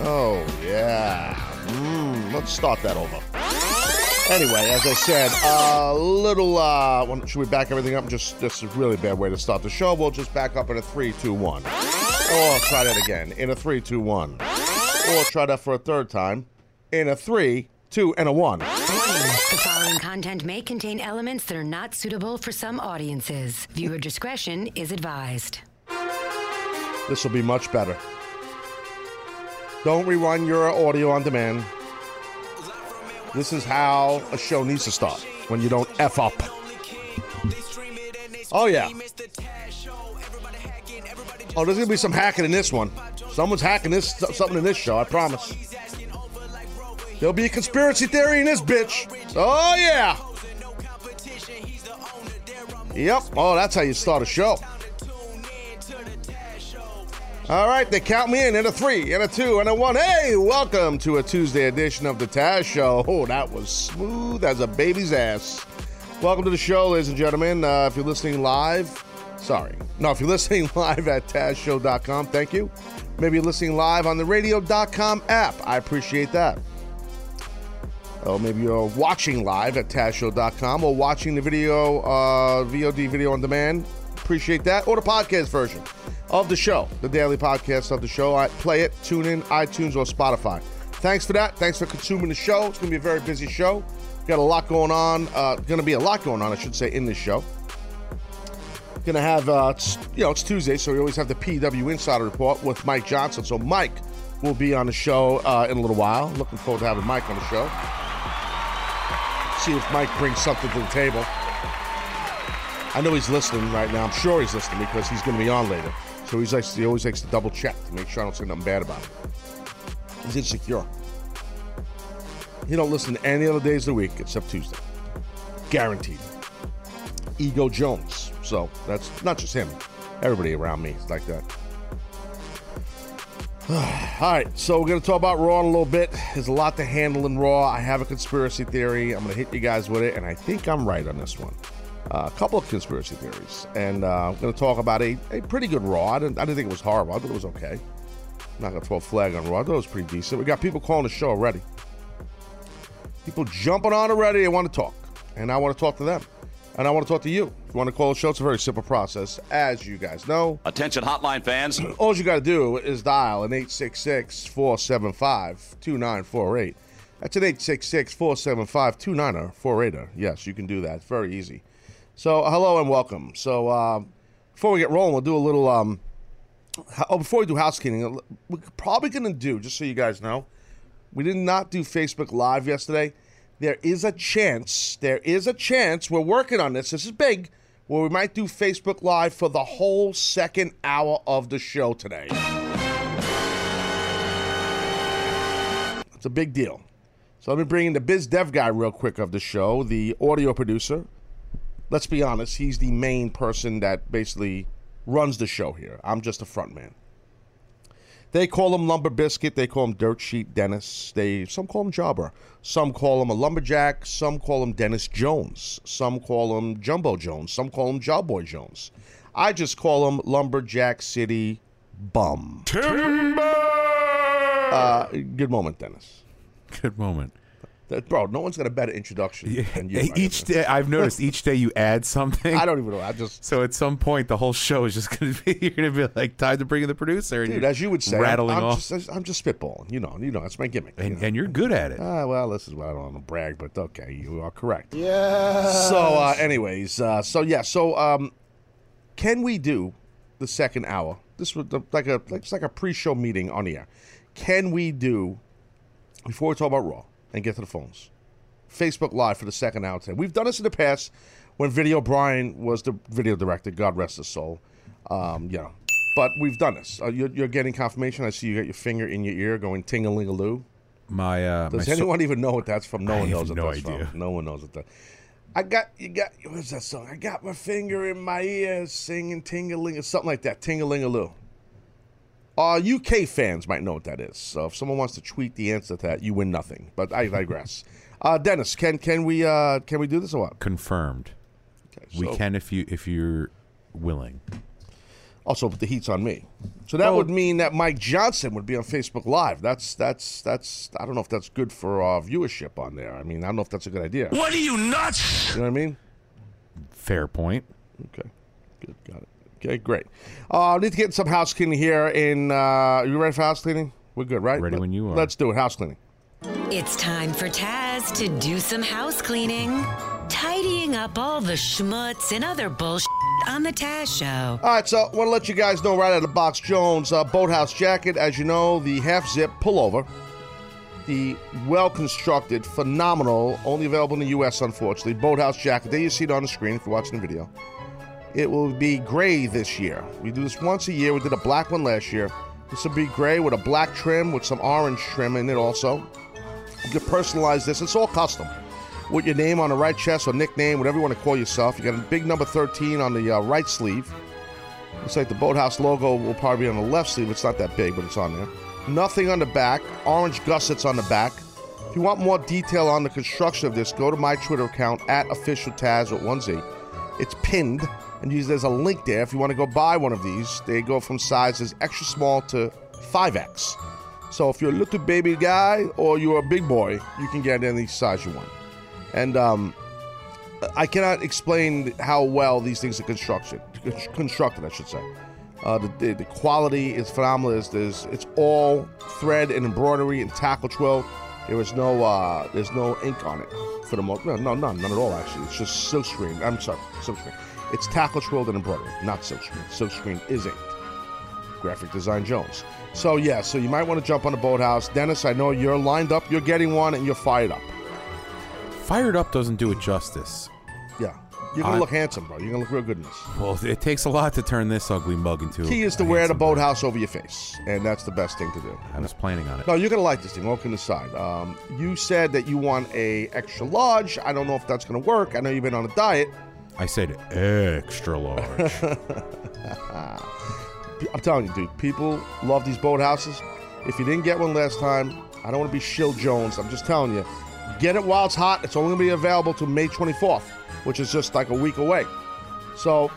Oh, yeah. Mm, let's start that over. Anyway, as I said, a little, uh, when- should we back everything up? Just, just a really bad way to start the show. We'll just back up in a three, two, one. Or try that again in a three, two, one. Or try that for a third time in a three, two, and a one. The following content may contain elements that are not suitable for some audiences. Viewer discretion is advised. This will be much better. Don't rerun your audio on demand. This is how a show needs to start when you don't F up. Oh, yeah. Oh, there's going to be some hacking in this one. Someone's hacking this something in this show, I promise. There'll be a conspiracy theory in this bitch. Oh, yeah. Yep. Oh, that's how you start a show. All right, they count me in in a three, and a two, and a one. Hey, welcome to a Tuesday edition of the Taz Show. Oh, that was smooth as a baby's ass. Welcome to the show, ladies and gentlemen. Uh, if you're listening live, sorry. No, if you're listening live at TazShow.com, thank you. Maybe you're listening live on the radio.com app. I appreciate that. Oh, maybe you're watching live at TazShow.com or watching the video, uh, VOD video on demand. Appreciate that. Or the podcast version of the show, the daily podcast of the show. I play it, tune in, iTunes or Spotify. Thanks for that. Thanks for consuming the show. It's going to be a very busy show. Got a lot going on. Uh, going to be a lot going on, I should say, in this show. Going to have, uh, you know, it's Tuesday, so we always have the PW Insider Report with Mike Johnson. So Mike will be on the show uh, in a little while. Looking forward to having Mike on the show. See if Mike brings something to the table. I know he's listening right now. I'm sure he's listening because he's going to be on later. So he's likes, he always likes to double check to make sure I don't say nothing bad about him. He's insecure. He don't listen to any other days of the week except Tuesday. Guaranteed. Ego Jones. So that's not just him. Everybody around me is like that. All right, so we're going to talk about Raw in a little bit. There's a lot to handle in Raw. I have a conspiracy theory. I'm going to hit you guys with it, and I think I'm right on this one. A couple of conspiracy theories, and uh, I'm going to talk about a, a pretty good Raw. I didn't, I didn't think it was horrible. I thought it was okay. I'm not going to throw a flag on Raw. I thought it was pretty decent. We got people calling the show already. People jumping on already. They want to talk, and I want to talk to them, and I want to talk to you. If you want to call the show, it's a very simple process, as you guys know. Attention hotline fans. All you got to do is dial an 866 475 2948. That's an 866 475 2948. Yes, you can do that. It's very easy. So, hello and welcome. So, uh, before we get rolling, we'll do a little. Um, oh, before we do housekeeping, we're probably going to do, just so you guys know, we did not do Facebook Live yesterday. There is a chance, there is a chance, we're working on this, this is big, where we might do Facebook Live for the whole second hour of the show today. It's a big deal. So let me bring in the biz dev guy real quick of the show, the audio producer. Let's be honest, he's the main person that basically runs the show here. I'm just a front man. They call him Lumber Biscuit. They call him Dirt Sheet Dennis. They some call him Jobber. Some call him a lumberjack. Some call him Dennis Jones. Some call him Jumbo Jones. Some call him Jawboy Jones. I just call him Lumberjack City Bum. Timber. Uh, good moment, Dennis. Good moment. That- bro, no one's got a better introduction than you. right? each day, I've noticed each day you add something. I don't even know. I just So at some point, the whole show is just going to be you're going to be like time to bring in the producer, and dude, you're as you would say, I'm- rattling I'm, off, Just, I'm just spitballing. You know, you know, that's my gimmick. you and, know. and you're good at it. Ah, well, this is what I don't want to brag, but okay, you are correct. Yeah. So, uh, anyways, uh, so yeah, so um, can we do the second hour this was like a like, it's like a pre-show meeting on the air. Can we do before we talk about Raw and get to the phones? Facebook Live for the second hour today. We've done this in the past when Video Brian was the video director. God rest his soul. Um, you know, but we've done this. Uh, you're, you're getting confirmation. I see you got your finger in your ear going ting a ling a loo. My uh, my Does so- anyone even know what that's from? No I one knows what no that's idea. from. No one knows what that. I got you got what's that song? I got my finger in my ear singing ting-a-ling or something like that. Ting-a-ling-a-loo. Uh, UK fans might know what that is. So if someone wants to tweet the answer to that, you win nothing. But I digress. uh, Dennis, can can we uh, can we do this or what? confirmed. Okay, We can if you if you're willing. Also, but the heat's on me. So that Oh. would mean that Mike Johnson would be on Facebook Live. That's that's that's. I don't know if that's good for uh, viewership on there. I mean, I don't know if that's a good idea. What are you nuts? You know what I mean? Fair point. Okay, good, got it. Okay, great. Uh, I need to get some house cleaning here. In uh, you ready for house cleaning? We're good, right? Ready when you are. Let's do it. House cleaning. It's time for Taz to do some house cleaning, tidying up all the schmutz and other bullshit on the Taz show. All right, so I want to let you guys know right out of the box, Jones uh, boathouse jacket. As you know, the half zip pullover, the well constructed, phenomenal, only available in the U.S. Unfortunately, boathouse jacket. There you see it on the screen if you're watching the video. It will be gray this year. We do this once a year. We did a black one last year. This will be gray with a black trim with some orange trim in it also. You can personalize this. It's all custom. With your name on the right chest or nickname, whatever you want to call yourself. You got a big number 13 on the uh, right sleeve. Looks like the Boathouse logo will probably be on the left sleeve. It's not that big, but it's on there. Nothing on the back. Orange gussets on the back. If you want more detail on the construction of this, go to my Twitter account at official Taz with one Z. It's pinned, and there's a link there. If you want to go buy one of these, they go from sizes extra small to 5X. So if you're a little baby guy or you're a big boy, you can get any size you want. And um, I cannot explain how well these things are constructed. Constructed, I should say. Uh, the, the, quality is phenomenal. It's, it's all thread and embroidery and tackle twill. There is no uh, there's no ink on it for the most. No, no, none, none at all. Actually, it's just silk screen. I'm sorry, silk screen. It's tackle twilled and embroidery, not silk screen. Silk screen is inked. Graphic Design Jones. So yeah, so you might want to jump on the boathouse, Dennis. I know you're lined up. You're getting one, and you're fired up. Fired up doesn't do it justice. Yeah, you're gonna look handsome, bro. You're gonna look real good in this. Well, it takes a lot to turn this ugly mug into. Key is to wear the boathouse over your face, and that's the best thing to do. I was planning on it. No, you're gonna like this thing. All kidding aside, um, you said that you want a extra large. I don't know if that's gonna work. I know you've been on a diet. I said extra large. I'm telling you, dude, people love these boathouses. If you didn't get one last time, I don't want to be Shill Jones. I'm just telling you, get it while it's hot. It's only gonna be available to May 24th, which is just like a week away. So,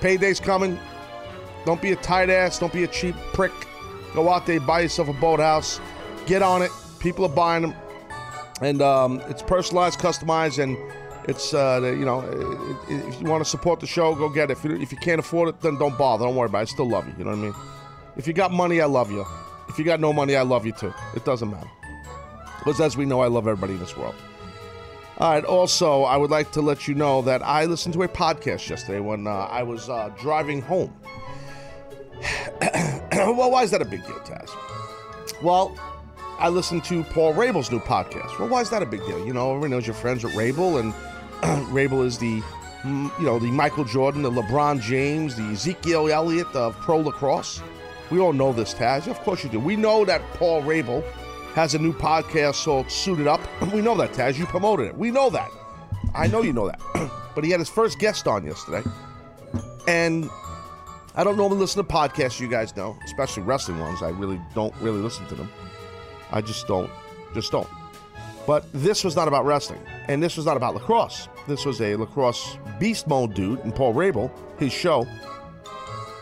payday's coming. Don't be a tight ass. Don't be a cheap prick. Go out there, buy yourself a boathouse. Get on it. People are buying them, and um, it's personalized, customized, and it's uh, you know, if you want to support the show, go get it. If you, if you can't afford it, then don't bother. Don't worry about it. I still love you. You know what I mean? If you got money, I love you. If you got no money, I love you too. It doesn't matter. Because as we know, I love everybody in this world. All right. Also, I would like to let you know that I listened to a podcast yesterday when uh, I was uh, driving home. well, why is that a big deal, Taz? Well, I listened to Paul Rabil's new podcast. Well, why is that a big deal? You know, everyone knows you're friends with Rabil, and Rabil is the, you know, the Michael Jordan, the LeBron James, the Ezekiel Elliott of pro lacrosse. We all know this, Taz. Of course you do. We know that Paul Rabil has a new podcast called Suited Up. We know that, Taz. You promoted it. We know that. I know you know that. but he had his first guest on yesterday. And I don't normally listen to podcasts, you guys know, especially wrestling ones. I really don't really listen to them. I just don't, just don't. But this was not about wrestling, and this was not about lacrosse. This was a lacrosse beast mode dude and Paul Rabil, his show,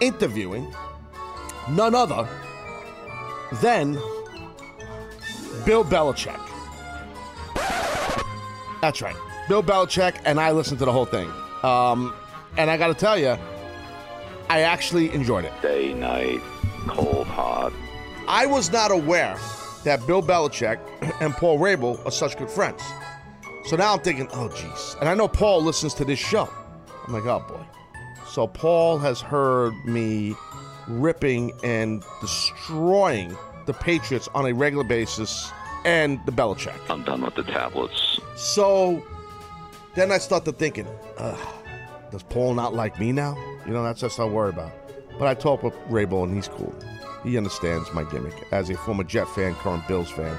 interviewing none other than Bill Belichick. That's right, Bill Belichick, and I listened to the whole thing. Um, and I got to tell you, I actually enjoyed it. day, night, cold, hot. I was not aware that Bill Belichick and Paul Rabil are such good friends. So now I'm thinking, oh, geez. And I know Paul listens to this show. I'm like, oh, boy. So Paul has heard me ripping and destroying the Patriots on a regular basis and the Belichick. I'm done with the tablets. So then I started thinking, Ugh, does Paul not like me now? You know, that's just what I worry about. But I talked with Raybo and he's cool. He understands my gimmick. As a former Jet fan, current Bills fan,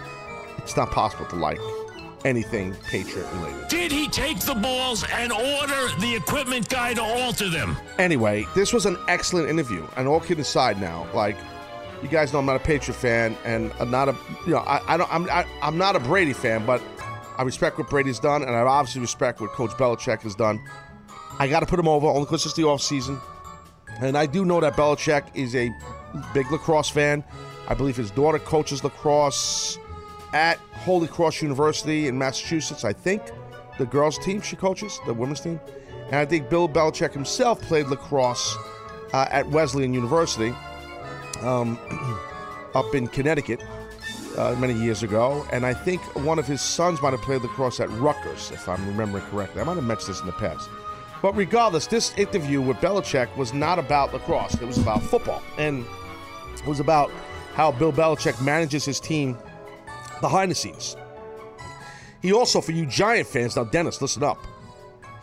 it's not possible to like anything Patriot related. Did he take the balls and order the equipment guy to alter them? Anyway, this was an excellent interview. And all kidding aside now, like you guys know I'm not a Patriot fan and I'm not a you know, I, I don't I'm I, I'm not a Brady fan, but I respect what Brady's done and I obviously respect what Coach Belichick has done. I gotta put him over only because it's the off season. And I do know that Belichick is a big lacrosse fan. I believe his daughter coaches lacrosse at Holy Cross University in Massachusetts, I think. The girls' team she coaches, the women's team. And I think Bill Belichick himself played lacrosse uh, at Wesleyan University um, up in Connecticut uh, many years ago. And I think one of his sons might have played lacrosse at Rutgers, if I'm remembering correctly. I might have mentioned this in the past. But regardless, this interview with Belichick was not about lacrosse, it was about football. And was about how Bill Belichick manages his team behind the scenes. He also, for you Giant fans, now Dennis, listen up.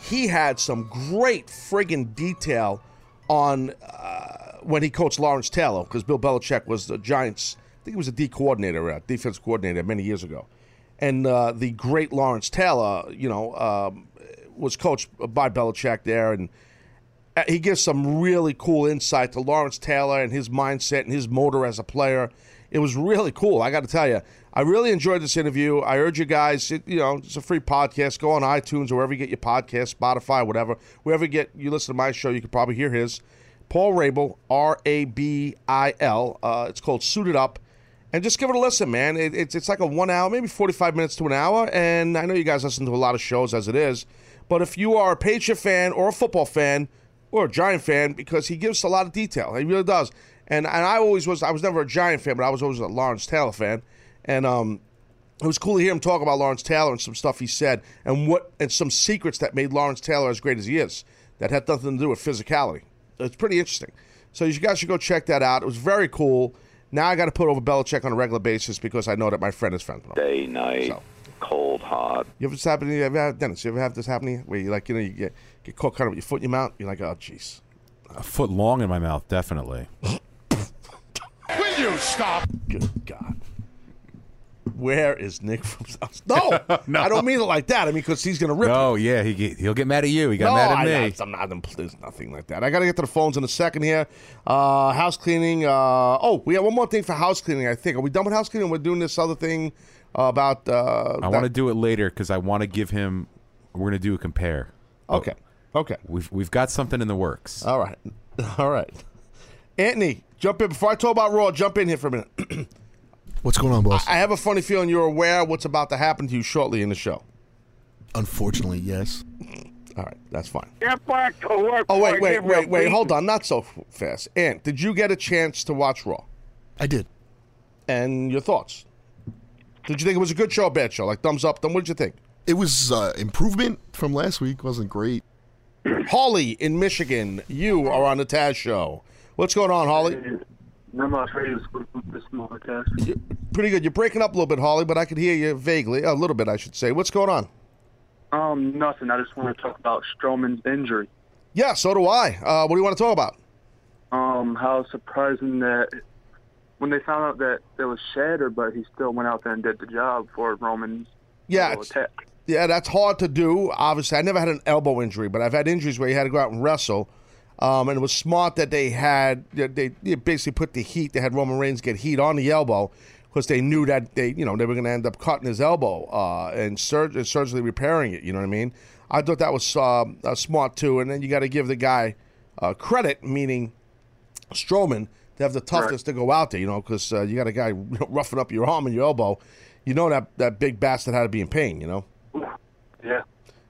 He had some great friggin' detail on uh, when he coached Lawrence Taylor, because Bill Belichick was the Giants, I think he was a D coordinator, uh, defense coordinator many years ago. And uh, the great Lawrence Taylor, you know, um, was coached by Belichick there, and he gives some really cool insight to Lawrence Taylor and his mindset and his motor as a player. It was really cool. I got to tell you, I really enjoyed this interview. I urge you guys, it, you know, it's a free podcast. Go on iTunes or wherever you get your podcast, Spotify, whatever. Wherever you get you listen to my show, you can probably hear his. Paul Rabil, R A B I L. Uh, it's called Suited Up. And just give it a listen, man. It, it's, it's like a one hour, maybe 45 minutes to an hour. And I know you guys listen to a lot of shows as it is. But if you are a Patriot fan or a football fan or a Giant fan, because he gives a lot of detail, he really does. And and I always was, I was never a Giant fan, but I was always a Lawrence Taylor fan. And um, it was cool to hear him talk about Lawrence Taylor and some stuff he said, and what and some secrets that made Lawrence Taylor as great as he is. That had nothing to do with physicality. It's pretty interesting. So you guys should go check that out. It was very cool. Now I got to put over Belichick on a regular basis because I know that my friend is friends. Day, night, So. cold, hot. You ever this happen? You ever have, Dennis? You ever have this happen to you? Where you like, you know, you get get caught kind of with your foot in your mouth. You're like, oh, jeez. A foot long in my mouth, definitely. Will you stop? Good God. Where is Nick from South? No, I don't mean it like that. I mean because he's gonna rip. you. No, yeah, he he'll get mad at you. He got No, mad at I, me. I'm not. I'm- There's nothing like that. I got to get to the phones in a second here. Uh, house cleaning. Uh, oh, we have one more thing for house cleaning. I think. Are we done with house cleaning? We're doing this other thing uh, about. Uh, I want to do it later because I want to give him. We're gonna do a compare. Okay. Okay. We've we've got something in the works. All right. All right. Anthony, jump in before I talk about Raw. Jump in here for a minute. What's going on, boss? I have a funny feeling you're aware of what's about to happen to you shortly in the show. Unfortunately, yes. All right, that's fine. Get back to work. Oh before wait, wait, give you a wait, wait. Hold on, not so fast. Ant, did you get a chance to watch Raw? I did. And your thoughts? Did you think it was a good show or bad show? Like thumbs up. Then what did you think? It was uh, improvement from last week. wasn't great. Holly in Michigan, you are on the Taz show. What's going on, Holly? Not much radio this podcast. Pretty good. You're breaking up a little bit, Holly, but I could hear you vaguely. A little bit, I should say. What's going on? Um, nothing. I just want to talk about Strowman's injury. Yeah, so do I. Uh, what do you want to talk about? Um, how surprising that when they found out that it was shattered, but he still went out there and did the job for Roman's Yeah, attack. Yeah, that's hard to do. Obviously, I never had an elbow injury, but I've had injuries where you had to go out and wrestle. Um, and it was smart that they had they, they basically put the heat. They had Roman Reigns get heat on the elbow because they knew that they you know they were going to end up cutting his elbow uh, and, and surgically repairing it. You know what I mean? I thought that was uh, uh, smart too. And then you got to give the guy uh, credit, meaning Strowman, to have the toughness to go out there. You know, because uh, you got a guy roughing up your arm and your elbow. You know that that big bastard had to be in pain. You know. Yeah.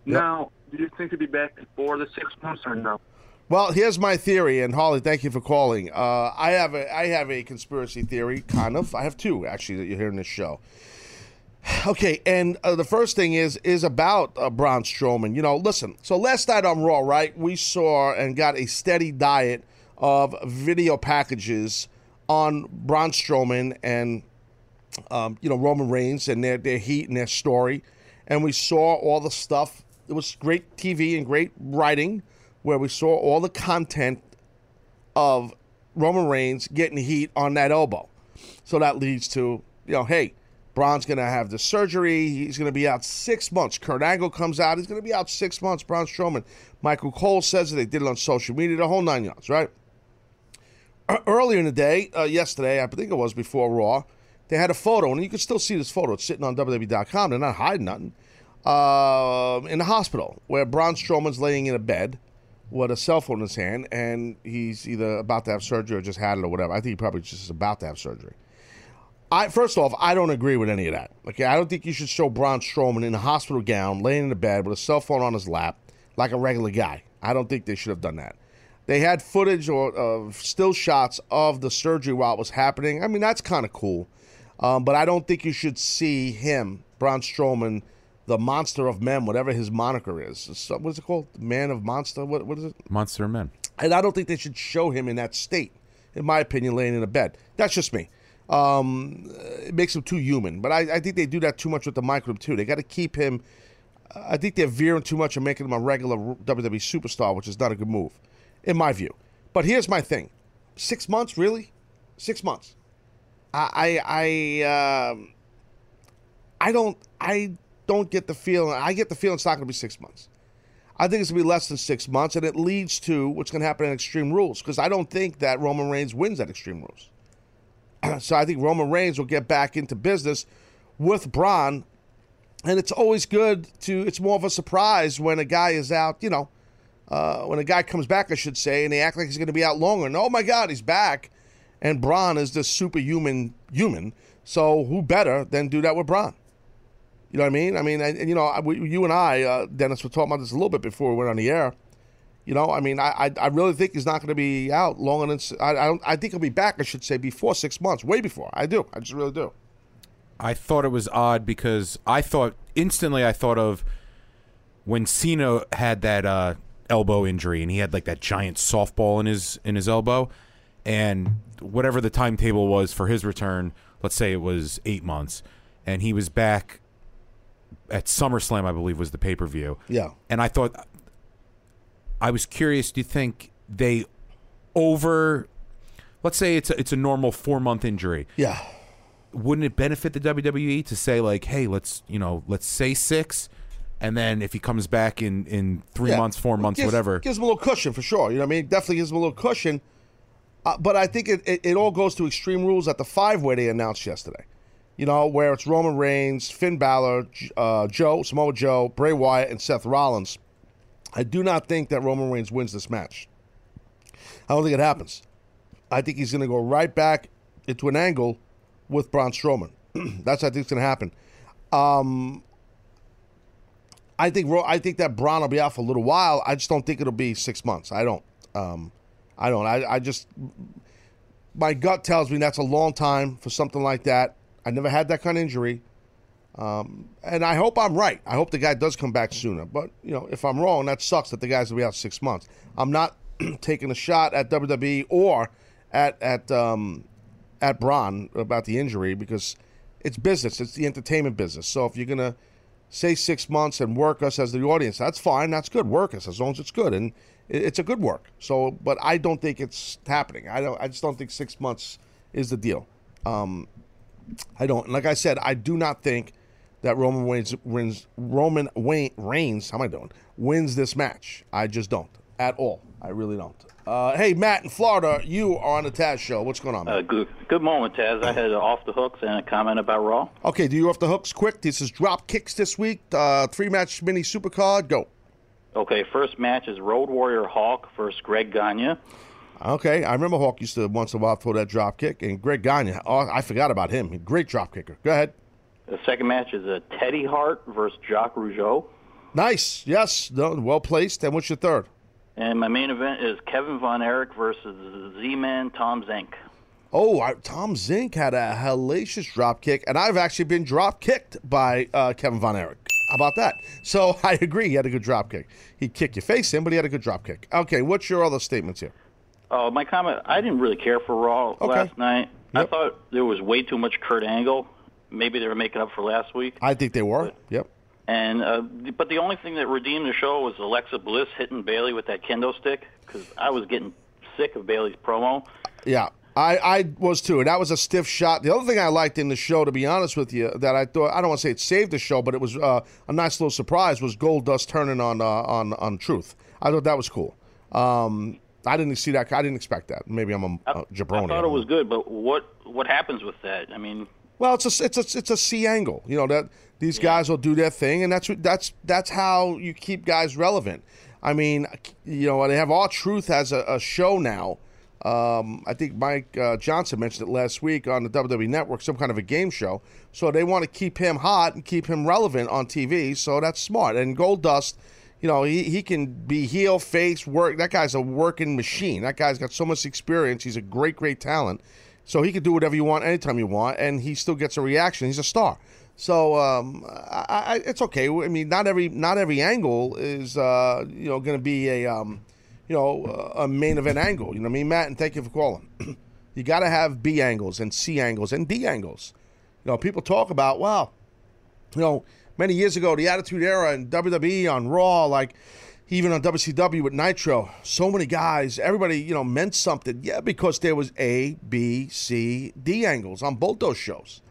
Now, do you think he'll be back before the six months or no? Well, here's my theory, and Holly, thank you for calling. Uh, I have a I have a conspiracy theory, kind of. I have two actually that you're hearing this show. Okay, and uh, the first thing is is about uh, Braun Strowman. You know, listen. So last night on Raw, right, we saw and got a steady diet of video packages on Braun Strowman and um, you know Roman Reigns and their their heat and their story, and we saw all the stuff. It was great TV and great writing, where we saw all the content of Roman Reigns getting heat on that elbow. So that leads to you know, hey, Braun's going to have the surgery. He's going to be out six months. Kurt Angle comes out. He's going to be out six months. Braun Strowman. Michael Cole says it. They did it on social media. The whole nine yards, right? Earlier in the day, uh, yesterday, I think it was before Raw, they had a photo, and you can still see this photo. It's sitting on WWE.com. They're not hiding nothing. Uh, in the hospital, where Braun Strowman's laying in a bed with a cell phone in his hand, and he's either about to have surgery or just had it or whatever. I think he probably just is about to have surgery. I first off, I don't agree with any of that. Okay, I don't think you should show Braun Strowman in a hospital gown, laying in a bed with a cell phone on his lap, like a regular guy. I don't think they should have done that. They had footage or of still shots of the surgery while it was happening. I mean, that's kind of cool, um, but I don't think you should see him, Braun Strowman, the monster of men, whatever his moniker is. So- What's it called? Man of Monster? What what is it? Monster Men. And I don't think they should show him in that state, in my opinion, laying in a bed. That's just me. Um, it makes him too human. But I, I think they do that too much with the microbe, too. They got to keep him. I think they're veering too much and making him a regular WWE superstar, which is not a good move, in my view. But here's my thing six months, really? Six months. I, I, I, um, I don't, I don't get the feeling. I get the feeling it's not going to be six months. I think it's going to be less than six months, and it leads to what's going to happen in Extreme Rules because I don't think that Roman Reigns wins at Extreme Rules. so I think Roman Reigns will get back into business with Braun, and it's always good to. It's more of a surprise when a guy is out. You know, uh, when a guy comes back, I should say, and they act like he's going to be out longer. And oh my God, he's back, and Braun is this superhuman human. So who better than do that with Braun? You know what I mean? I mean, and, you know, I- we, you and I, uh, Dennis, were talking about this a little bit before we went on the air. You know, I mean, I I, I really think he's not going to be out longer than I I, don't, I think he'll be back. I should say before six months, way before. I do. I just really do. I thought it was odd because I thought instantly I thought of when Cena had that uh, elbow injury and he had like that giant softball in his in his elbow, and whatever the timetable was for his return, let's say it was eight months, and he was back at SummerSlam, I believe was the pay per view. Yeah. and I thought I was curious. Do you think they over? Let's say it's a, it's a normal four month injury Yeah. wouldn't it benefit the WWE to say like, hey, let's you know, let's say six, and then if he comes back in in three Yeah. months, four months, Gives- whatever, Gives him a little cushion for sure. You know what I mean? Definitely gives him a little cushion. Uh, but I think it, it, it all goes to Extreme Rules at the five way they announced yesterday. You know, where it's Roman Reigns, Finn Balor, uh, Joe, Samoa Joe, Bray Wyatt, and Seth Rollins. I do not think that Roman Reigns wins this match. I don't think it happens. I think he's going to go right back into an angle with Braun Strowman. That's I think is going to happen. Um, I think I think that Braun will be out for a little while. I just don't think it'll be six months. I don't. Um, I don't. I, I just my gut tells me that's a long time for something like that. I never had that kind of injury, um, and I hope I'm right. I hope the guy does come back sooner. But you know, if I'm wrong, that sucks that the guy's gonna be out six months. I'm not taking a shot at WWE or at at um, at Braun about the injury because it's business. It's the entertainment business. So if you're gonna say six months and work us as the audience, that's fine. That's good. Work us as long as it's good, and it- it's a good work. So, but I don't think it's happening. I don't. I just don't think six months is the deal. Um, I don't. Like I said, I do not think that Roman Reigns wins. Roman Wayne Reigns. How am I doing? Wins this match. I just don't at all. I really don't. Uh, hey, Matt in Florida, you are on the Taz show. What's going on? Uh, good, good moment, Taz. I had uh, off the hooks and a comment about Raw. Okay, do you off the hooks quick? This is drop kicks this week. Uh, three match mini supercard. Go. Okay, first match is Road Warrior Hawk versus Greg Gagne. Okay, I remember Hawk used to once in a while throw that drop kick, and Greg Gagne. Oh, I forgot about him. Great drop kicker. Go ahead. The second match is uh, Teddy Hart versus Jacques Rougeau. Nice. Yes. No, well placed. And what's your third? And my main event is Kevin Von Erich versus Z-Man Tom Zink. Oh, I, Tom Zink had a hellacious drop kick, and I've actually been drop kicked by uh, Kevin Von Erich. How about that? So I agree. He had a good drop kick. He kicked your face in, but he had a good drop kick. Okay, what's your other statements here? Oh, my comment. I didn't really care for Raw Okay. last night. I thought there was way too much Kurt Angle. Maybe they were making up for last week. I think they were. Yep. And uh, but the only thing that redeemed the show was Alexa Bliss hitting Bayley with that kendo stick because I was getting sick of Bayley's promo. Yeah, I, I was too. And that was a stiff shot. The other thing I liked in the show, to be honest with you, that I thought I don't want to say it saved the show, but it was uh, a nice little surprise was Gold Dust turning on uh, on on Truth. I thought that was cool. Um, I didn't see that. I didn't expect that. Maybe I'm a, a jabroni. I thought it was good, but what what happens with that? I mean, Well, it's a it's a it's a C angle. You know that these guys will do their thing, and that's what that's that's how you keep guys relevant. I mean, you know, they have R-Truth as a, a show now. Um, I think Mike uh, Johnson mentioned it last week on the WWE Network, some kind of a game show. So they want to keep him hot and keep him relevant on TV. So that's smart. And Gold Dust, you know, he, he can be heel, face, work. That guy's a working machine. That guy's got so much experience. He's a great, great talent. So he can do whatever you want anytime you want, and he still gets a reaction. He's a star. So um, I, I, it's okay. I mean, not every not every angle is uh, you know going to be a um, you know a main event angle. You know what I mean, Matt? And thank you for calling. you got to have B angles and C angles and D angles. You know, people talk about wow, you know, many years ago the Attitude Era and WWE on Raw, like even on WCW with Nitro, so many guys, everybody, you know, meant something. Yeah, because there was A, B, C, D angles on both those shows.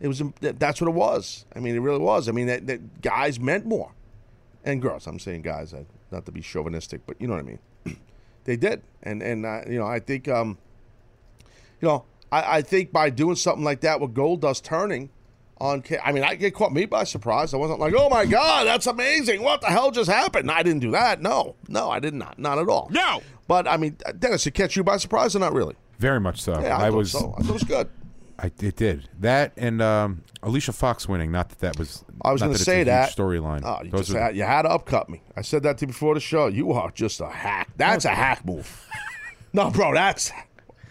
It was that's what it was. I mean, it really was. I mean, that, that guys meant more, and girls. I'm saying guys, not to be chauvinistic, but you know what I mean. they did, and and uh, you know, I think, um, you know, I, I think by doing something like that with Gold Dust turning on, I mean, I it caught me by surprise. I wasn't like, oh my god, that's amazing. What the hell just happened? I didn't do that. No, no, I did not. Not at all. No. But I mean, Dennis, it catch you by surprise or not really? Very much so. Yeah, I, I was. so. I thought it was good. I it did that and um, Alicia Fox winning. Not that that was. I was going to say a that storyline. Oh, you just are- had, you had to upcut me. I said that to you before the show. You are just a hack. That's a hack move. no, bro, that's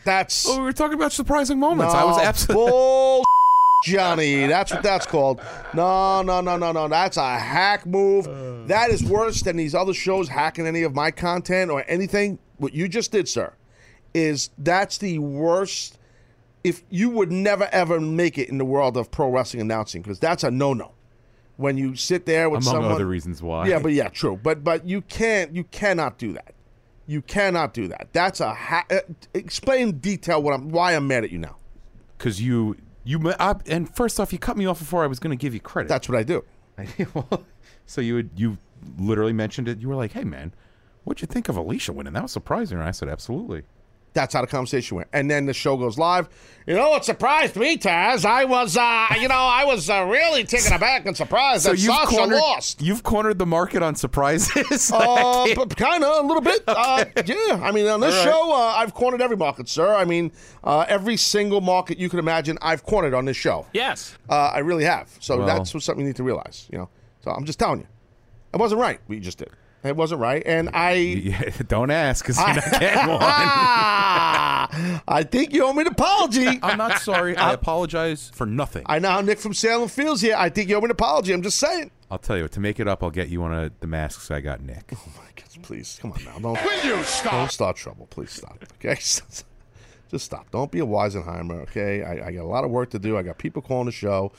that's. Oh, we were talking about surprising moments. I was No, absolutely. Johnny. That's what that's called. No, no, no, no, no. That's a hack move. that is worse than these other shows hacking any of my content or anything. What you just did, sir, is that's the worst. If you would never ever make it in the world of pro wrestling announcing, because that's a no-no. When you sit there with Among someone, other reasons why. yeah, but yeah, true. But but you can't you cannot do that. You cannot do that. That's a ha- uh, explain detail what I'm why I'm mad at you now. because you you I, and first off, you cut me off before I was going to give you credit. That's what I do. so you would you literally mentioned it. You were like, "Hey, man, what'd you think of Alicia winning? That was surprising." And I said, "Absolutely." That's how the conversation went. And then the show goes live. You know what surprised me, Taz? I was, uh, you know, I was uh, really taken aback and surprised that Sasha cornered, lost. You've cornered the market on surprises. Uh, but kind of a little bit. Uh, yeah, I mean, on this All right. show, uh, I've cornered every market, sir. I mean, uh, every single market you can imagine, I've cornered on this show. Yes. Uh, I really have. So Well- that's something you need to realize. You know. So I'm just telling you, it wasn't right. We just did. It wasn't right, and I. Yeah, don't ask because you're not getting one. I think you owe me an apology. I'm not sorry. I apologize for nothing. I know how Nick from Salem feels here. I think you owe me an apology. I'm just saying. I'll tell you to make it up. I'll get you one of the masks I got, Nick. Oh my God, please come on now. Don't, Will you stop? don't start trouble. Please stop. Okay, just stop. Don't be a Weisenheimer. Okay, I, I got a lot of work to do. I got people calling the show.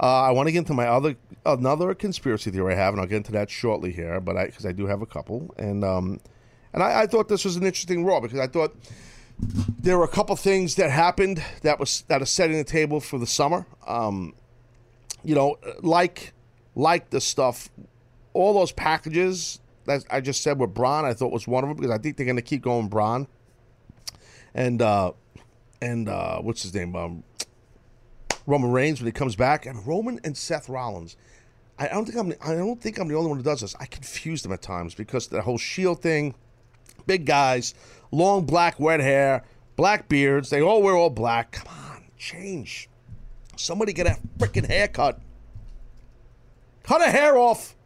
Uh, I want to get into my other another conspiracy theory I have, and I'll get into that shortly here. But because I do have a couple, and um, and I, I thought this was an interesting raw because I thought there were a couple things that happened that was that are setting the table for the summer. Um, you know, like like the stuff, all those packages that I just said with Braun, I thought was one of them because I think they're going to keep going Braun. And uh, and uh, what's his name? Um, Roman Reigns when he comes back, and Roman and Seth Rollins. I don't think I'm. I don't think I'm the only one who does this. I confuse them at times because the whole Shield thing, big guys, long black wet hair, black beards. They all wear all black. Come on, change. Somebody get a freaking haircut. Cut a hair off.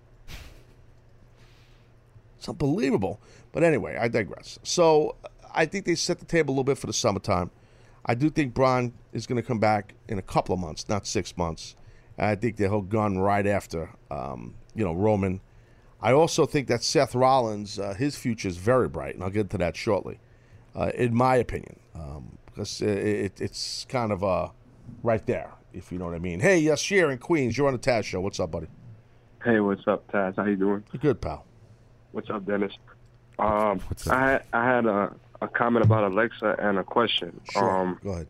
It's unbelievable. But anyway, I digress. So I think they set the table a little bit for the summertime. I do think Braun is going to come back in a couple of months, not six months. And I think that he'll gun right after, um, you know, Roman. I also think that Seth Rollins, uh, his future is very bright, and I'll get into that shortly. uh, in my opinion, um, because it, it, it's kind of uh, right there, if you know what I mean. Hey, yes, Sheer in Queens, you're on the Taz show. What's up, buddy? Hey, what's up, Taz? How you doing? Good, pal. What's up, Dennis? Um, What's up? I I had a, a comment about Alexa and a question. Sure. Um, Go ahead.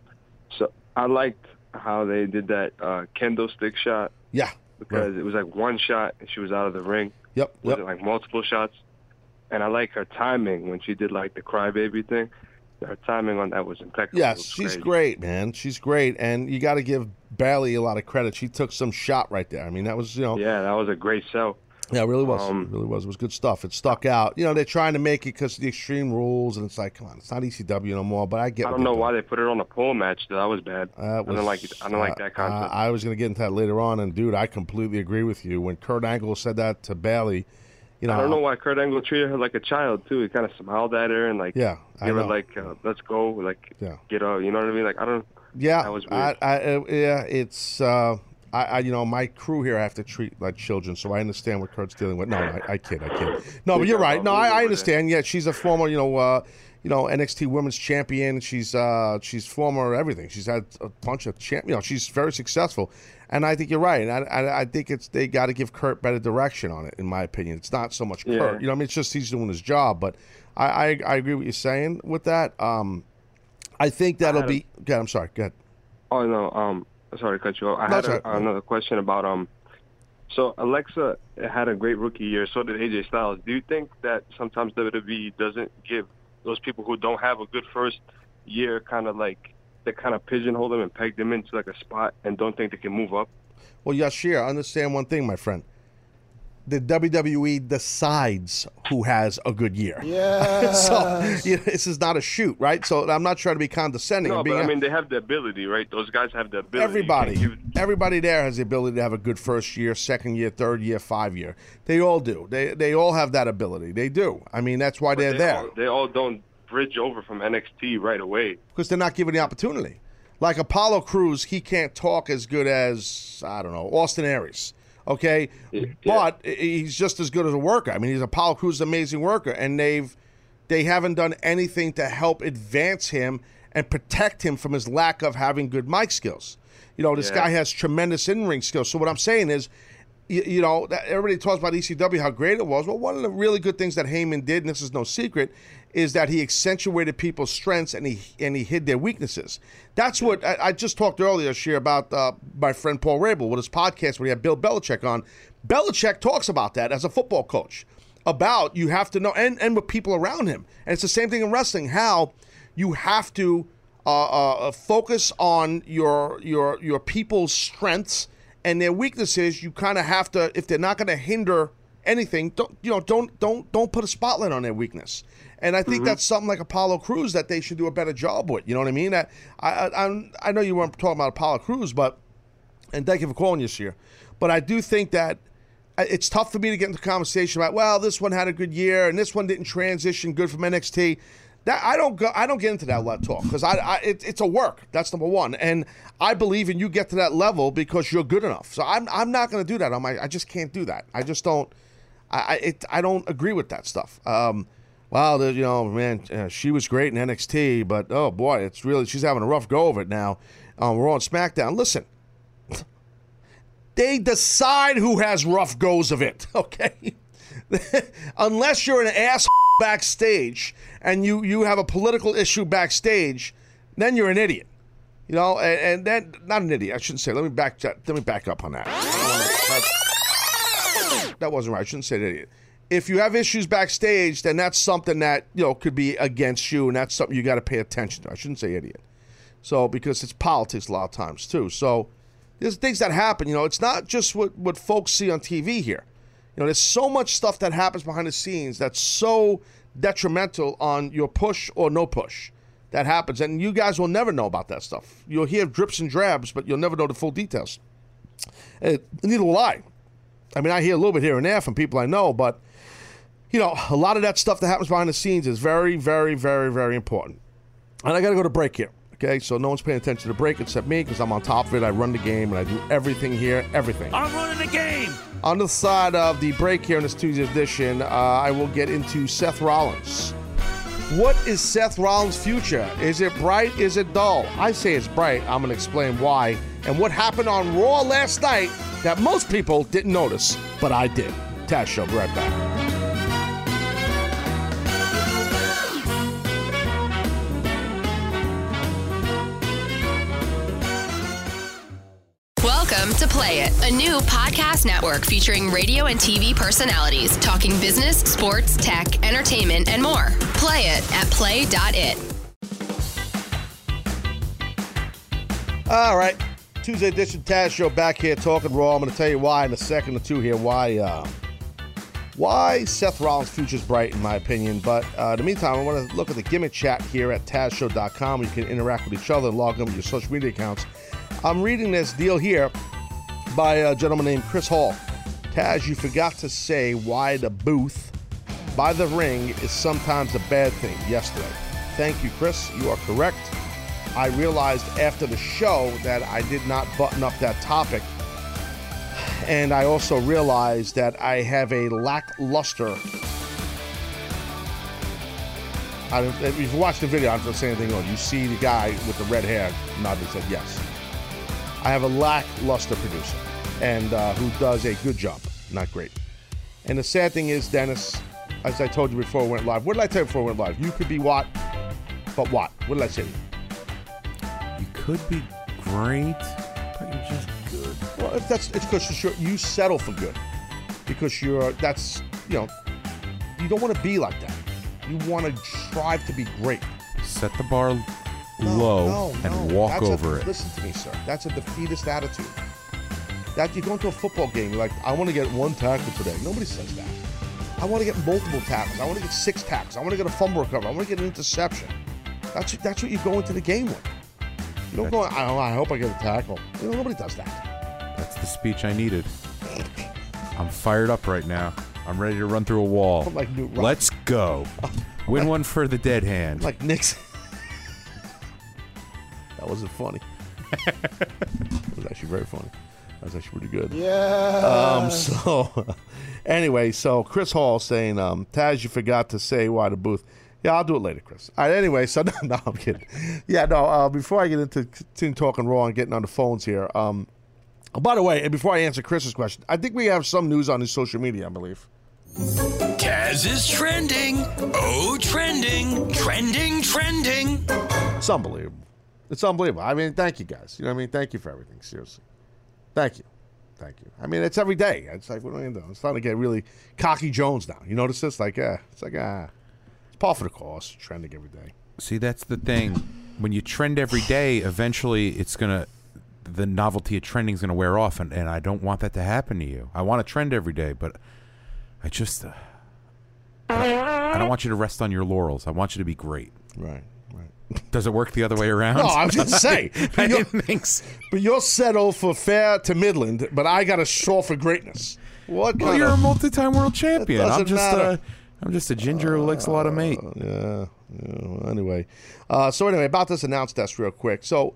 so I liked how they did that uh, kendo stick shot Yeah. because it was like one shot and she was out of the ring. Yep. Was Yep. it like multiple shots? And I like her timing when she did like the crybaby thing. Her timing on that was impeccable. Yes, was she's crazy. great, man. She's great, and you got to give Bayley a lot of credit. She took some shot right there. I mean, that was you know, Yeah, that was a great sell. Yeah, it really was, Um, it really was. It was good stuff. It stuck out. You know, they're trying to make it because of the extreme rules, and it's like, come on, it's not ECW no more. But I get. I don't know why they put it on a pole match. That was bad. doing. That I was- don't like. I don't like uh, that concept. uh, I was going to get into that later on, and dude, I completely agree with you. When Kurt Angle said that to Bayley, you know, I don't know why Kurt Angle treated her like a child too. He kind of smiled at her and like Yeah, I give her know. like uh, let's go, like Yeah. get out. You know what I mean? Like I don't. Yeah, That was I, weird. I, uh, yeah, it's uh, I, I, you know, my crew here I have to treat like children, so I understand what Kurt's dealing with. No, I, I kid, I kid. No, but you're right. No, I, I understand. Yeah, she's a former, you know, uh, you know, NXT Women's Champion. She's uh, she's former everything. She's had a bunch of champ. You know, she's very successful, and I think you're right. And I, I, I think it's they got to give Kurt better direction on it, in my opinion. It's not so much Yeah. Kurt. You know, I mean, it's just he's doing his job. But I, I, I agree with you saying with that. Um, I think that'll be. God, I'm sorry. Go ahead. Oh no. Um, sorry to cut you off. I had a, right. another question about um. So Alexa had a great rookie year. So did AJ Styles. Do you think that sometimes WWE doesn't give those people who don't have a good first year kind of like they kind of pigeonhole them and peg them into like a spot and don't think they can move up? Well, Yashir, I understand one thing, my friend. The WWE decides who has a good year. Yeah. so you know, this is not a shoot, right? So I'm not trying to be condescending. No, I'm but being, I mean they have the ability, right? Those guys have the ability. Everybody, give- everybody there has the ability to have a good first year, second year, third year, five year. They all do. They they all have that ability. They do. I mean, that's why they're they there All, they all don't bridge over from NXT right away. because they're not given the opportunity. Like Apollo Crews, he can't talk as good as I don't know Austin Aries. Okay, but he's just as good as a worker. I mean, he's Apollo Crews, is an amazing worker, and they've they haven't done anything to help advance him and protect him from his lack of having good mic skills. You know, this Yeah. guy has tremendous in ring skills. So what I'm saying is, you, you know, that everybody talks about ECW how great it was. Well, one of the really good things that Heyman did, and this is no secret, is that he accentuated people's strengths and he and he hid their weaknesses. That's what I, I just talked earlier, this year about uh, my friend Paul Rabil with his podcast where he had Bill Belichick on. Belichick talks about that as a football coach about you have to know and and with people around him, and it's the same thing in wrestling. How you have to uh, uh, focus on your your your people's strengths and their weaknesses. You kind of have to if they're not going to hinder anything. Don't you know? Don't don't don't put a spotlight on their weakness. And I think that's something like Apollo Crews that they should do a better job with. You know what I mean? I I I'm, I know you weren't talking about Apollo Crews, but and thank you for calling this year. But I do think that uh, it's tough for me to get into conversation about well, this one had a good year and this one didn't transition good from NXT. That I don't go, I don't get into that lot talk because I, I it, it's a work. That's number one, and I believe in you get to that level because you're good enough. So I'm I'm not going to do that. I'm I just can't do that. I just don't. I I, it, I don't agree with that stuff. Um, wow, the, you know, man, uh, she was great in NXT, but oh boy, it's really she's having a rough go of it now. Um, we're on SmackDown. Listen, they decide who has rough goes of it. Okay, unless you're an ass backstage and you you have a political issue backstage, then you're an idiot. You know, and, and then not an idiot. I shouldn't say. Let me back. Let me back up on that. That wasn't right. I shouldn't say an idiot. If you have issues backstage, then that's something that you know could be against you, and that's something you got to pay attention to. I shouldn't say idiot. So because it's politics a lot of times too. So there's things that happen. You know, it's not just what what folks see on TV here. You know, there's so much stuff that happens behind the scenes that's so detrimental on your push or no push that happens, and you guys will never know about that stuff. You'll hear drips and drabs, but you'll never know the full details. Uh, neither will I. I mean, I hear a little bit here and there from people I know, but you know, a lot of that stuff that happens behind the scenes is very, very, very, very important. And I got to go to break here. Okay, so no one's paying attention to the break except me because I'm on top of it. I run the game and I do everything here, everything. I'm running the game. On the side of the break here in this Tuesday edition, uh, I will get into Seth Rollins. What is Seth Rollins' future? Is it bright? Is it dull? I say it's bright. I'm going to explain why and what happened on Raw last night that most people didn't notice, but I did. Taz Show, be right back. Welcome to Play It, a new podcast network featuring radio and TV personalities talking business, sports, tech, entertainment, and more. Play it at play.it. All right. Tuesday edition Taz Show back here talking Raw. I'm going to tell you why in a second or two here why uh, why Seth Rollins' future is bright in my opinion. But uh, in the meantime, I want to look at the gimmick chat here at TazShow.com. You can interact with each other log in with your social media accounts. I'm reading this deal here by a gentleman named Chris Hall. Taz, you forgot to say why the booth by the ring is sometimes a bad thing yesterday. Thank you, Chris. You are correct. I realized after the show that I did not button up that topic. And I also realized that I have a lackluster. I if you watch the video, I don't say anything on. You see the guy with the red hair nodding and said yes. I have a lackluster producer and uh, who does a good job, not great. And the sad thing is, Dennis, as I told you before we went live, what did I tell you before we went live? You could be what, but what? What did I say? you? You could be great, but you're just good. Well, if that's it's because you settle for good, because you're that's you know you don't want to be like that. You want to strive to be great. Set the bar No, low no, and no. walk That's a- over it. Listen to me, sir. That's a defeatist attitude. That you go into a football game, you're like, I want to get one tackle today. Nobody says that. I want to get multiple tackles. I want to get six tackles. I want to get a fumble recovery. I want to get an interception. That's that's what you go into the game with. You don't go. I, I hope I get a tackle. You know, nobody does that. That's the speech I needed. I'm fired up right now. I'm ready to run through a wall. Like Newt Let's go. Win one for the dead hand. Like Nixon. That wasn't funny. it was actually very funny. That was actually pretty good. Yeah. Um. So, anyway, so Chris Hall saying, um, Taz, you forgot to say why the booth. Yeah, I'll do it later, Chris. All right, anyway, so no, no, I'm kidding. Yeah, no. Uh, before I get into continue talking raw and getting on the phones here, um, oh, by the way, and before I answer Chris's question, I think we have some news on his social media. I believe. Taz is trending. Oh, trending. Trending, trending. It's unbelievable. It's unbelievable. I mean, thank you guys. You know what I mean? Thank you for everything. Seriously. Thank you. Thank you. I mean, it's every day. It's like, what am I going to do? It's starting to get really cocky Jones now. You notice this? Like, yeah, it's like, ah, it's par for the course, trending every day. See, that's the thing. When you trend every day, eventually it's gonna the novelty of trending is gonna wear off, and, and I don't want that to happen to you. I want to trend every day, but I just uh, I don't want you to rest on your laurels. I want you to be great. Right. Does it work the other way around? No, I was going to say. I but you're- didn't think so. But you're settled for fair to Midland, but I got to straw for greatness. What Well, you're a multi-time world champion. I'm just matter. uh, I'm just a ginger who likes a lot of meat. Yeah. yeah anyway, uh, so anyway, about this announce desk real quick. So,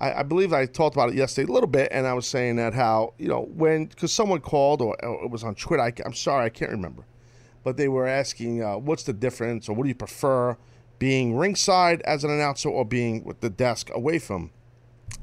I, I believe I talked about it yesterday a little bit, and I was saying that how you know when because someone called or, or it was on Twitter. I, am sorry, I can't remember, but they were asking uh, what's the difference or what do you prefer, being ringside as an announcer or being with the desk away from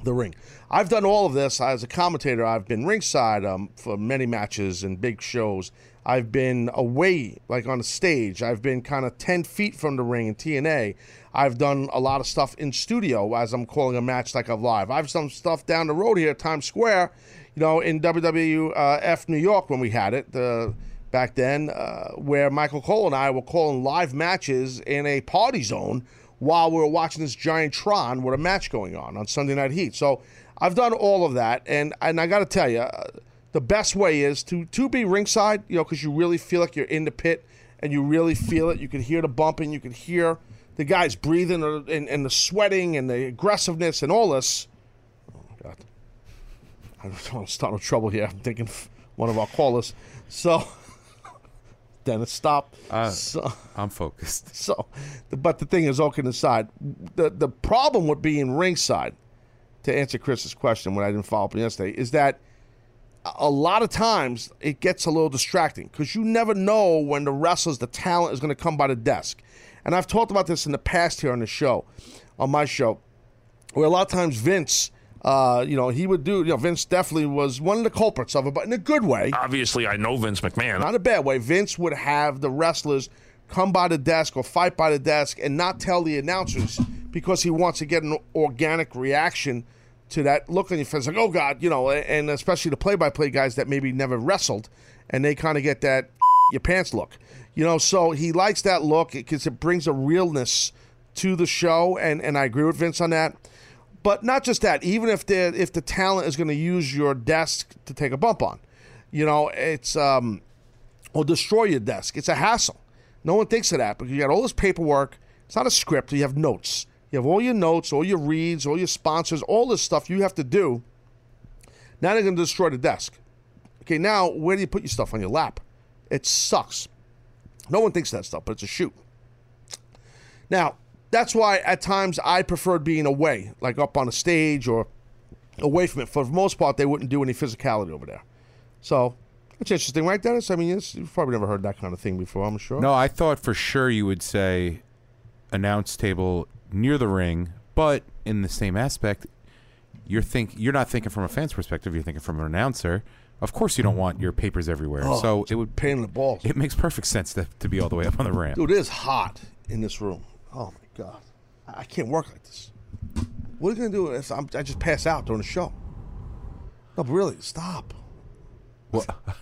the ring. I've done all of this as a commentator. I've been ringside um, for many matches and big shows. I've been away, like on a stage. I've been kind of 10 feet from the ring in TNA. I've done a lot of stuff in studio as I'm calling a match like a live. I've done stuff down the road here at Times Square, you know, in WWF New York when we had it. The back then, uh, where Michael Cole and I were calling live matches in a party zone while we were watching this giant Tron with a match going on on Sunday Night Heat. So I've done all of that, and and I got to tell you, uh, the best way is to to be ringside, you know, because you really feel like you're in the pit and you really feel it. You can hear the bumping, you can hear the guys breathing and, and the sweating and the aggressiveness and all this. Oh God. I don't want to start no trouble here. I'm thinking one of our callers. So, Dennis, stop. Uh, so, I'm focused. so, but the thing is, all kidding aside, the the problem with being ringside, to answer Chris's question when I didn't follow up yesterday, is that a lot of times it gets a little distracting because you never know when the wrestlers, the talent is going to come by the desk. And I've talked about this in the past here on the show, on my show, where a lot of times Vince, uh, you know, he would do, you know, Vince definitely was one of the culprits of it, but in a good way. Obviously, I know Vince McMahon. Not a bad way. Vince would have the wrestlers come by the desk or fight by the desk and not tell the announcers because he wants to get an organic reaction to that look on your face, like, oh God, you know, and especially the play by play guys that maybe never wrestled and they kind of get that your pants look. You know, so he likes that look because it brings a realness to the show, and, and I agree with Vince on that. But not just that, even if the if the talent is going to use your desk to take a bump on, you know, it's um, or destroy your desk. It's a hassle. No one thinks of that because you got all this paperwork. It's not a script. You have notes. You have all your notes, all your reads, all your sponsors, all this stuff you have to do. Now they're going to destroy the desk. Okay, now where do you put your stuff on your lap? It sucks. No one thinks that stuff, but it's a shoot. Now, that's why at times I preferred being away, like up on a stage or away from it. For the most part, they wouldn't do any physicality over there. So it's interesting, right, Dennis? I mean, you've probably never heard that kind of thing before, I'm sure. No, I thought for sure you would say announce table near the ring, but in the same aspect, you're think you're not thinking from a fan's perspective. You're thinking from an announcer. Of course, you don't want your papers everywhere. Oh, so it would pain in the balls. It makes perfect sense to, to be all the way up on the ramp. Dude, it is hot in this room. Oh god, I can't work like this. What are you gonna do if I'm, I just pass out during the show? No, but really, stop. What?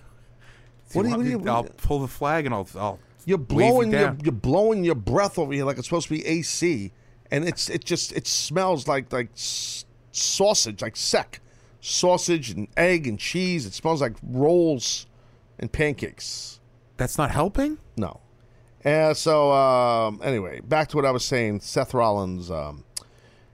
What do you- what you- I'll pull the flag and I'll. I'll You're blowing you your you're blowing your breath over here like it's supposed to be AC, and it's it just it smells like like s- sausage, like sec sausage and egg and cheese. It smells like rolls and pancakes. That's not helping. No. And so um, anyway, back to what I was saying. Seth Rollins, um,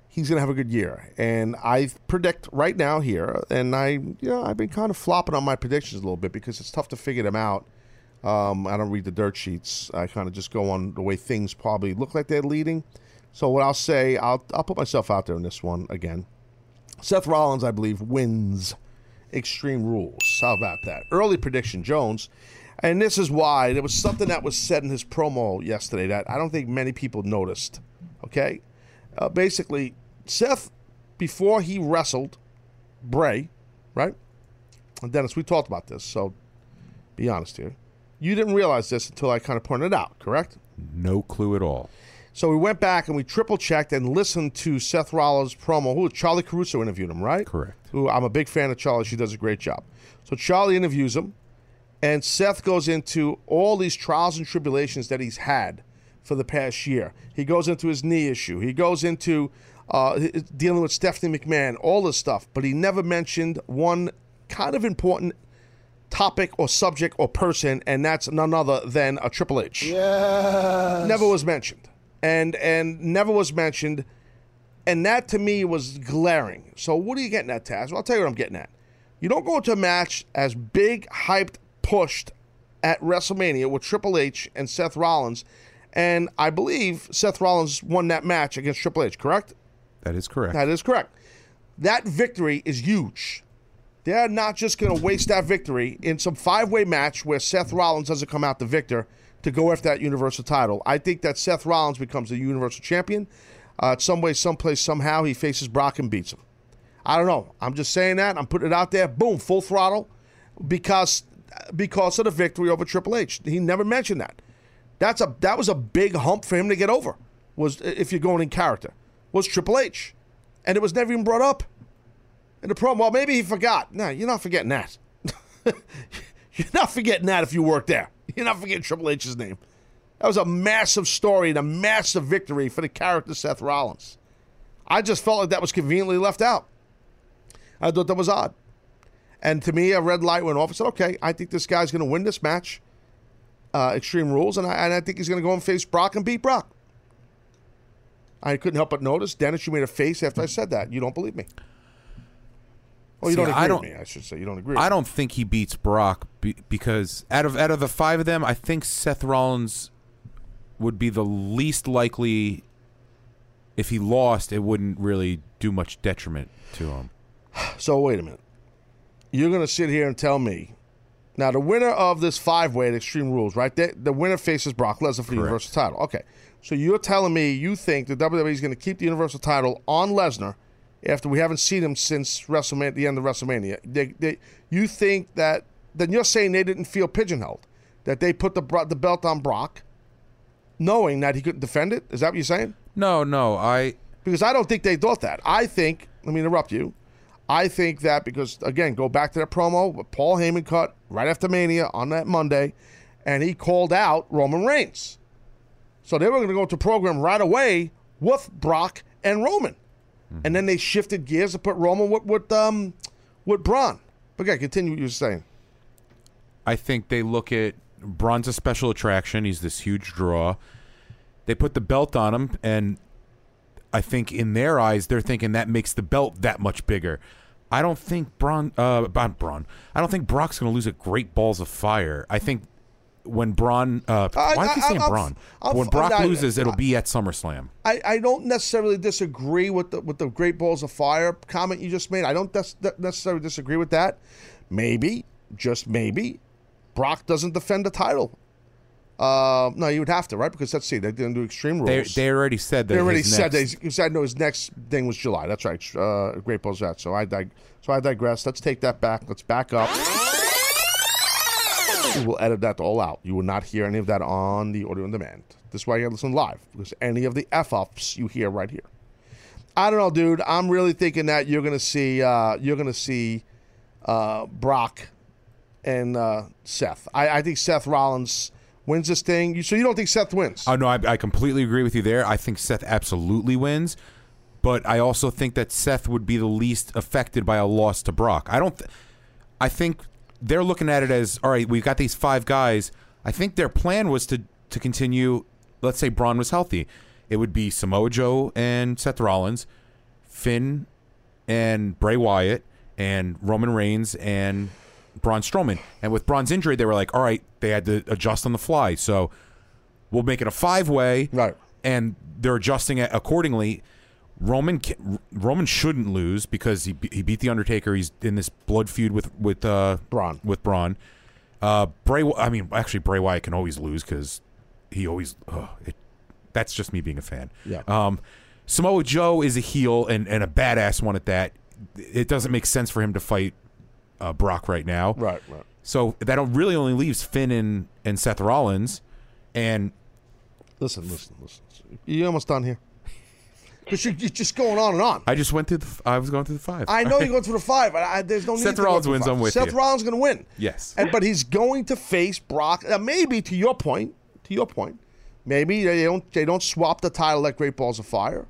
he's gonna have a good year, and I predict right now here, and I you know I've been kind of flopping on my predictions a little bit because it's tough to figure them out. Um, I don't read the dirt sheets. I kind of just go on the way things probably look like they're leading. So what I'll say, I'll I'll put myself out there in this one again. Seth Rollins, I believe, wins Extreme Rules. How about that? Early prediction, Jones. And this is why there was something that was said in his promo yesterday that I don't think many people noticed. Okay? Uh, basically, Seth, before he wrestled Bray, right? And Dennis, we talked about this, so be honest here. You didn't realize this until I kind of pointed it out, correct? No clue at all. So we went back and we triple checked and listened to Seth Rollins' promo. Who Charly Caruso interviewed him, right? Correct. Who I'm a big fan of Charly. She does a great job. So Charly interviews him, and Seth goes into all these trials and tribulations that he's had for the past year. He goes into his knee issue. He goes into uh, dealing with Stephanie McMahon, all this stuff. But he never mentioned one kind of important topic or subject or person, and that's none other than a Triple H. Yeah. Never was mentioned, and and never was mentioned, and that to me was glaring. So what are you getting at, Taz? Well, I'll tell you what I'm getting at. You don't go into a match as big, hyped, pushed at WrestleMania with Triple H and Seth Rollins, and I believe Seth Rollins won that match against Triple H. Correct? That is correct. That is correct. That victory is huge. They're not just going to waste that victory in some five way match where Seth Rollins doesn't come out the victor to go after that Universal title. I think that Seth Rollins becomes the Universal Champion. Uh, some way, someplace, somehow, he faces Brock and beats him. I don't know. I'm just saying that. I'm putting it out there. Boom, full throttle, because because of the victory over Triple H. He never mentioned that. That's a that was a big hump for him to get over. Was if you're going in character, was Triple H, and it was never even brought up in the promo. Well, maybe he forgot. No, you're not forgetting that. you're not forgetting that if you work there. You're not forgetting Triple H's name. That was a massive story and a massive victory for the character Seth Rollins. I just felt like that was conveniently left out. I thought that was odd. And to me, a red light went off. I said, okay, I think this guy's going to win this match, uh, Extreme Rules, and I, and I think he's going to go and face Brock and beat Brock. I couldn't help but notice, Dennis, you made a face after I said that. You don't believe me. Well, you See, don't agree I don't- with me, I should say. You don't agree. I with me. don't think he beats Brock be, because out of out of the five of them, I think Seth Rollins would be the least likely. If he lost, it wouldn't really do much detriment to him. So wait a minute. You're going to sit here and tell me now the winner of this five way at Extreme Rules, right? The, the winner faces Brock Lesnar for the Universal title. Okay. So you're telling me you think the WWE is going to keep the Universal title on Lesnar after we haven't seen him since WrestleMania, the end of WrestleMania? They, they, you think that, then you're saying they didn't feel pigeonholed, that they put the, the belt on Brock knowing that he couldn't defend it? Is that what you're saying? No, no, I because I don't think they thought that. I think, let me interrupt you. I think that because again, go back to that promo Paul Heyman cut right after Mania on that Monday, and he called out Roman Reigns. So they were going to go to program right away with Brock and Roman, and then they shifted gears to put Roman with with um with Braun. But, Okay, continue what you were saying. I think they look at Braun's a special attraction. He's this huge draw. They put the belt on him, and I think in their eyes, they're thinking that makes the belt that much bigger. I don't think Braun, uh, Braun. I don't think Brock's going to lose at Great Balls of Fire. I think when Braun, uh, I- why do you saying I'll- Braun? I'll- when Brock I- loses, it'll be at SummerSlam. I, I don't necessarily disagree with the with the Great Balls of Fire comment you just made. I don't des- necessarily disagree with that. Maybe, just maybe, Brock doesn't defend the title. Uh, no, you would have to, right? Because let's see, they didn't do Extreme They, Rules. they already said that. They already said next- they he said no. His next thing was July. That's right. Uh, Great Balls that. So I dig- so I digress. Let's take that back. Let's back up. We will edit that all out. You will not hear any of that on the audio on demand. This is why you gotta listen live because any of the f ups you hear right here. I don't know, dude. I'm really thinking that you're gonna see uh, you're gonna see uh, Brock and uh, Seth. I, I think Seth Rollins wins this thing. So you don't think Seth wins? Oh no, I, I completely agree with you there. I think Seth absolutely wins, but I also think that Seth would be the least affected by a loss to Brock. I don't. Th- I think they're looking at it as all right. We've got these five guys. I think their plan was to to continue. Let's say Braun was healthy, it would be Samoa Joe and Seth Rollins, Finn and Bray Wyatt, and Roman Reigns and Braun Strowman. And with Braun's injury, they were like, all right, they had to adjust on the fly. So we'll make it a five way. Right. And they're adjusting it accordingly. Roman Roman shouldn't lose because he he beat the Undertaker. He's in this blood feud with with uh, Braun. With Braun, uh, Bray. I mean, actually, Bray Wyatt can always lose because he always. Oh, it, that's just me being a fan. Yeah. Um, Samoa Joe is a heel and, and a badass one at that. It doesn't make sense for him to fight uh, Brock right now. Right, right. So that really only leaves Finn and, and Seth Rollins, and Listen, listen, listen. You almost done here? Because you're, you're just going on and on. I just went through. The, I was going through the five. I know you're going through the five. but I, there's no need Seth to go Rollins wins. I'm with Seth you. Rollins going to win. Yes. And, but he's going to face Brock. Uh, maybe to your point, to your point, maybe they don't they don't swap the title like Great Balls of Fire.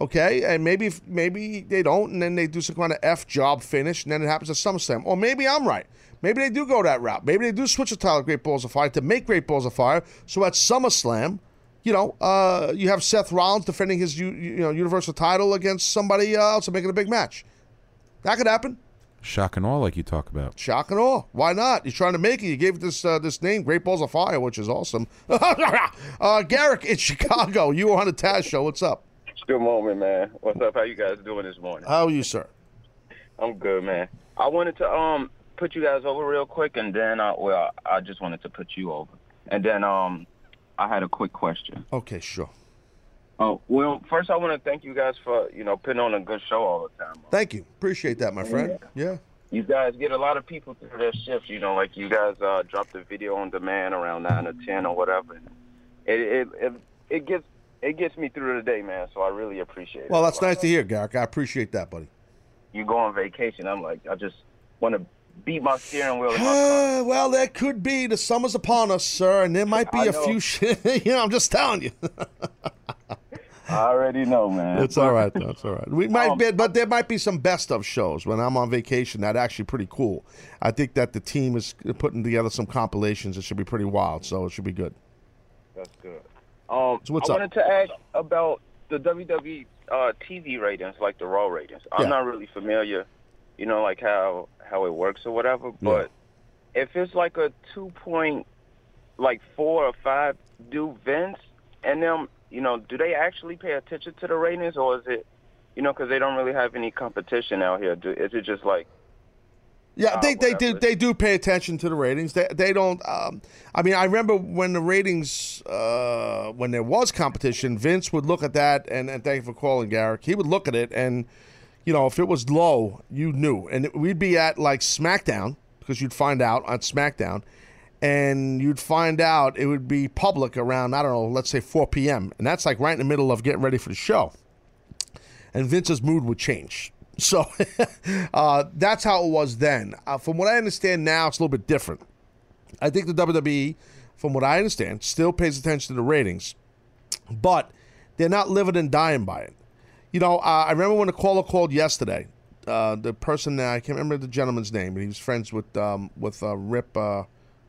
Okay, and maybe maybe they don't, and then they do some kind of f job finish, and then it happens at SummerSlam. Or maybe I'm right. Maybe they do go that route. Maybe they do switch the title, Great Balls of Fire, to make Great Balls of Fire. So at SummerSlam, you know, uh, you have Seth Rollins defending his u- you know Universal title against somebody else and making a big match. That could happen. Shock and awe, like you talk about. Shock and awe. Why not? You're trying to make it. You gave this uh, this name, Great Balls of Fire, which is awesome. uh, Garrick in Chicago. You on the Taz show. What's up? Good morning, man. What's up? How you guys doing this morning? How are you, sir? I'm good, man. I wanted to um put you guys over real quick, and then uh, well, I just wanted to put you over, and then um I had a quick question. Okay, sure. Oh well, first I want to thank you guys for you know putting on a good show all the time. Thank you. Appreciate that, my friend. Yeah. You guys get a lot of people through their shifts. You know, like you guys uh, drop the video on demand around nine or ten or whatever. It it it, it gets it gets me through the day, man. So I really appreciate it. Well, that's nice to hear, Garrick. I appreciate that, buddy. You go on vacation, I'm like, I just want to beat my steering wheel. my. Well, that could be. The summer's upon us, sir, and there might be I a know. few. Sh- you know, I'm just telling you. I already know, man. It's all right, though. It's all right. We might um, be, but there might be some best of shows when I'm on vacation. That actually pretty cool. I think that the team is putting together some compilations. It should be pretty wild, so it should be good. That's good. Um, So what's I up? wanted to ask about the WWE uh, TV ratings, like the Raw ratings. I'm Yeah. not really familiar, you know, like how how it works or whatever. But if it's like a two point, like four or five, do Vince and them, you know, do they actually pay attention to the ratings, or is it, you know, because they don't really have any competition out here? Do, is it just like Yeah, uh, they, they do they do pay attention to the ratings. They they don't. Um, I mean, I remember when the ratings uh, when there was competition, Vince would look at that and, and thank you for calling, Garrick. He would look at it and you know if it was low, you knew, and it, we'd be at like SmackDown because you'd find out on SmackDown, and you'd find out it would be public around I don't know, let's say 4 p.m. and that's like right in the middle of getting ready for the show and Vince's mood would change. So uh, that's how it was then. Uh, from what I understand now, it's a little bit different. I think the WWE, from what I understand, still pays attention to the ratings, but they're not living and dying by it. You know, uh, I remember when the caller called yesterday. Uh, the person that I can't remember the gentleman's name, but he was friends with um, with uh, Rip uh,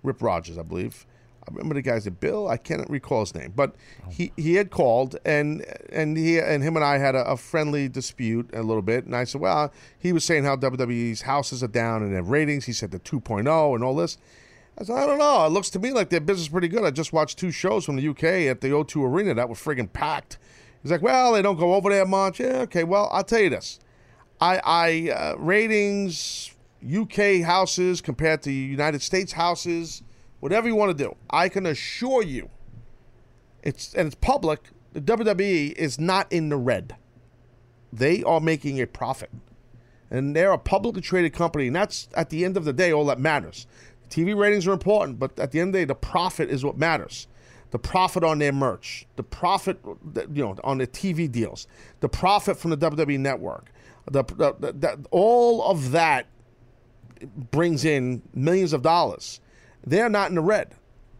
Rip Rogers, I believe. I remember the guy's name, Bill. I can't recall his name, but he, he had called and and he and him and I had a, a friendly dispute a little bit. And I said, well, he was saying how WWE's houses are down and their ratings. He said the 2.0 and all this. I said, I don't know. It looks to me like their business is pretty good. I just watched two shows from the UK at the O2 Arena that were friggin' packed. He's like, well, they don't go over there much. Yeah, okay. Well, I'll tell you this. I, I uh, ratings UK houses compared to United States houses, whatever you want to do. I can assure you, it's and it's public. The WWE is not in the red. They are making a profit, and they're a publicly traded company, and that's at the end of the day all that matters. TV ratings are important, but at the end of the day, the profit is what matters. The profit on their merch, the profit, you know, on the TV deals, the profit from the WWE network, the, the, the, all of that brings in millions of dollars. They're not in the red.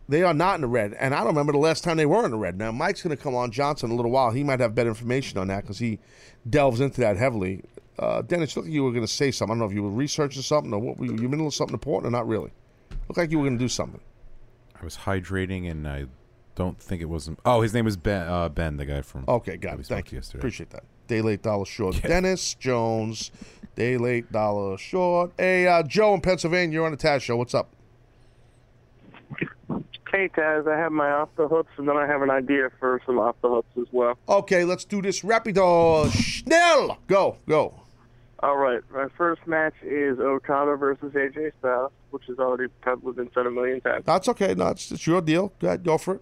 They are not in the red, and I don't remember the last time they were in the red. Now Mike's going to come on Johnson in a little while. He might have better information on that because he delves into that heavily. Uh, Dennis, look like you were going to say something. I don't know if you were researching something or what. Were you, you middle of something important or not really? Look like you were going to do something. I was hydrating, and I don't think it wasn't. Oh, his name was Ben. Uh, ben, the guy from. Okay, got it. Thank you. Yesterday. Appreciate that. Day late, dollar short. Dennis Jones, day late, dollar short. Hey, uh, Joe in Pennsylvania, you're on the Taz show. What's up? Hey Taz, I have my off the hooks, and then I have an idea for some off the hooks as well. Okay, let's do this rapido. Schnell. Go, go. All right, my first match is Okada versus AJ Styles, which has already probably been said a million times. That's okay. No, it's, it's your deal. Go ahead, go for it.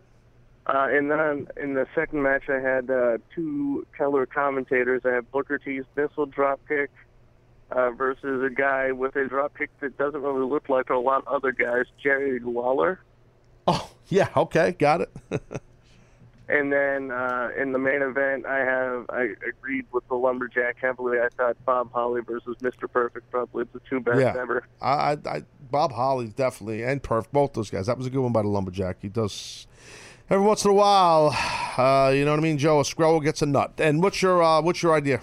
Uh, and then in the second match, I had uh, two color commentators. I had Booker T's missile drop kick uh, versus a guy with a drop kick that doesn't really look like a lot of other guys, Jerry Lawler. Oh, yeah, okay, got it. And then uh, in the main event, I have I agreed with the lumberjack heavily. I thought Bob Holly versus Mr. Perfect probably the two best yeah. ever. I, I, I, Bob Holly definitely and Perf, both those guys. That was a good one by the lumberjack. He does every once in a while. Uh, you know what I mean, Joe? A squirrel gets a nut. And what's your uh, what's your idea?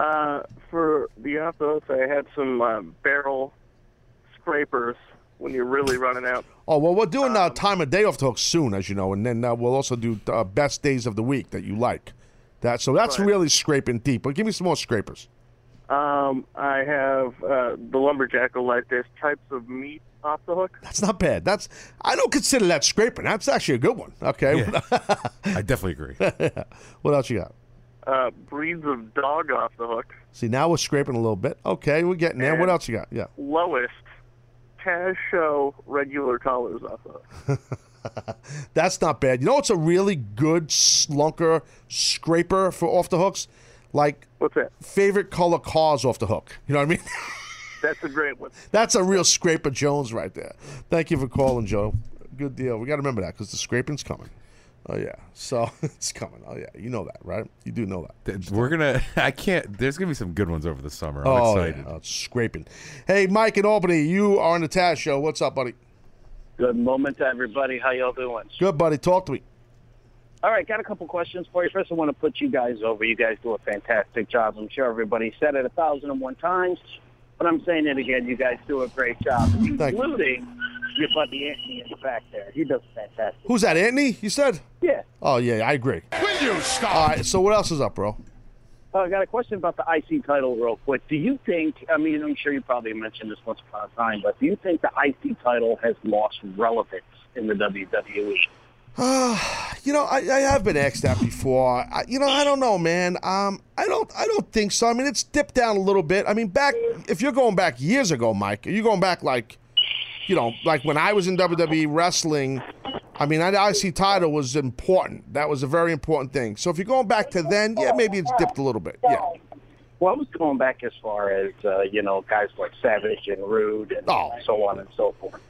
Uh, for the off the hooks, I had some uh, barrel scrapers when you're really running out. Oh well, we're doing uh, time of day off the hook soon, as you know, and then uh, we'll also do uh, best days of the week that you like. That so that's Right. really scraping deep. But give me some more scrapers. Um, I have uh, the lumberjack will like this types of meat off the hook. That's not bad. That's I don't consider that scraping. That's actually a good one. Okay. I definitely agree. what else you got? Uh, breeds of dog off the hook. See, now we're scraping a little bit. Okay, we're getting there. What else you got? Yeah. Lowest Taz show regular colors off the hook. That's not bad. You know what's a really good slunker scraper for off the hooks? Like what's that? Favorite color cars off the hook. You know what I mean? That's a great one. That's a real scraper Jones right there. Thank you for calling, Joe. Good deal. We got to remember that because the scraping's coming. Oh yeah, so it's coming. Oh yeah, you know that, right? You do know that. We're gonna. I can't. There's gonna be some good ones over the summer. I'm oh, excited. Yeah. Oh, it's scraping. Hey, Mike in Albany, you are on the Taz show. What's up, buddy? Good moment to everybody. How y'all doing? Good, buddy. Talk to me. All right, got a couple questions for you. First, I want to put you guys over. You guys do a fantastic job. I'm sure everybody said it a thousand and one times, but I'm saying it again. You guys do a great job, including your buddy Anthony in the back there. He does fantastic. Who's that, Anthony? You said? Yeah. Oh yeah, I agree. Will you stop? All right. So what else is up, bro? Uh, I got a question about the IC title, real quick. Do you think? I mean, I'm sure you probably mentioned this once upon a time, but do you think the IC title has lost relevance in the? WWE? Uh, you know, I, I have been asked that before. I, you know, I don't know, man. Um, I don't, I don't think so. I mean, it's dipped down a little bit. I mean, back if you're going back years ago, Mike, you're going back like, you know, like when I was in WWE wrestling. I mean, I IC title was important. That was a very important thing. So if you're going back to then, yeah, maybe it's dipped a little bit. Yeah. Well, I was going back as far as uh, you know guys like Savage and Rude and so on and so forth.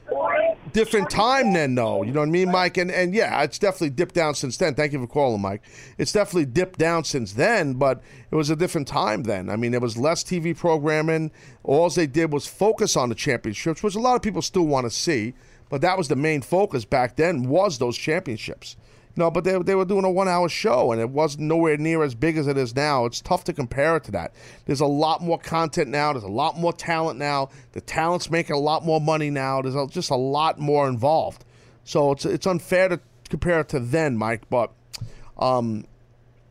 different time then though. You know what i mean mike? And and yeah it's definitely dipped down since then. Thank you for calling mike. It's definitely dipped down since then but it was a different time then. I mean there was less tv programming. All they did was focus on the championships which a lot of people still want to see but that was the main focus back then was those championships no, but they, they were doing a one hour show and it wasn't nowhere near as big as it is now. It's tough to compare it to that. There's a lot more content now. There's a lot more talent now. The talent's making a lot more money now. There's a, just a lot more involved. So it's it's unfair to compare it to then, Mike. But um,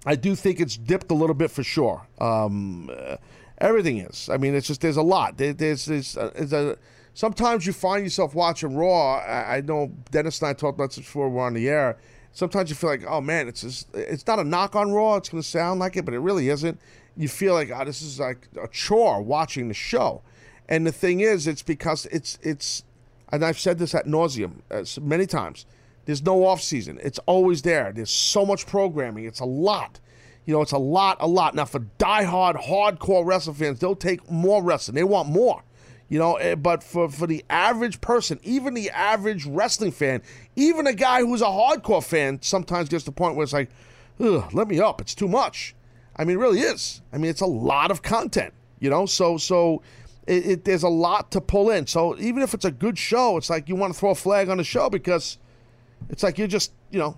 I do think it's dipped a little bit for sure. Um, uh, everything is. I mean, it's just there's a lot. There, there's there's, uh, there's a sometimes you find yourself watching Raw. I, I know Dennis and I talked about this before we're on the air sometimes you feel like, oh man, it's just, it's not a knock on Raw. It's going to sound like it, but it really isn't. You feel like, oh, this is like a chore watching the show. And the thing is, it's because it's it's, and I've said this at nauseum uh, many times. There's no off season. It's always there. There's so much programming. It's a lot. You know, it's a lot, a lot. Now, for diehard, hardcore wrestling fans, they'll take more wrestling. They want more. You know, eh, but for, for the average person, even the average wrestling fan, even a guy who's a hardcore fan, sometimes gets to the point where it's like, let me up. It's too much. I mean, it really is. I mean, it's a lot of content. You know, so so it, it, there's a lot to pull in. So even if it's a good show, it's like you want to throw a flag on the show because it's like you're just you know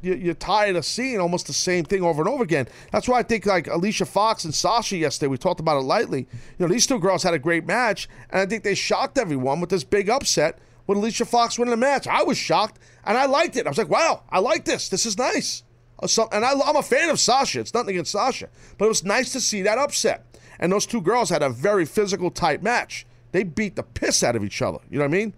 you're tired of seeing almost the same thing over and over again. That's why I think like Alicia Fox and Sasha yesterday, we talked about it lightly. You know, these two girls had a great match, and I think they shocked everyone with this big upset with Alicia Fox winning the match. I was shocked, and I liked it. I was like, wow, I like this. This is nice. Uh, so, and I, I'm a fan of Sasha. It's nothing against Sasha, but it was nice to see that upset. And those two girls had a very physical, tight match. They beat the piss out of each other. You know what I mean?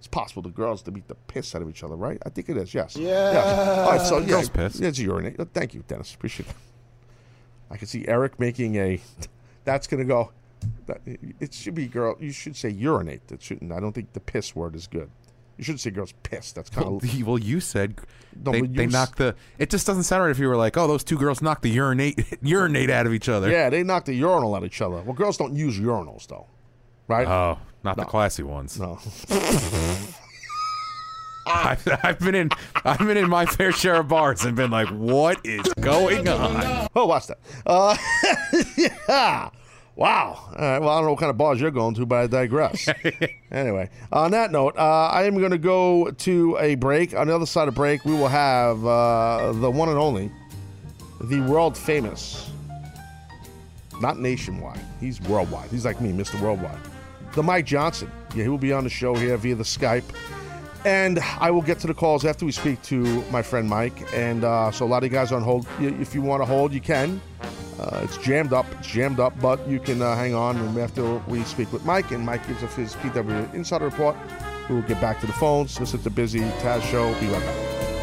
It's possible the girls to beat the piss out of each other, right? I think it is. Yes. Yeah. All right. So yeah, Girls piss. Yeah, it's urinate. Uh, Thank you, Dennis. Appreciate it. I can see Eric making a. That's gonna go. That, it should be girl. You should say urinate. That shouldn't. I don't think the piss word is good. You shouldn't say girls piss. That's kind Well, of. well, you said No, they, but you they s- knocked the. It just doesn't sound right if you were like, oh, those two girls knocked the urinate urinate out of each other. Yeah, they knock the urinal at each other. Well, girls don't use urinals though, right? Oh, not the classy ones. No. I've, I've been in I've been in my fair share of bars and been like, what is going on? Oh, watch that. Uh, yeah. Wow. All right. Well, I don't know what kind of bars you're going to, but I digress. anyway, on that note, uh, I am going to go to a break. On the other side of break, we will have uh, the one and only, the world famous, not nationwide. He's worldwide. He's like me, Mr. Worldwide. The Mike Johnson. Yeah, he will be on the show here via the Skype. And I will get to the calls after we speak to my friend Mike. And uh, so a lot of you guys on hold. If you want to hold, you can. Uh, it's jammed up. It's jammed up, but you can uh, hang on. And after we speak with Mike, and Mike gives us his PW Insider Report, we will get back to the phones. Listen to the busy Taz show. Be right back.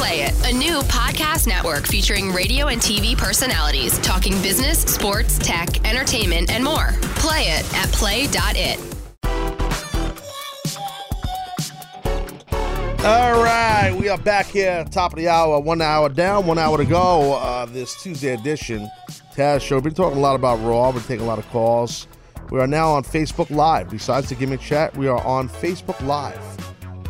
Play It, a new podcast network featuring radio and TV personalities talking business, sports, tech, entertainment, and more. Play it at play.it. All right, we are back here, top of the hour, one hour down, one hour to go. Uh, this Tuesday edition Taz Show. Been talking a lot about Raw. Been taking a lot of calls. We are now on Facebook Live. Besides the gimmick chat, we are on Facebook Live.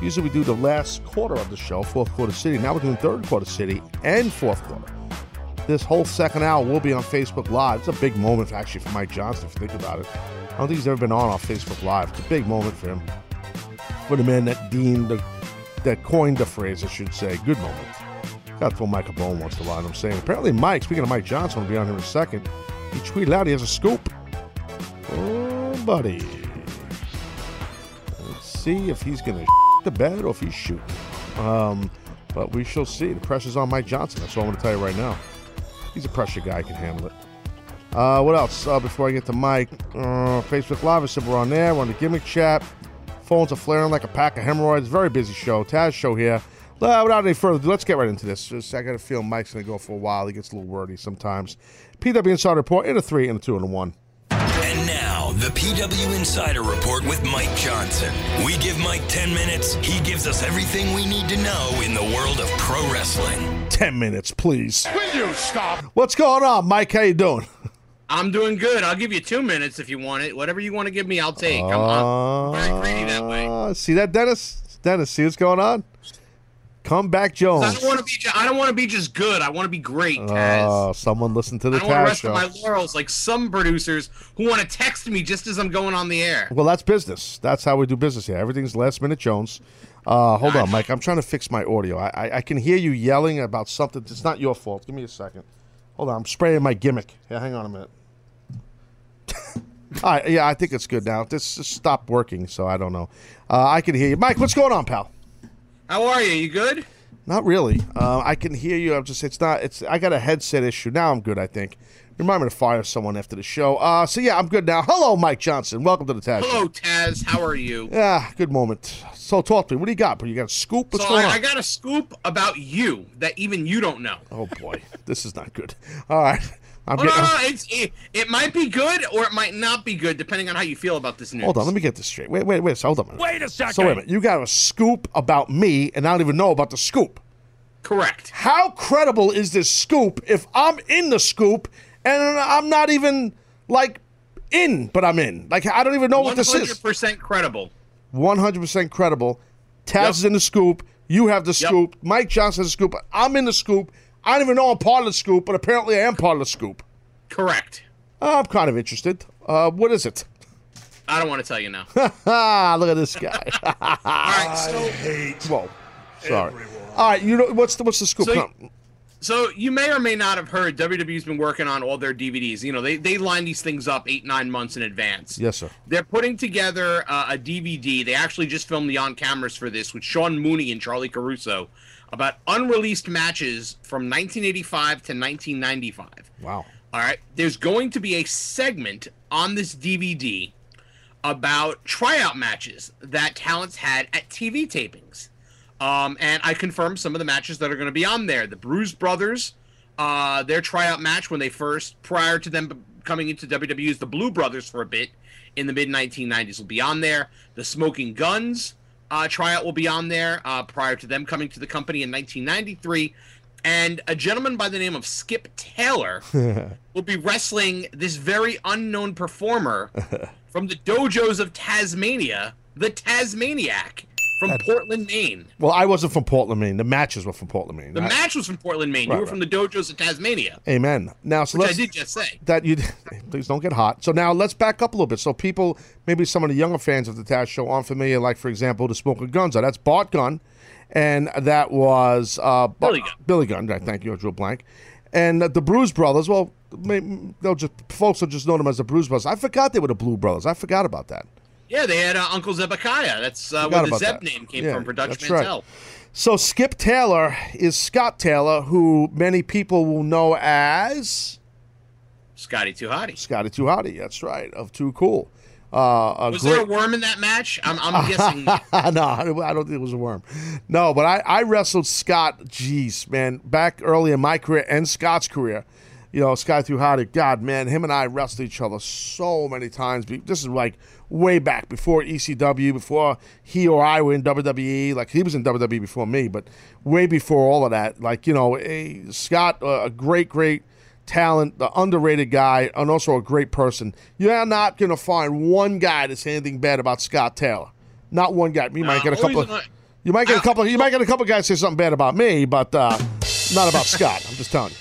Usually we do the last quarter of the show, fourth quarter city. Now we're doing third quarter city and fourth quarter. This whole second hour will be on Facebook Live. It's a big moment actually for Mike Johnson if you think about it. I don't think he's ever been on off Facebook Live. It's a big moment for him. For the man that deemed the that coined the phrase, I should say. Good moment. Got to throw Mike a bone once in a while. I'm saying. Apparently, Mike. Speaking of Mike Johnson, will be on here in a second. He tweeted out he has a scoop. Oh, buddy. Let's see if he's to the bed or if he's shooting. Um, but we shall see. The pressure's on Mike Johnson. That's all I'm going to tell you right now. He's a pressure guy. Can handle it. Uh, what else? Uh, before I get to Mike, uh, Facebook Live, I said we're on there. We're on the gimmick chat. Phones are flaring like a pack of hemorrhoids. Very busy show. Taz show here. Uh, without any further ado, let's get right into this. Just, I got a feel Mike's going to go for a while. He gets a little wordy sometimes. PW Insider Report in a three, and a two, and a one. And now, the PW Insider Report with Mike Johnson. We give Mike 10 minutes, he gives us everything we need to know in the world of pro wrestling. Ten minutes, please. Will you stop? What's going on, Mike? How you doing? I'm doing good. I'll give you two minutes if you want it. Whatever you want to give me, I'll take. I'm, I'm very greedy that way. Uh, see that, Dennis? Dennis, see what's going on? Come back, Jones. I don't want to be. I don't want to be just good. I want to be great, Taz. Oh, someone listen to the I don't want to rest on my laurels like some producers who want to text me just as I'm going on the air. Well, that's business. That's how we do business here. Everything's last minute Jones. Uh, hold on, Mike. I'm trying to fix my audio. I, I, I can hear you yelling about something. It's not your fault. Give me a second. Hold on. I'm spraying my gimmick. Yeah, hang on a minute. All right, yeah, I think it's good now. This just stopped working, so I don't know. Uh, I can hear you, Mike. What's going on, pal? How are you? You good? Not really. Uh, I can hear you. I'm just. It's not. It's. I got a headset issue now. I'm good. I think. Remind me to fire someone after the show. Uh, so yeah, I'm good now. Hello, Mike Johnson. Welcome to the Taz. Hello, Taz. How are you? Yeah, good moment. So talk to me. What do you got? But you got a scoop? What's so going I, on? I got a scoop about you that even you don't know. Oh boy, this is not good. All right, I'm Oh, no, getting. no, it's, it, it might be good or it might not be good depending on how you feel about this news. Hold on, let me get this straight. Wait, wait, wait. So hold on. a minute. Wait a second. So wait a minute. You got a scoop about me, and I don't even know about the scoop. Correct. How credible is this scoop if I'm in the scoop and I'm not even like in, but I'm in? Like I don't even know what this is. 100% credible. 100% credible. Taz is in the scoop. You have the scoop. Mike Johnson has the scoop. I'm in the scoop. I don't even know I'm part of the scoop, but apparently I am part of the scoop. Correct. I'm kind of interested. Uh, what is it? I don't want to tell you now. Look at this guy. All right, so Whoa. Sorry. All right, you know what's the what's the scoop? So you- So you may or may not have heard WWE's been working on all their DVDs. You know, they they line these things up eight nine months in advance. yes, sir. They're putting together uh, a DVD. They actually just filmed the on cameras for this with Sean Mooney and Charly Caruso about unreleased matches from 1985 to 1995. Wow. All right. There's going to be a segment on this DVD about tryout matches that talents had at TV tapings. Um, and I confirmed some of the matches that are going to be on there. The Bruise Brothers, uh, their tryout match when they first, prior to them coming into WWE, is the Blu Brothers for a bit in the mid 1990s will be on there. The Smoking Guns uh, tryout will be on there uh, prior to them coming to the company in 1993. And a gentleman by the name of Skip Taylor will be wrestling this very unknown performer from the dojos of Tasmania, the Tasmaniac from Portland, Maine. Well, I wasn't from Portland, Maine. The matches were from Portland, Maine. The I- match was from Portland, Maine. Right, you were right. from the dojos of Tasmania, Amen. Now, so which I did just say. that you please don't get hot. So now let's back up a little bit. So people, maybe some of the younger fans of the Taz Show aren't familiar. Like for example, the Smoking Guns. That's Bart Gunn, and that was uh, Billy Gunn. Billy Gunn. Right, thank you. I drew a blank. And uh, the Bruise Brothers. Well, they'll just folks will just know them as the Bruise Brothers. I forgot they were the Blu Brothers. I forgot about that. Yeah, they had uh, Uncle Zebekiah. That's uh, where the Zeb that. name came Yeah, from for Dutch that's right. Mantell. So Skip Taylor is Scott Taylor, who many people will know as Scotty Too Hottie. Scotty Too Hottie. That's right. Of Too Cool. Uh, Was great- there a worm in that match? I'm, I'm guessing. no, I don't I don't think it was a worm. No, but I, I wrestled Scott, jeez, man, back early in my career and Scott's career. You know, Scotty Too Hottie. God, man, him and I wrestled each other so many times. This is like way back before ECW, before he or I were in WWE. Like he was in WWE before me, but way before all of that. Like you know, a, Scott, a great, great talent, the underrated guy, and also a great person. You're not gonna find one guy to say anything bad about Scott Taylor. Not one guy. You might get a couple. an- You might get a couple. You might get a couple guys say something bad about me, but uh, not about Scott. I'm just telling you.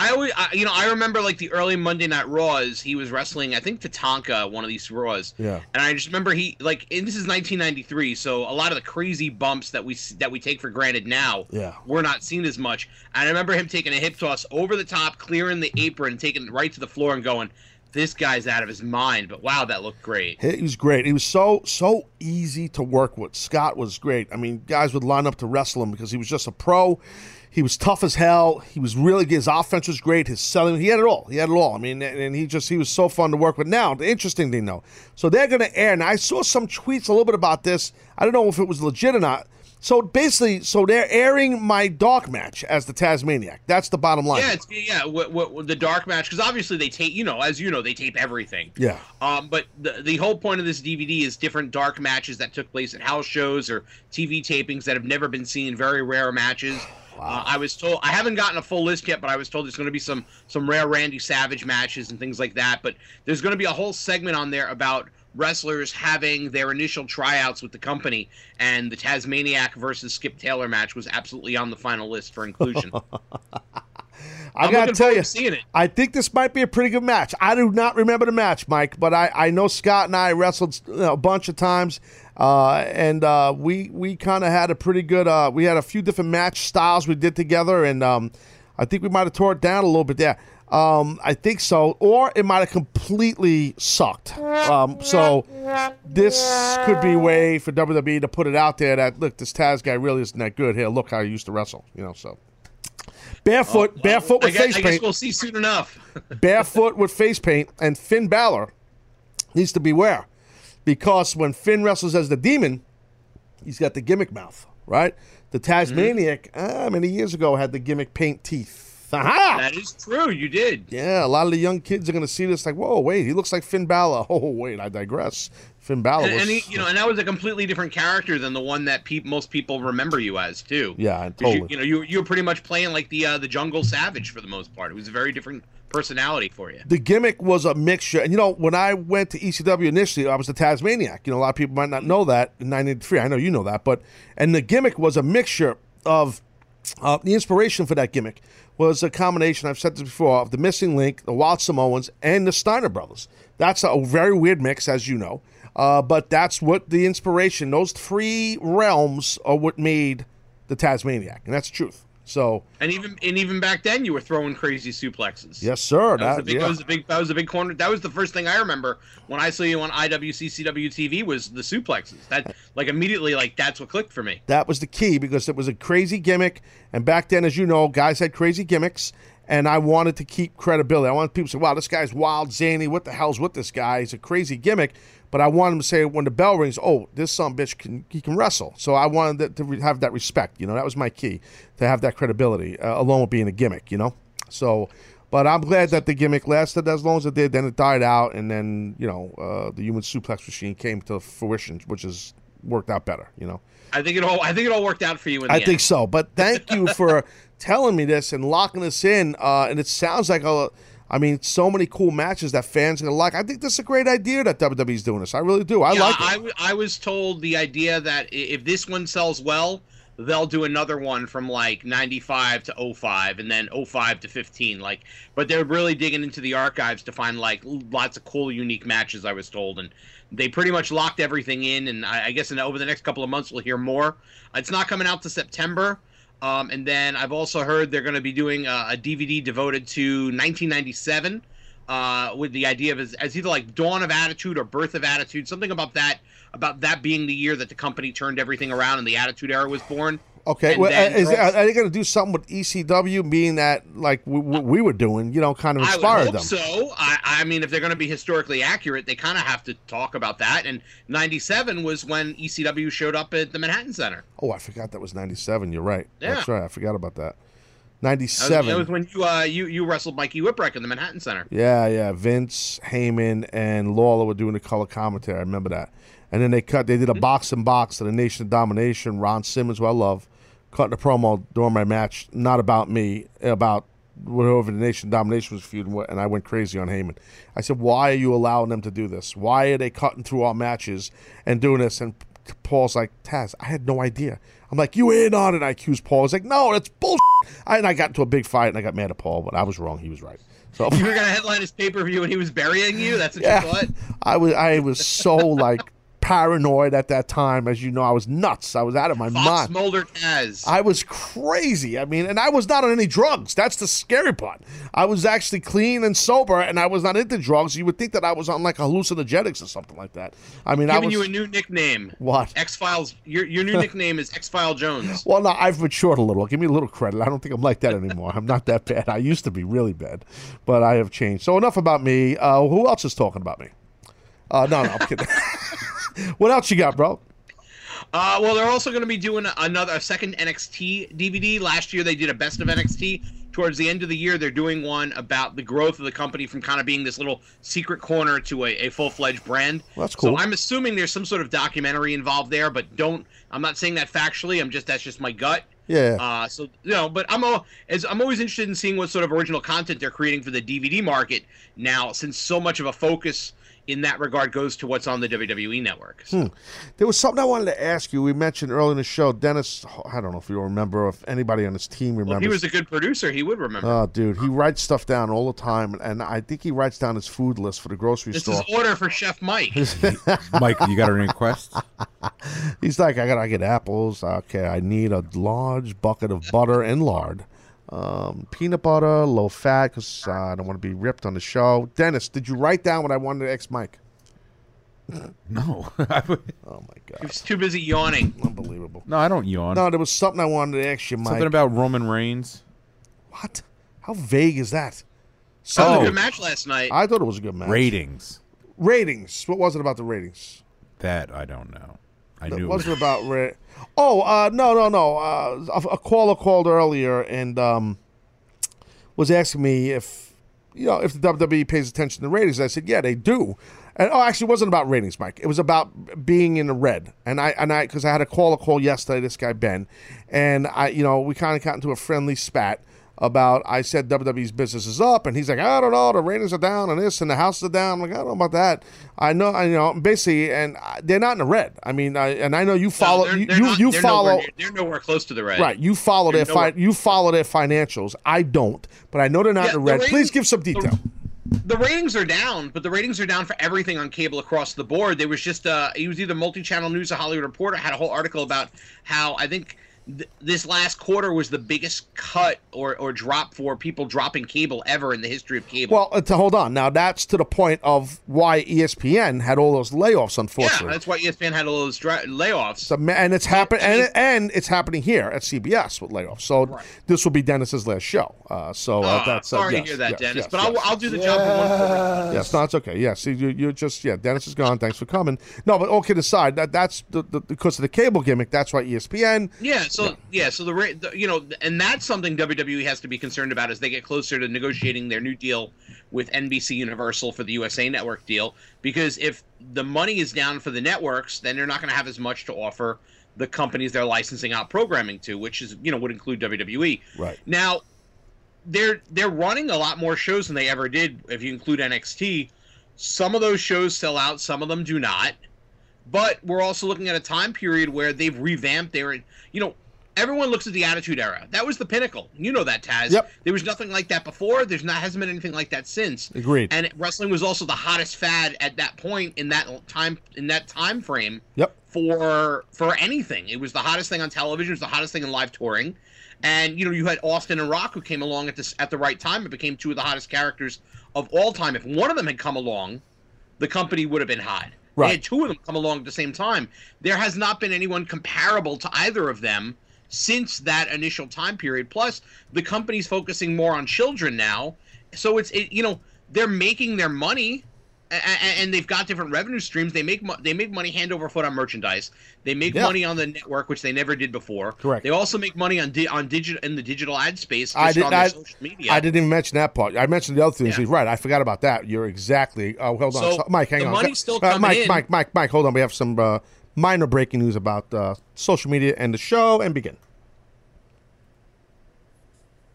I always, I, you know, I remember like the early Monday Night Raws. He was wrestling, I think, Tatanka, one of these Raws. Yeah. And I just remember he like, and this is 1993, so a lot of the crazy bumps that we that we take for granted now, Yeah. were not seen as much. And I remember him taking a hip toss over the top, clearing the apron, taking it right to the floor, and going, "This guy's out of his mind." But wow, that looked great. He was great. He was so so easy to work with. Scott was great. I mean, guys would line up to wrestle him because he was just a pro. He was tough as hell. He was really his offense was great. His selling, he had it all. He had it all. I mean, and he just he was so fun to work with. Now, the interesting thing though, so they're going to air, and I saw some tweets a little bit about this. I don't know if it was legit or not. So basically, so they're airing my dark match as the Tasmaniac. That's the bottom line. Yeah, it's, yeah. What, what, what the dark match? Because obviously they tape, you know, as you know, they tape everything. Yeah. Um, but the the whole point of this DVD is different dark matches that took place at house shows or TV tapings that have never been seen. Very rare matches. Uh, I was told I haven't gotten a full list yet, but I was told there's going to be some some rare Randy Savage matches and things like that. But there's going to be a whole segment on there about wrestlers having their initial tryouts with the company, and the Tasmaniac versus Skip Taylor match was absolutely on the final list for inclusion. I gotta tell you, seeing it. I think this might be a pretty good match. I do not remember the match, Mike, but I, I know Scott and I wrestled you know, a bunch of times, uh, and uh, we we kind of had a pretty good. Uh, we had a few different match styles we did together, and um, I think we might have tore it down a little bit there. Um, I think so, or it might have completely sucked. Um, so this could be a way for WWE to put it out there that look, this Taz guy really isn't that good. Here, look how he used to wrestle. You know, so barefoot, barefoot I with guess, face I guess paint we'll see soon enough. barefoot with face paint, and Finn Balor needs to beware because when Finn wrestles as the demon, he's got the gimmick mouth, right? The Tasmaniac, uh, many years ago, had the gimmick paint teeth. Aha! That is true. You did. Yeah, a lot of the young kids are going to see this like, whoa, wait, he looks like Finn Balor. Oh, wait, I digress. Finn Balor And, was. and he, you know, and that was a completely different character than the one that peop most people remember you as too. Yeah, totally. You, you know, you you were pretty much playing like the uh, the Jungle Savage for the most part. It was a very different personality for you. the gimmick was a mixture. And you know, when I went to ECW initially, I was the Tasmaniac. You know, a lot of people might not know that in '93. I know you know that, but and the gimmick was a mixture of uh, the inspiration for that gimmick was a combination. I've said this before of the Missing Link, the Wild Samoans, and the Steiner Brothers. That's a very weird mix, as you know. Uh, but that's what the inspiration. Those three realms are what made the Tasmaniac, and that's the truth. So And even and even back then, you were throwing crazy suplexes. yes, sir. That was, a big, yeah. that was a big. That was a big corner. That was the first thing I remember when I saw you on IWCCW TV was the suplexes. That like immediately like that's what clicked for me. That was the key because it was a crazy gimmick. And back then, as you know, guys had crazy gimmicks. And I wanted to keep credibility. I wanted people to say, wow, this guy's wild, zany. What the hell's with this guy? He's a crazy gimmick. But I wanted them to say when the bell rings, oh, this some bitch can he can wrestle. So I wanted that to have that respect. You know, that was my key to have that credibility, uh, along with being a gimmick. You know, so. But I'm glad that the gimmick lasted as long as it did. Then it died out, and then you know uh, the human suplex machine came to fruition, which has worked out better. You know. I think it all. I think it all worked out for you in the I end. think so. But thank you for telling me this and locking us in. Uh, and it sounds like a, I mean, so many cool matches that fans are gonna like. I think this is a great idea that WWE's doing this. I really do. I Yeah, like it. I, w- I was told the idea that if this one sells well, they'll do another one from like 95 to 05 and then 05 to 15 like but they're really digging into the archives to find like lots of cool unique matches i was told and they pretty much locked everything in and i, I guess in, over the next couple of months we'll hear more it's not coming out to september um, and then i've also heard they're going to be doing a, a dvd devoted to 1997 uh, with the idea of as, as either like dawn of attitude or birth of attitude something about that about that being the year that the company turned everything around and the attitude era was born okay. And Well, then is, they're they going to do something with ECW, being that like we, we we were doing? You know, kind of inspired hope them. so. I, I mean, if they're going to be historically accurate, they kind of have to talk about that. And '97 was when ECW showed up at the Manhattan Center. Oh, I forgot that was '97. You're right. Yeah. That's right. I forgot about that. That '97. that was when you uh, you you wrestled Mikey Whipwreck in the Manhattan Center. Yeah, yeah. Vince, Heyman, and Lawler were doing the color commentary. I remember that. And then they cut. They did Mm-hmm. a box and box to the Nation of Domination. Ron Simmons, who I love, cutting a promo during my match, not about me, about whatever the Nation Domination was feuding with, and I went crazy on Heyman. I said, "Why are you allowing them to do this? Why are they cutting through our matches and doing this?" And Paul's like, "Taz, I had no idea." I'm like, "You in on it?" I accuse Paul. He's like, "No, that's bullshit." I, and I got into a big fight and I got mad at Paul, but I was wrong. He was right. So You were gonna headline his pay per view and he was burying you. That's what Yeah. you thought. I was I was so like paranoid at that time. As you know, I was nuts. I was out of my Fox mind. Mulder Taz. I was crazy. I mean, and I was not on any drugs. That's the scary part. I was actually clean and sober, and I was not into drugs. You would think that I was on like hallucinogenics or something like that. I mean, I Giving was. you a new nickname. What? X Files. Your your new nickname is X File Jones. well, no, I've matured a little. Give me a little credit. I don't think I'm like that anymore. I'm not that bad. I used to be really bad, but I have changed. So enough about me. Uh, who else is talking about me? Uh, no, no, I'm kidding. what else you got, bro? Uh, well, they're also going to be doing another a second NXT DVD. Last year they did a best of NXT. Towards the end of the year, they're doing one about the growth of the company from kind of being this little secret corner to a, a full fledged brand. Well, that's cool. So I'm assuming there's some sort of documentary involved there, but don't. I'm not saying that factually. I'm just that's just my gut. Yeah. Uh, so you know, but I'm al- as I'm always interested in seeing what sort of original content they're creating for the DVD market now, since so much of a focus in that regard goes to what's on the WWE network. Hmm. There was something I wanted to ask you. We mentioned earlier in the show, Dennis. I don't know if you remember, if anybody on his team remembers. Well, he was a good producer, he would remember. Oh, dude, he writes stuff down all the time, and I think he writes down his food list for the grocery this store. This is order for Chef Mike. Mike, you got any requests? He's like, I gotta get apples. Okay, I need a large bucket of butter and lard, um, peanut butter, low fat, because uh, I don't want to be ripped on the show. Dennis, did you write down what I wanted to ask Mike? No. oh my god, He was too busy yawning. Unbelievable. No, I don't yawn. No, there was something I wanted to ask you, Mike. Something about Roman Reigns. What? How vague is that? That was Oh. a good match last night. I thought it was a good match. Ratings. Ratings. What was it about the ratings? That I don't know. I It knew. wasn't about ra- Oh, uh, no, no, no. Uh, a, a caller called earlier and um, was asking me if you know if the WWE pays attention to ratings. I said, yeah, they do. And oh, actually, it wasn't about ratings, Mike. It was about being in the red. And I and I because I had a caller call yesterday. This guy Ben, and I, you know, we kind of got into a friendly spat about. I said WWE's business is up, and he's like, I don't know, the ratings are down, and this, and the house is down. I'm like, I don't know about that. I know, I you know, basically, and I- they're not in the red. I mean, I, and I know you follow, they're, you they're you, not- you they're follow. Nowhere, they're nowhere close to the red. Right, you follow They're their fi- you follow their financials. I don't, but I know they're not Yeah, in the the red. ratings- Please give some detail. The ratings are down, but the ratings are down for everything on cable across the board. There was just uh, it was either multi-channel news or Hollywood Reporter had a whole article about how I think th- this last quarter was the biggest cut or, or drop for people dropping cable ever in the history of cable. Well, uh, to hold on. Now that's to the point of why ESPN had all those layoffs. Unfortunately, yeah, Unfortunately, that's why ESPN had all those dra- layoffs. So, and it's happening, and, and it's happening here at CBS with layoffs. So this will be Dennis's last show. Uh, so uh, Ah, that's uh, sorry yes, to hear that, yes, Dennis. yes, but I'll, yes. I'll do the job for one. Yes, no, it's okay. Yes, you, you're just yeah. Dennis is gone. Thanks for coming. No, but all kidding aside, that that's the, the, because of the cable gimmick. That's why ESPN. Yeah, so yeah, so the, the you know, and that's something WWE has to be concerned about as they get closer to negotiating their new deal with NBC Universal for the USA Network deal. Because if the money is down for the networks, then they're not going to have as much to offer the companies they're licensing out programming to, which is you know would include WWE. Right. Now, they're they're running a lot more shows than they ever did if you include NXT. Some of those shows sell out, some of them do not. But we're also looking at a time period where they've revamped their you know, everyone looks at the Attitude Era. That was the pinnacle. You know that, Taz. Yep. There was nothing like that before. There's not hasn't been anything like that since. Agreed. And wrestling was also the hottest fad at that point in that time in that time frame Yep. for for anything. It was the hottest thing on television. It was the hottest thing in live touring. And you know, you had Austin and Rock who came along at this at the right time It became two of the hottest characters of all time. If one of them had come along, the company would have been hot. They Right. had two of them come along at the same time. There has not been anyone comparable to either of them since that initial time period. Plus, the company's focusing more on children now, so it's it, you know they're making their money, a- a- and they've got different revenue streams. They make mo- they make money hand over foot on merchandise. They make Yeah. money on the network, which they never did before. Correct. They also make money on di- on digital in the digital ad space. I did. on their I, social media. I didn't even mention that part. I mentioned the other things. Yeah. Right. I forgot about that. You're exactly. Oh, hold on, So, So- Mike. Hang the on. money's still Uh, coming Mike, in. Mike. Mike. Mike. Hold on. We have some uh, minor breaking news about uh, social media and the show. And begin.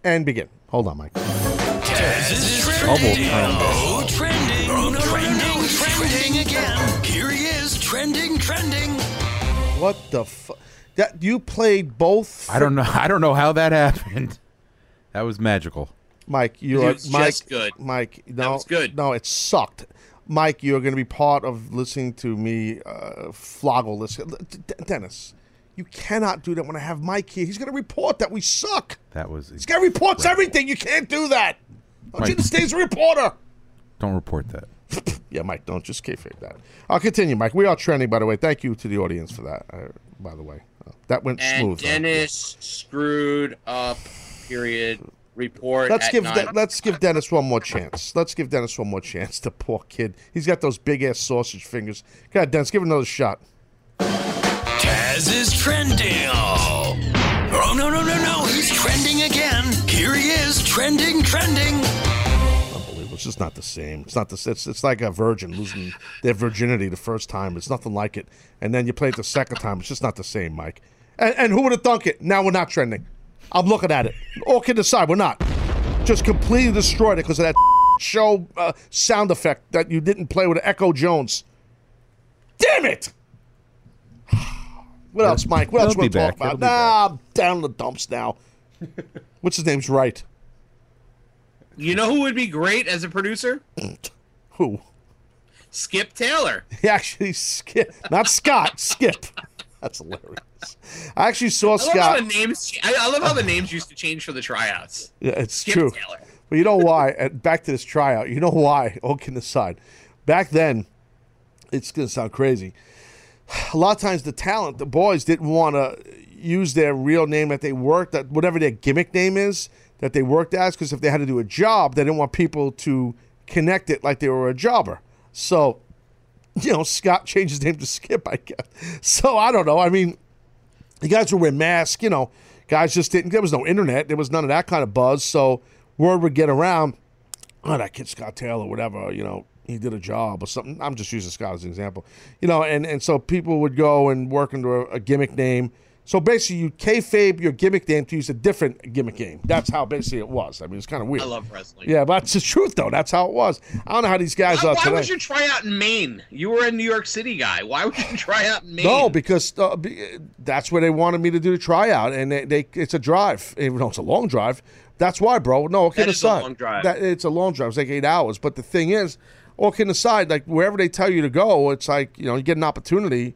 And begin. Hold on, Mike. Taz is trending. trend. Oh, trending. Oh, trending. Trending again. Here he is, trending, trending. What the fuck? That you played both? I don't know. I don't know how that happened. That was magical. Mike, you are Mike. just good. Mike, no, was good. No, it sucked. Mike, you're going to be part of listening to me uh, floggle this. D- Dennis, you cannot do that when I have Mike here. He's going to report that we suck. That was. This guy reports everything. You can't do that. Don't you Mike. understand? He's a reporter. Don't report that. Yeah, Mike, don't just kayfabe that. I'll continue, Mike. We are trending, by the way. Thank you to the audience for that. Uh, by the way, uh, that went And smooth. huh? Dennis screwed up. Period. Report. Let's at give nine. De- let's give Dennis one more chance. Let's give Dennis one more chance. The poor kid. He's got those big ass sausage fingers. God, ahead, Dennis. Give it another shot. Taz is trending. Oh. oh, no, no, no, no. He's trending again. Here he is, trending, trending. Unbelievable. It's just not the same. It's not the. It's, it's like a virgin losing their virginity the first time. It's nothing like it. And then you play it the second time. It's just not the same, Mike. And, and who would have thunk it? Now we're not trending. I'm looking at it. All kidding aside, we're not. Just completely destroyed it because of that show uh, sound effect that you didn't play with Echo Jones. Damn it! What else, Mike? What else It'll we be want to back. talk It'll about? be Nah, I'm down in the dumps now. What's his name's right? You know who would be great as a producer? Who? Skip Taylor. He actually skip, not Scott. Skip. That's hilarious. I actually saw I love Scott. the names. I, I love how the names used to change for the tryouts. Yeah, it's Skip true. Taylor. But you know why? And back to this tryout. You know why? All kidding aside, back then, it's gonna sound crazy. A lot of times, the talent, the boys didn't want to use their real name that they worked, that whatever their gimmick name is that they worked as, because if they had to do a job, they didn't want people to connect it like they were a jobber. So, you know, Scott changed his name to Skip, I guess. So I don't know. I mean, you guys were wearing masks, you know. Guys just didn't. There was no internet. There was none of that kind of buzz. So word would get around. Oh, that kid Scott Taylor, whatever. You know, he did a job or something. I'm just using Scott as an example. You know, and and so people would go and work under a, a gimmick name. So basically, you kayfabe your gimmick name to use a different gimmick name. That's how basically it was. I mean, it's kind of weird. I love wrestling. Yeah, but it's the truth though. That's how it was. I don't know how these guys Why, are why today. would you try out in Maine? You were a New York City guy. Why would you try out in Maine? No, because uh, that's where they wanted me to do the tryout, and they, they it's a drive. Even though it's a long drive, that's why, bro. No, all kidding is a long drive. That, it's a long drive. It's like eight hours. But the thing is, all kidding aside, like wherever they tell you to go, it's like you know you get an opportunity.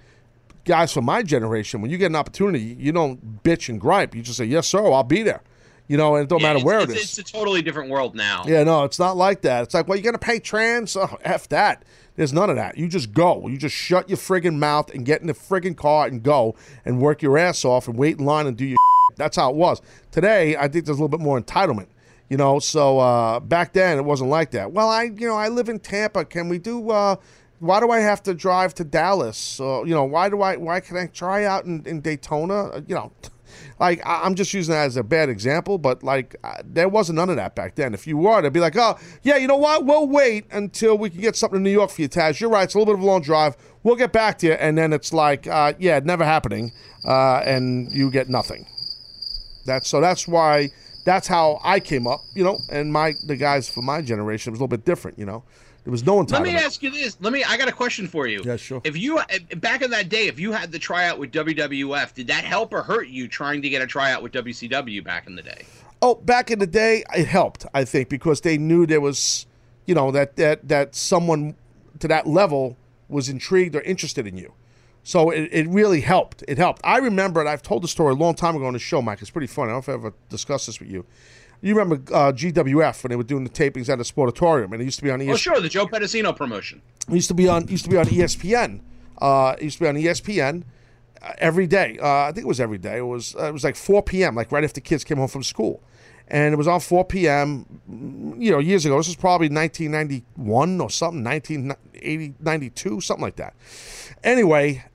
Guys from my generation, when you get an opportunity, you don't bitch and gripe. You just say, "Yes, sir, I'll be there." You know, and it don't Yeah, matter where it's, it is. It's a totally different world now. Yeah, no, it's not like that. It's like, well, you're gonna pay trans? Oh, f that. There's none of that. You just go. You just shut your friggin' mouth and get in the friggin' car and go and work your ass off and wait in line and do your. That's how it was. Today, I think there's a little bit more entitlement. You know, so uh, back then it wasn't like that. Well, I, you know, I live in Tampa. Can we do? Uh, why do I have to drive to Dallas? Uh, you know, why do I? Why can I try out in, in Daytona? Uh, you know, like I- I'm just using that as a bad example, but like uh, there wasn't none of that back then. If you were, they'd be like, oh yeah, you know what? We'll wait until we can get something in New York for you, Taz. You're right. It's a little bit of a long drive. We'll get back to you, and then it's like, uh, yeah, never happening, uh, and you get nothing. That's so. That's why. That's how I came up, you know. And my the guys from my generation was a little bit different, you know. There was no entitlement. Let me ask you this. Let me. I got a question for you. Yeah, sure. If you back in that day, if you had the tryout with WWF, did that help or hurt you trying to get a tryout with WCW back in the day? Oh, back in the day, it helped. I think because they knew there was, you know, that that that someone to that level was intrigued or interested in you. So it, it really helped. It helped. I remember, and I've told the story a long time ago on the show, Mike. It's pretty funny. I don't know if I ever discussed this with you. You remember uh, GWF when they were doing the tapings at the Sportatorium, and it used to be on ESPN. Oh, sure, the Joe Pedicino promotion. It used to be on used to be on ESPN. Uh, it used to be on ESPN uh, every day. Uh, I think it was every day. It was uh, it was like 4 p.m. like right after kids came home from school, and it was on 4 p.m. mm, You know, years ago. This was probably 1991 or something, 1980, 92, something like that. Anyway.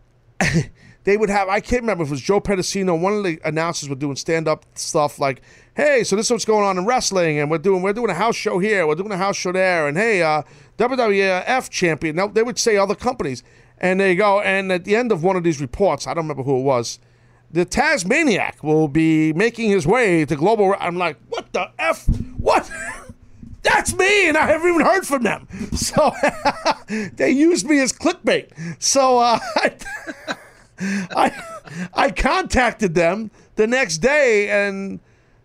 they would have I can't remember if it was Joe Pedicino. One of the announcers were doing stand up stuff like, "Hey, so this is what's going on in wrestling, and we're doing we're doing a house show here, we're doing a house show there, and hey, uh, WWF champion." Now they would say other companies, and they go, and at the end of one of these reports, I don't remember who it was. The Tasmaniac will be making his way to global. I'm like, what the f? What? That's me, and I haven't even heard from them. So they used me as clickbait. So uh, I, I, I contacted them the next day, and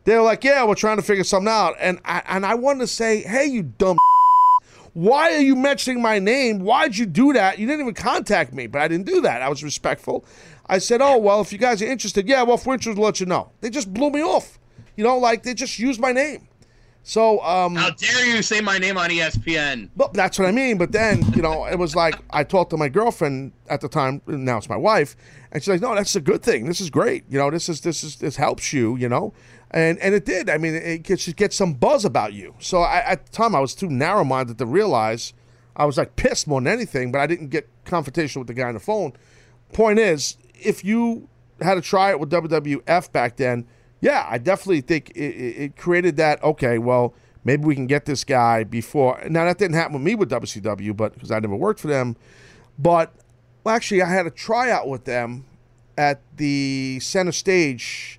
they were like, "Yeah, we're trying to figure something out," and I and I wanted to say, "Hey, you dumb." Why are you mentioning my name? Why'd you do that? You didn't even contact me, but I didn't do that. I was respectful. I said, "Oh well, if you guys are interested, yeah, well, if we're interested, we'll let you know." They just blew me off. You know, like they just used my name. So, um, How dare you say my name on ESPN? but that's what I mean. But then, you know, it was like I talked to my girlfriend at the time. Now it's my wife, and she's like, "No, that's a good thing. This is great. You know, this is this is this helps you. You know." And and it did. I mean, it gets it gets some buzz about you. So I, at the time, I was too narrow minded to realize I was like pissed more than anything. But I didn't get confrontation with the guy on the phone. Point is, if you had to try it with WWF back then, yeah, I definitely think it, it it created that. Okay, well, maybe we can get this guy before. Now that didn't happen with me with WCW, but because I never worked for them. But well, actually, I had a tryout with them at the center stage.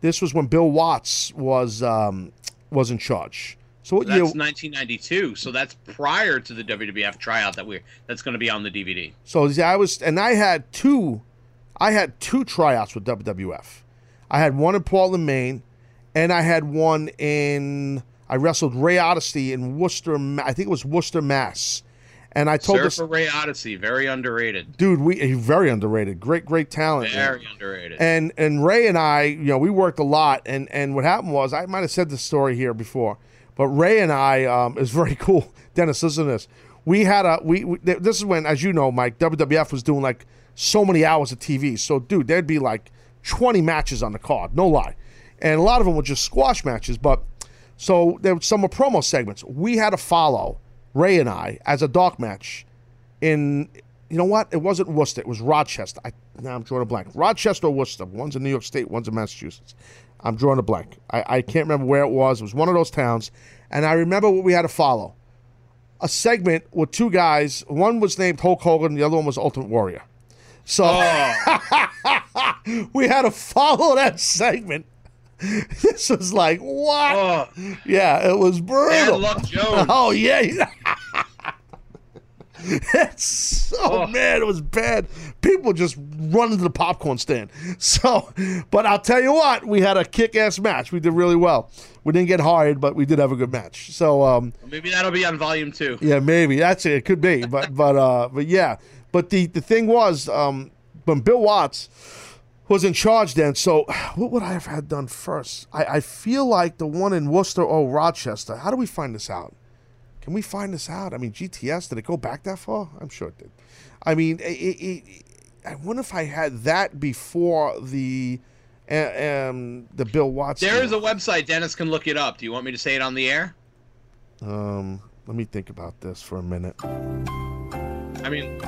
This was when Bill Watts was um, was in charge. So what That's year? 1992, so that's prior to the WWF tryout that we are that's going to be on the DVD. So yeah, I was, and I had two, I had two tryouts with WWF. I had one in Portland, Maine, and I had one in. I wrestled Ray Odyssey in Worcester. I think it was Worcester, Mass. And I told this Surfer Ray Odyssey, very underrated. dude, we very underrated, great, great talent. Very underrated. And and Ray and I, you know, we worked a lot. And and what happened was, I might have said this story here before, but Ray and I, um, is very cool. Dennis, listen to this. We had a we, we this is when, as you know, Mike, WWF was doing like so many hours of TV. So, dude, there'd be like twenty matches on the card, no lie, and a lot of them were just squash matches. But so there were some were promo segments. We had to follow Ray and I as a dark match in you know what? It wasn't Worcester. It was Rochester. I, now I'm drawing a blank. Rochester or Worcester. One's in New York State. One's in Massachusetts. I'm drawing a blank. I, I can't remember where it was. It was one of those towns, and I remember what we had to follow. A segment with two guys. One was named Hulk Hogan. The other one was Ultimate Warrior. So oh. we had to follow that segment. This was like what? Yeah, it was brutal. Bad Luck Jones. Oh yeah. it's so man, it was bad. People just run into the popcorn stand. So, but I'll tell you what, we had a kick-ass match. We did really well. We didn't get hired, but we did have a good match. So, um, Maybe that'll be on volume two. yeah, maybe that's it. It could be, but but uh, but yeah. But the the thing was, um, when Bill Watts was in charge then, so what would I have had done first? I, I feel like the one in Worcester or Rochester. How do we find this out? Can we find this out? I mean, GTS did it go back that far? I'm sure it did. I mean, it, it, it, I wonder if I had that before the um, the Bill Watts. There is a website. Dennis can look it up. Do you want me to say it on the air? Um, let me think about this for a minute. I mean,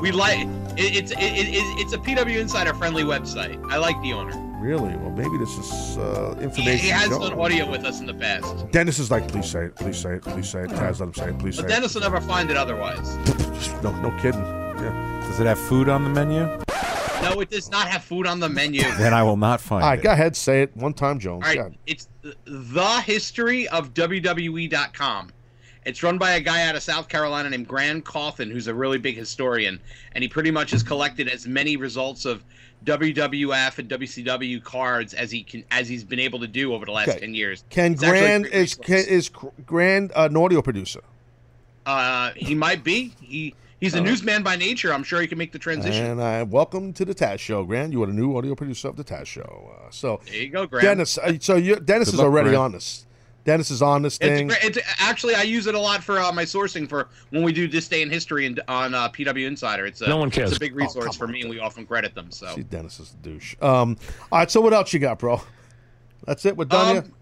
we like it, it's it, it, it's a PW Insider friendly website. I like the owner. Really? Well, maybe this is uh, information. he has you done audio with us in the past, Dennis is like, please say it, please say it, please say it. Taz, let him say it, please say but it. Dennis will never find it otherwise. No, no kidding. Yeah. Does it have food on the menu? No, it does not have food on the menu. Then I will not find it. All right, it. go ahead, say it one time, Jones. All right, God. it's the- the history of WWE.com. It's run by a guy out of South Carolina named Graham Cawthon, who's a really big historian, and he pretty much has collected as many results of WWF and WCW cards as he can as he's been able to do over the last Okay. ten years. Ken It's Grand is Ken, is Grand uh, an audio producer? Uh, he might be. He he's a All right. newsman by nature. I'm sure he can make the transition. And I welcome to the Taz Show, Grant. You are the new audio producer of the Taz Show. Uh, so There you go, Grant. Dennis. Uh, so you, Dennis Good is luck, already Grant. on this. Dennis is on this It's, thing. great- it's actually I use it a lot for uh, my sourcing for when we do this day in history and on uh, PW Insider. It's a, No one cares. It's a big Oh, resource come for on, me, and we often credit them. So See, Dennis is a douche. Um, all right. So what else you got, bro? That's it. We're done. Um,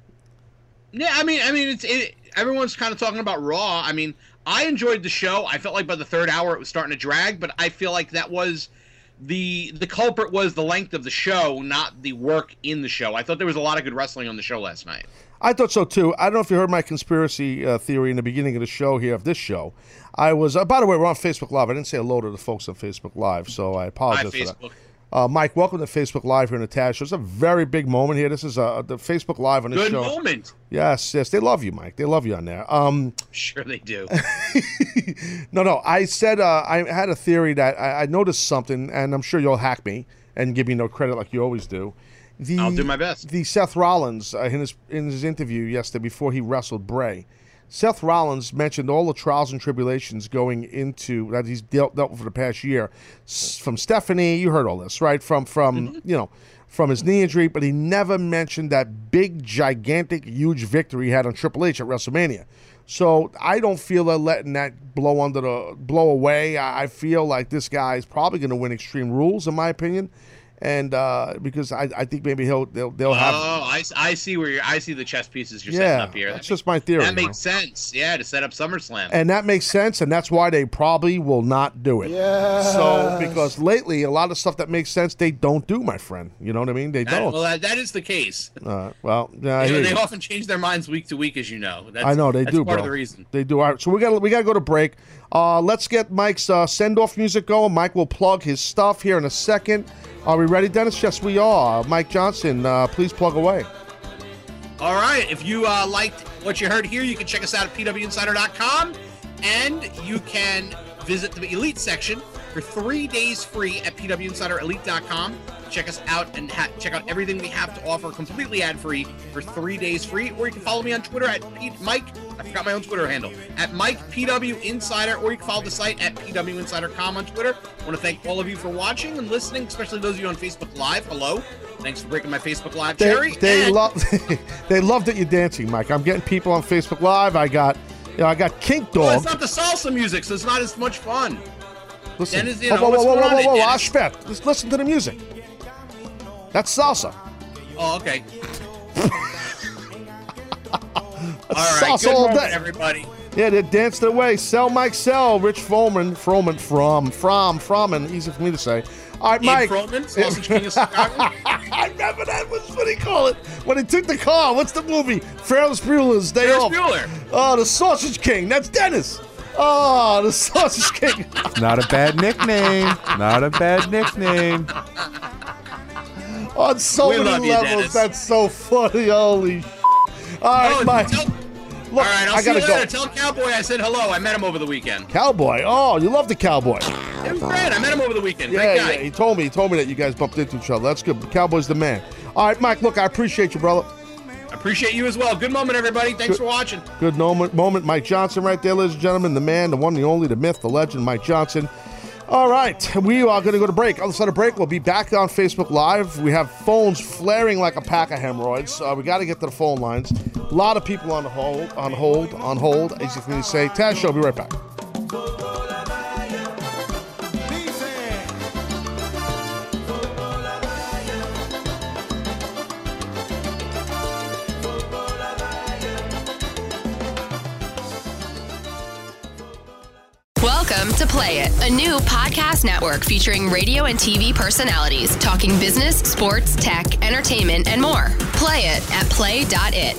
Yeah, I mean, I mean, it's it, everyone's kind of talking about Raw. I mean, I enjoyed the show. I felt like by the third hour it was starting to drag, but I feel like that was the the culprit was the length of the show, not the work in the show. I thought there was a lot of good wrestling on the show last night. I thought so too. I don't know if you heard my conspiracy uh, theory in the beginning of the show here of this show. I was, uh, by the way, we're on Facebook Live. I didn't say hello to the folks on Facebook Live, so I apologize for Facebook. that. Uh, Mike, welcome to Facebook Live here in the Taz Show. It's a very big moment here. This is uh, the Facebook Live on this show. Good moment. Yes, yes, they love you, Mike. They love you on there. Um, Sure, they do. no, no. I said uh, I had a theory that I, I noticed something, and I'm sure you'll hack me and give me no credit like you always do. The, I'll do my best. The Seth Rollins uh, in his in his interview yesterday before he wrestled Bray, Seth Rollins mentioned all the trials and tribulations going into that he's dealt, dealt with for the past year. S- from Stephanie, you heard all this, right? From from Mm-hmm. you know from his knee injury, but he never mentioned that big, gigantic, huge victory he had on Triple H at WrestleMania. So I don't feel they're letting that blow under the blow away. I, I feel like this guy is probably going to win Extreme Rules, in my opinion, and uh, because I, I think maybe he'll they'll, they'll have oh, I, I see where you're. I see the chess pieces you're Yeah, setting up here. that's just my theory, That man. makes sense. Yeah, to set up SummerSlam. and that makes sense, and that's why they probably will not do it. Yeah. So because lately a lot of stuff that makes sense they don't do, my friend. You know what I mean? They That- don't. well, that, that is the case. Uh, well, yeah, I know, they you. often change their minds week to week, as you know. That's, I know they that's do, Part bro. of the reason. They do. All right, so we got we got to go to break. Uh, let's get Mike's uh, send off music going. Mike will plug his stuff here in a second. Are we ready, Dennis? Yes, we are. Mike Johnson, uh, please plug away. All right. If you uh, liked what you heard here, you can check us out at pwinsider.com and you can visit the Elite section for three days free at pwinsiderelite.com. Check us out and ha- check out everything we have to offer completely ad free for three days free. Or you can follow me on Twitter at Pete Mike. I forgot my own Twitter handle at Mike PW Insider, or you can follow the site at pwinsider.com on Twitter. I want to thank all of you for watching and listening, especially those of you on Facebook Live. Hello. Thanks for breaking my Facebook Live, They, Jerry. they And- love they love that you're dancing, Mike. I'm getting people on Facebook Live. I got you know I got Kink dog. Well, it's not the salsa music, so it's not as much fun. Listen, Dennis, you whoa, know, whoa, what's whoa, whoa, on whoa, there, whoa, Dennis? Ashpet. Listen to the music. That's salsa. Oh, okay. That's All right, salsa good all day. everybody. Yeah, they danced their way. Sell Mike Sell, Rich Froman, Froman, from, from, from, and easy for me to say. All right, Ian Mike. Froman, Sausage King of Chicago. I remember that. What's what do you call it? When he took the car. What's the movie? Ferris Bueller's Day Ferris Off. Bueller. Oh, the Sausage King. That's Dennis. Oh, the Sausage King. Not a bad nickname. Not a bad nickname. On so We many love you, levels. That's so funny. Holy. sh- All right, Oh, Mike. tell- Look, All right, I'll I see you gotta go. later. Tell Cowboy I said hello. I met him over the weekend. Cowboy. Oh, you love the cowboy. It was great. I met him over the weekend. Yeah, Great guy. yeah. He told me. He told me that you guys bumped into each other. That's good. Cowboy's the man. All right, Mike. Look, I appreciate you, brother. I appreciate you as well. Good moment, everybody. Thanks for watching. Good moment, moment. Mike Johnson, right there, ladies and gentlemen. The man, the one, the only, the myth, the legend, Mike Johnson. All right, we are going to go to break. On the side of break, we'll be back on Facebook Live. We have phones flaring like a pack of hemorrhoids. Uh, we got to get to the phone lines. A lot of people on hold, on hold, on hold. as you can say. Taz Show. Be right back. Welcome to Play It, a new podcast network featuring radio and TV personalities talking business, sports, tech, entertainment, and more. Play it at play.it.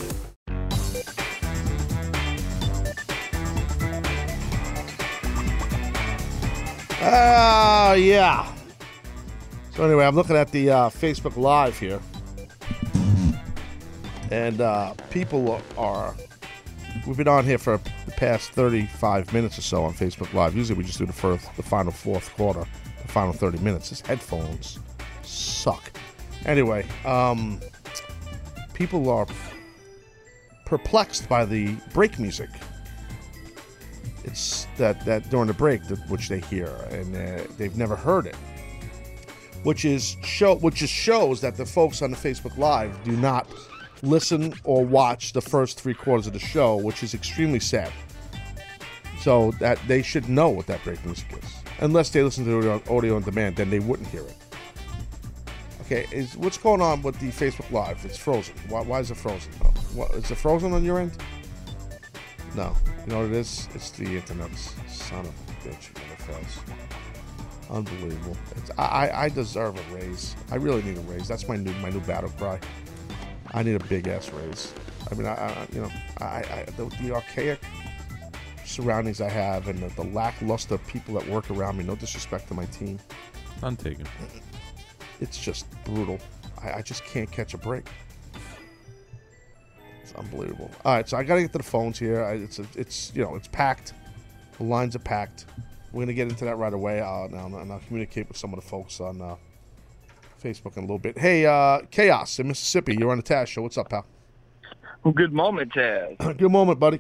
Ah, yeah. So anyway, I'm looking at the uh, Facebook Live here, and uh, people are. We've been on here for past 35 minutes or so on Facebook Live. Usually, we just do the first, the final fourth quarter, the final 30 minutes. These headphones suck. Anyway, um, people are perplexed by the break music. It's that that during the break which they hear, and uh, they've never heard it, which is show which just shows that the folks on the Facebook Live do not listen or watch the first three quarters of the show, which is extremely sad. So that they should know what that break music is, unless they listen to it on audio on demand, then they wouldn't hear it. Okay, is what's going on with the Facebook Live? It's frozen. Why, why is it frozen? Oh, What, is it frozen on your end? No. You know what it is? It's the internet. Son of a bitch. Unbelievable. It's, I I deserve a raise. I really need a raise. That's my new my new battle cry. I need a big ass raise. I mean, I, I you know, I, I the, the archaic surroundings I have and the, the lackluster people that work around me. No disrespect to my team. I'm taken. It's just brutal. I, I just can't catch a break. It's unbelievable. All right, so I got to get to the phones here. I, it's a, it's you know it's packed. The lines are packed. We're gonna get into that right away. Uh, now, and I'll communicate with some of the folks on uh, Facebook in a little bit. Hey, uh, Chaos in Mississippi, you're on the Taz Show. What's up, pal? Well, good moment, Taz. Good moment, buddy.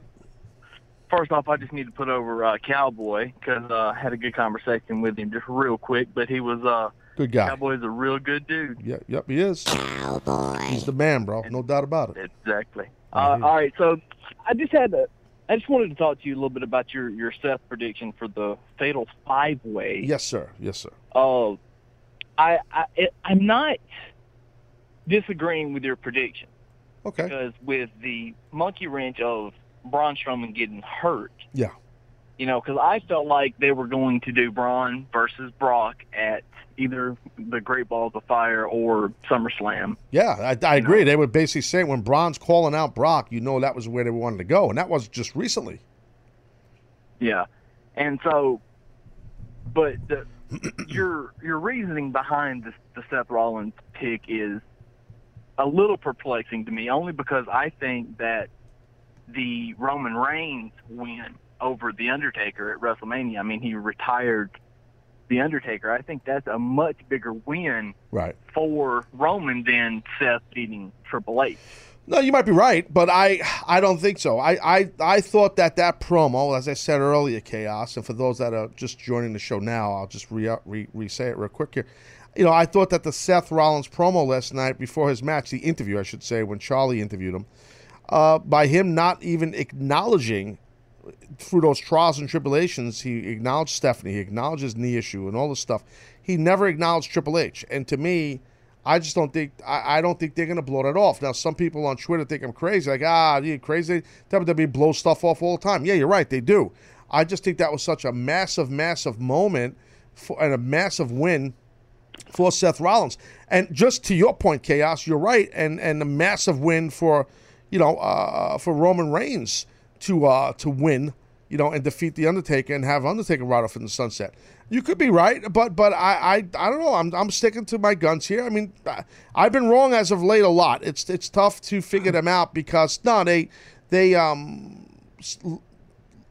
First off, I just need to put over uh, Cowboy because uh, I had a good conversation with him just real quick. But he was uh, Good guy. Cowboy's a real good dude. Yep, yep, he is. Cowboy. He's the man, bro. No doubt about it. Exactly. Uh, all right, so I just had to. I just wanted to talk to you a little bit about your your Seth prediction for the Fatal Five Way. Yes, sir. Yes, sir. Uh, I, I I'm not disagreeing with your prediction. Okay. Because with the monkey wrench of Braun Strowman getting hurt, Yeah. you know, because I felt like they were going to do Braun versus Brock at either the Great Balls of Fire or SummerSlam. Yeah, I, I agree. They would basically say when Braun's calling out Brock, you know that was where they wanted to go, and that was just recently. Yeah, and so, but the, your your reasoning behind the, the Seth Rollins pick is a little perplexing to me, only because I think that the Roman Reigns win over the Undertaker at WrestleMania. I mean, he retired the Undertaker. I think that's a much bigger win Right. for Roman than Seth beating Triple H. No, you might be right, but I I don't think so. I, I, I thought that that promo, as I said earlier, chaos. And for those that are just joining the show now, I'll just re re, re say it real quick here. You know, I thought that the Seth Rollins promo last night before his match, the interview, I should say, when Charly interviewed him, uh, by him not even acknowledging through those trials and tribulations, he acknowledged Stephanie, he acknowledged knee issue and all this stuff. He never acknowledged Triple H. And to me, I just don't think I, I don't think they're gonna blow that off. Now some people on Twitter think I'm crazy, like, ah, you crazy. WWE blows stuff off all the time. Yeah, you're right, they do. I just think that was such a massive, massive moment for, and a massive win for Seth Rollins. And just to your point, Chaos, you're right, and and a massive win for, you know, uh, for Roman Reigns to uh, to win, you know, and defeat the Undertaker and have Undertaker ride off in the sunset. You could be right, but but I I, I don't know. I'm, I'm sticking to my guns here. I mean, I've been wrong as of late a lot. It's it's tough to figure them out because no, they they um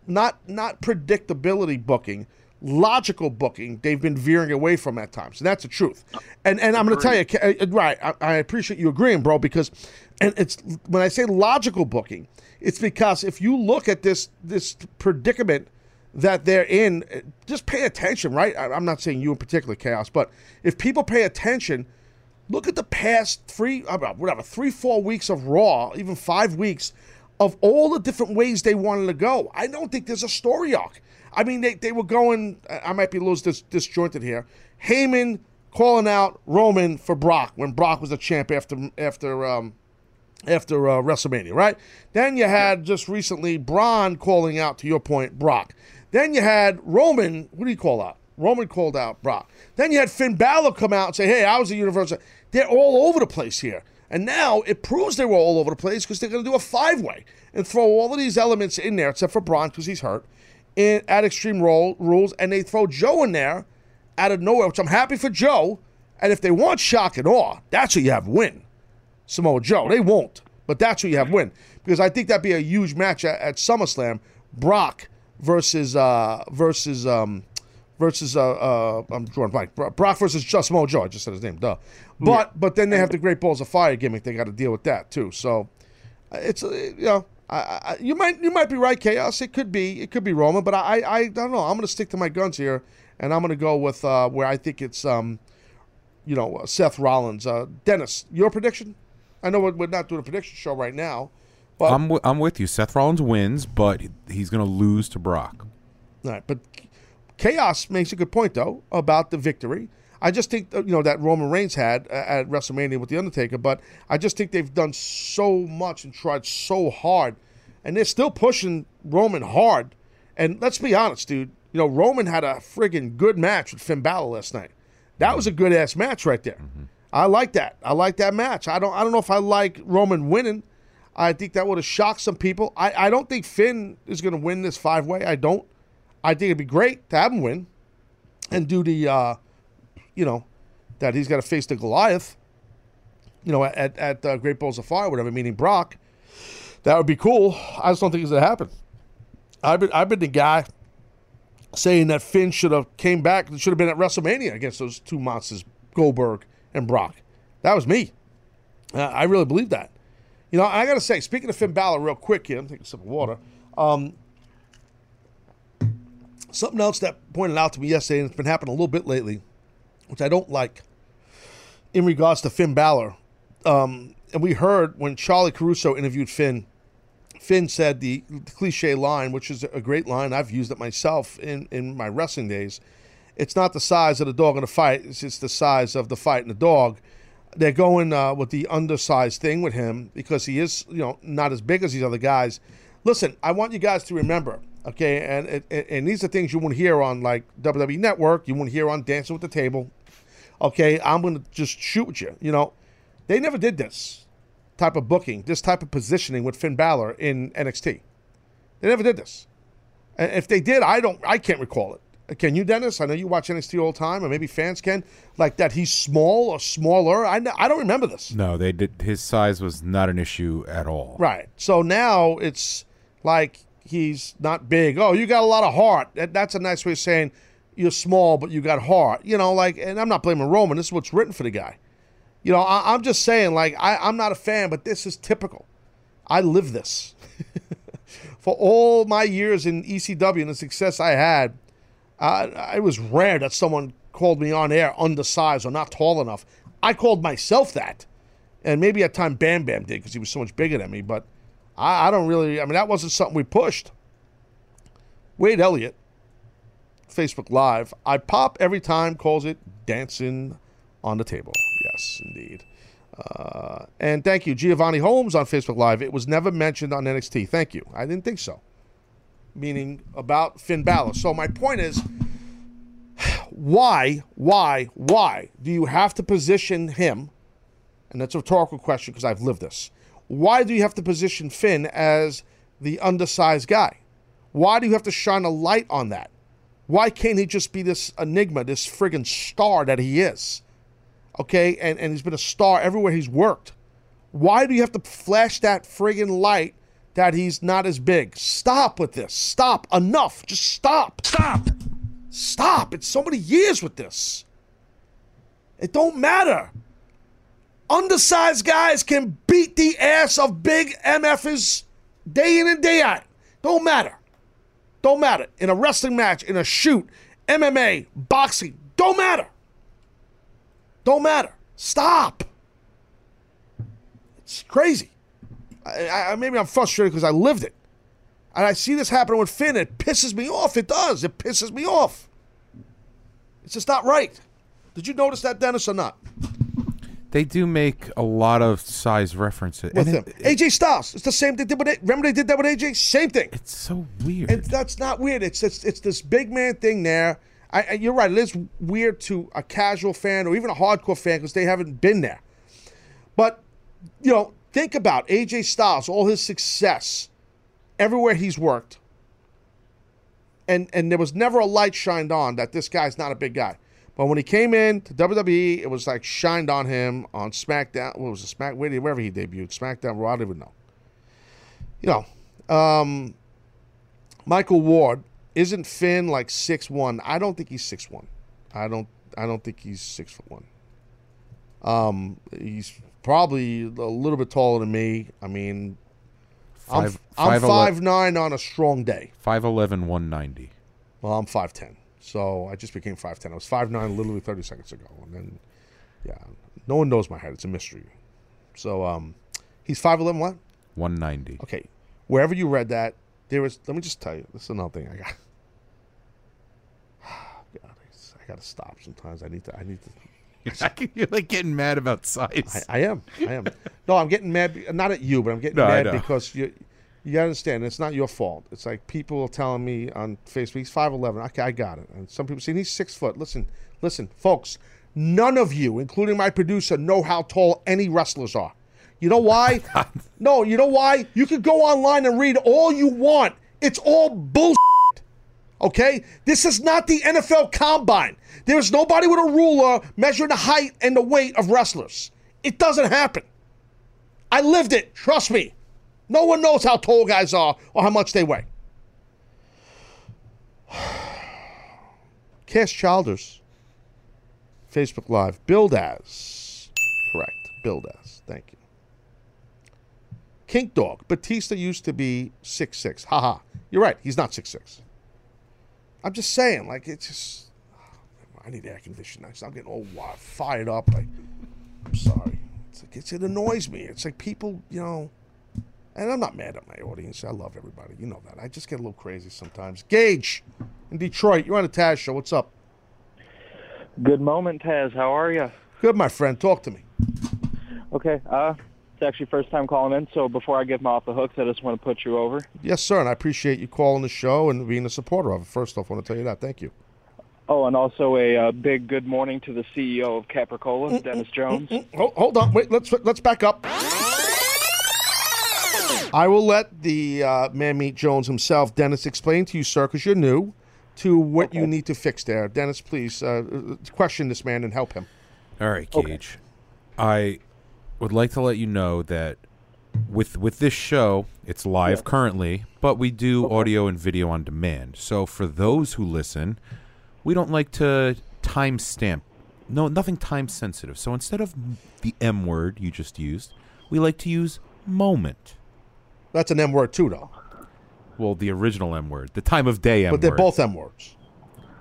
not not predictability booking, logical booking. They've been veering away from at times, and that's the truth. And and I'm going to tell you, uh, right? I, I appreciate you agreeing, bro, because and it's when I say logical booking, it's because if you look at this this predicament that they're in, uh, just pay attention, right? I, I'm not saying you in particular, chaos, but if people pay attention. Look at the past three, uh, whatever, three, four weeks of Raw, even five weeks of all the different ways they wanted to go. I don't think there's a story arc. I mean, they, they were going, I might be a little dis- disjointed here. Heyman calling out Roman for Brock when Brock was a champ after after um, after uh, WrestleMania, right? Then you had just recently Braun calling out, to your point, Brock. Then you had Roman, what do you call out? Roman called out Brock. Then you had Finn Balor come out and say, hey, I was a Universal. They're all over the place here. And now it proves they were all over the place because they're going to do a five way and throw all of these elements in there, except for Braun because he's hurt, in, at Extreme Roll, Rules. And they throw Joe in there out of nowhere, which I'm happy for Joe. And if they want shock and awe, that's what you have win. Samoa Joe. They won't, but that's what you have win because I think that'd be a huge match at, at SummerSlam. Brock versus uh versus um versus uh, uh I'm drawing blank. Brock versus just Samoa Joe. I just said his name, duh. But but then they have the Great Balls of Fire gimmick. They got to deal with that too. So it's uh, you know. I, I, you might you might be right, chaos. It could be it could be Roman, but I I, I don't know. I'm going to stick to my guns here, and I'm going to go with uh, where I think it's um, you know, uh, Seth Rollins. Uh, Dennis, your prediction? I know we're, we're not doing a prediction show right now, but I'm w- I'm with you. Seth Rollins wins, but he's going to lose to Brock. All right, but Chaos makes a good point though about the victory. I just think you know that Roman Reigns had uh, at WrestleMania with the Undertaker, but I just think they've done so much and tried so hard, and they're still pushing Roman hard. And let's be honest, dude. You know Roman had a friggin' good match with Finn Balor last night. That was a good ass match right there. I like that. I like that match. I don't. I don't know if I like Roman winning. I think that would have shocked some people. I, I don't think Finn is going to win this five way. I don't. I think it'd be great to have him win and do the, uh, you know, that he's got to face the Goliath, you know, at, at uh, Great Balls of Fire, whatever, meaning Brock. That would be cool. I just don't think it's going to happen. I've been, I've been the guy saying that Finn should have came back, should have been at WrestleMania against those two monsters, Goldberg and Brock. That was me. Uh, I really believe that. You know, I got to say, speaking of Finn Balor, real quick here, I'm taking a sip of water. Um, something else that pointed out to me yesterday, and it's been happening a little bit lately, which I don't like, in regards to Finn Balor. Um, and we heard when Charly Caruso interviewed Finn, Finn said the, the cliche line, which is a great line. I've used it myself in, in my wrestling days. It's not the size of the dog in the fight, it's just the size of the fight and the dog. They're going uh, with the undersized thing with him because he is, you know, not as big as these other guys. Listen, I want you guys to remember, okay, and and, and these are things you won't hear on like WWE Network, you won't hear on Dancing with the Table. Okay, I'm gonna just shoot with you. You know, they never did this type of booking, this type of positioning with Finn Balor in NXT. They never did this. And if they did, I don't, I can't recall it. Can you, Dennis? I know you watch NXT all the time, or maybe fans can. Like that, he's small or smaller. I, I don't remember this. No, they did. His size was not an issue at all. Right. So now it's like he's not big. Oh, you got a lot of heart. That, that's a nice way of saying you're small, but you got heart. You know, like, and I'm not blaming Roman. This is what's written for the guy. You know, I, am just saying, like, I, I'm not a fan, but this is typical. I live this. for all my years in ECW and the success I had, uh, it was rare that someone called me on air undersized or not tall enough. I called myself that. And maybe at time Bam Bam did because he was so much bigger than me. But I, I don't really, I mean, that wasn't something we pushed. Wade Elliott, Facebook Live. I pop every time, calls it dancing on the table. Yes, indeed. Uh, and thank you, Giovanni Holmes on Facebook Live. It was never mentioned on NXT. Thank you. I didn't think so meaning about Finn Balor. So my point is, why, why, why do you have to position him? And that's a rhetorical question because I've lived this. Why do you have to position Finn as the undersized guy? Why do you have to shine a light on that? Why can't he just be this enigma, this friggin' star that he is? Okay, and, and he's been a star everywhere he's worked. Why do you have to flash that friggin' light that he's not as big. Stop with this. Stop. Enough. Just stop. Stop. Stop. It's so many years with this. It don't matter. Undersized guys can beat the ass of big MFs day in and day out. Don't matter. Don't matter. In a wrestling match, in a shoot, MMA, boxing, don't matter. Don't matter. Stop. It's crazy. I, I, maybe I'm frustrated because I lived it. And I see this happening with Finn. It pisses me off. It does. It pisses me off. It's just not right. Did you notice that, Dennis, or not? They do make a lot of size references. With him. It, AJ Styles. It's the same thing. did With Remember they did that with AJ? Same thing. It's so weird. And that's not weird. It's it's, it's this big man thing there. I, you're right. It is weird to a casual fan or even a hardcore fan because they haven't been there. But, you know, Think about AJ Styles, all his success, everywhere he's worked. And and there was never a light shined on that this guy's not a big guy. But when he came in to WWE, it was like shined on him on SmackDown. What was it? Smack wherever he debuted. SmackDown, Raw, I don't even know. You know, um, Michael Ward isn't Finn like six one? I don't think he's six one. I don't. I don't think he's six foot one. Um, he's probably a little bit taller than me. I mean, five, I'm, I'm 5'9 on a strong day. 5'11, 190. Well, I'm 5'10. So I just became 5'10. I was 5'9 literally 30 seconds ago. And then, yeah, no one knows my height. It's a mystery. So um, he's 5'11 what? 190. Okay. Wherever you read that, there was, let me just tell you, this is another thing I got. God, I got to stop sometimes. I need to, I need to You're like getting mad about size. I, I, am. I am. No, I'm getting mad. Not at you, but I'm getting no, mad because you. You gotta understand? It's not your fault. It's like people are telling me on Facebook, he's five eleven. Okay, I got it. And some people saying he's six foot. Listen, listen, folks. None of you, including my producer, know how tall any wrestlers are. You know why? no, you know why? You could go online and read all you want. It's all bullshit. Okay? This is not the NFL combine. There's nobody with a ruler measuring the height and the weight of wrestlers. It doesn't happen. I lived it. Trust me. No one knows how tall guys are or how much they weigh. Cash Childers, Facebook Live, billed as Correct. build ass. Thank you. Kink Dog. Batista used to be six six. Haha. You're right. He's not six six. I'm just saying, like it's just. I need air conditioning. I'm getting all fired up. Like, I'm sorry. It's like it's, it annoys me. It's like people, you know. And I'm not mad at my audience. I love everybody. You know that. I just get a little crazy sometimes. Gage in Detroit. You're on the Taz show. What's up? Good moment, Taz. How are you? Good, my friend. Talk to me. Okay. Uh, it's actually first time calling in, so before I get my off the hooks, I just want to put you over. Yes, sir. And I appreciate you calling the show and being a supporter of it. First off, I want to tell you that. Thank you. Oh, and also a uh, big good morning to the CEO of Capricola, Dennis Jones. Hold, hold on. Wait. Let's let's back up. I will let the uh, man meet Jones himself, Dennis, explain to you, sir, because you're new, to what you need to fix there. Dennis, please uh, question this man and help him. All right, Gage. I would like to let you know that with with this show, it's live currently, but we do audio and video on demand. So for those who listen, we don't like to timestamp. No, nothing time sensitive. So instead of the M word you just used, we like to use moment. That's an M word too, though. Well, the original M word, the time of day M word. But they're both M words.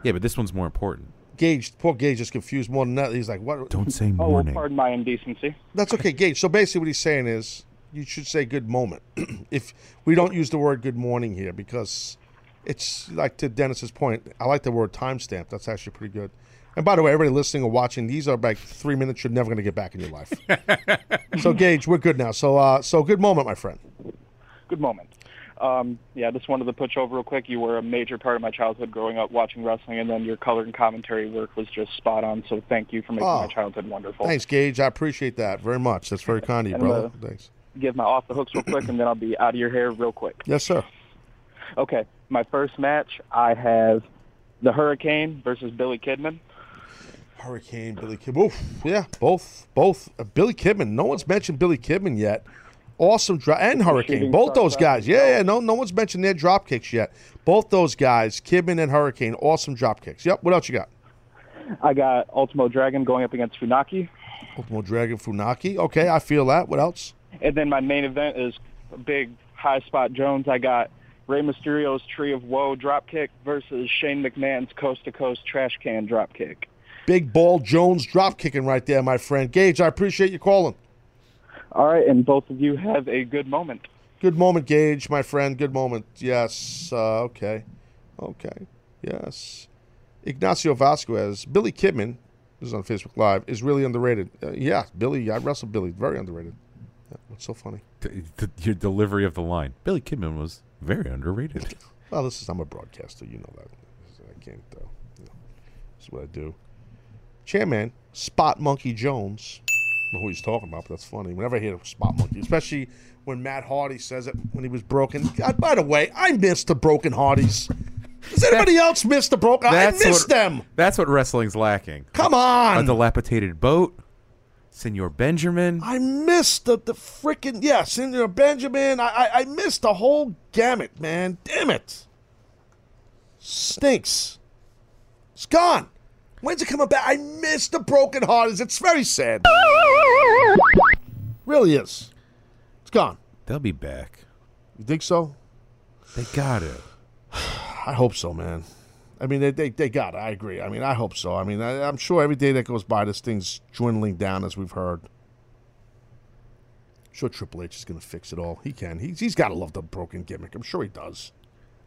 Yeah, but this one's more important. Gage, poor Gage is confused more than that. He's like, what? Don't say Oh, well, pardon my indecency. That's okay, Gage. So basically, what he's saying is you should say good moment. if we don't use the word good morning here because it's like to Dennis's point, I like the word timestamp. That's actually pretty good. And by the way, everybody listening or watching, these are like three minutes you're never going to get back in your life. so Gage, we're good now. So uh, so good moment, my friend. Good moment. Um, yeah, I just wanted to put you over real quick. You were a major part of my childhood growing up watching wrestling, and then your color and commentary work was just spot on. So thank you for making Oh. my childhood wonderful. Thanks, Gage. I appreciate that very much. That's very kind of you, brother. uh, Thanks. Give my off the hooks real quick, and then I'll be out of your hair real quick. Yes, sir. Okay, my first match, I have the Hurricane versus Billy Kidman. Hurricane, Billy Kidman. Oof, yeah, both, both. Uh, Billy Kidman. No one's mentioned Billy Kidman yet. Awesome drop and Hurricane. Both those guys. Yeah, yeah. No, no one's mentioned their drop kicks yet. Both those guys, Kidman and Hurricane, awesome drop kicks. Yep. What else you got? I got Ultimo Dragon going up against Funaki. Ultimo Dragon Funaki. Okay, I feel that. What else? And then my main event is big high spot Jones. I got Rey Mysterio's Tree of Woe drop kick versus Shane McMahon's coast to coast trash can drop kick. Big Ball Jones drop kicking right there, my friend. Gage, I appreciate you calling. All right, and both of you have a good moment. Good moment, Gage, my friend. Good moment. Yes. Uh, okay. Okay. Yes. Ignacio Vasquez, Billy Kidman, this is on Facebook Live, is really underrated. Uh, yeah, Billy, I wrestled Billy. Very underrated. Yeah, what's so funny? Th- th- your delivery of the line. Billy Kidman was very underrated. Well, this is I'm a broadcaster. You know that. I can't. Uh, you know, this is what I do. Chairman Spot Monkey Jones. Know who he's talking about, but that's funny. Whenever I hear Spot Monkey, especially when Matt Hardy says it when he was broken. God, by the way, I missed the Broken Hardys. Does anybody else miss the Broken? I missed what- them. That's what wrestling's lacking. Come on. A dilapidated boat. Senor Benjamin. I missed the, the freaking yeah, Senor Benjamin. I, I I missed the whole gamut, man. Damn it. Stinks. It's gone. When's it coming back? I missed the broken Hardys. It's very sad. really is. It's gone. They'll be back. You think so? They got it. I hope so, man. I mean, they, they, they got it. I agree. I mean, I hope so. I mean, I, I'm sure every day that goes by, this thing's dwindling down, as we've heard. sure Triple H is going to fix it all. He can. He's, he's got to love the broken gimmick. I'm sure he does.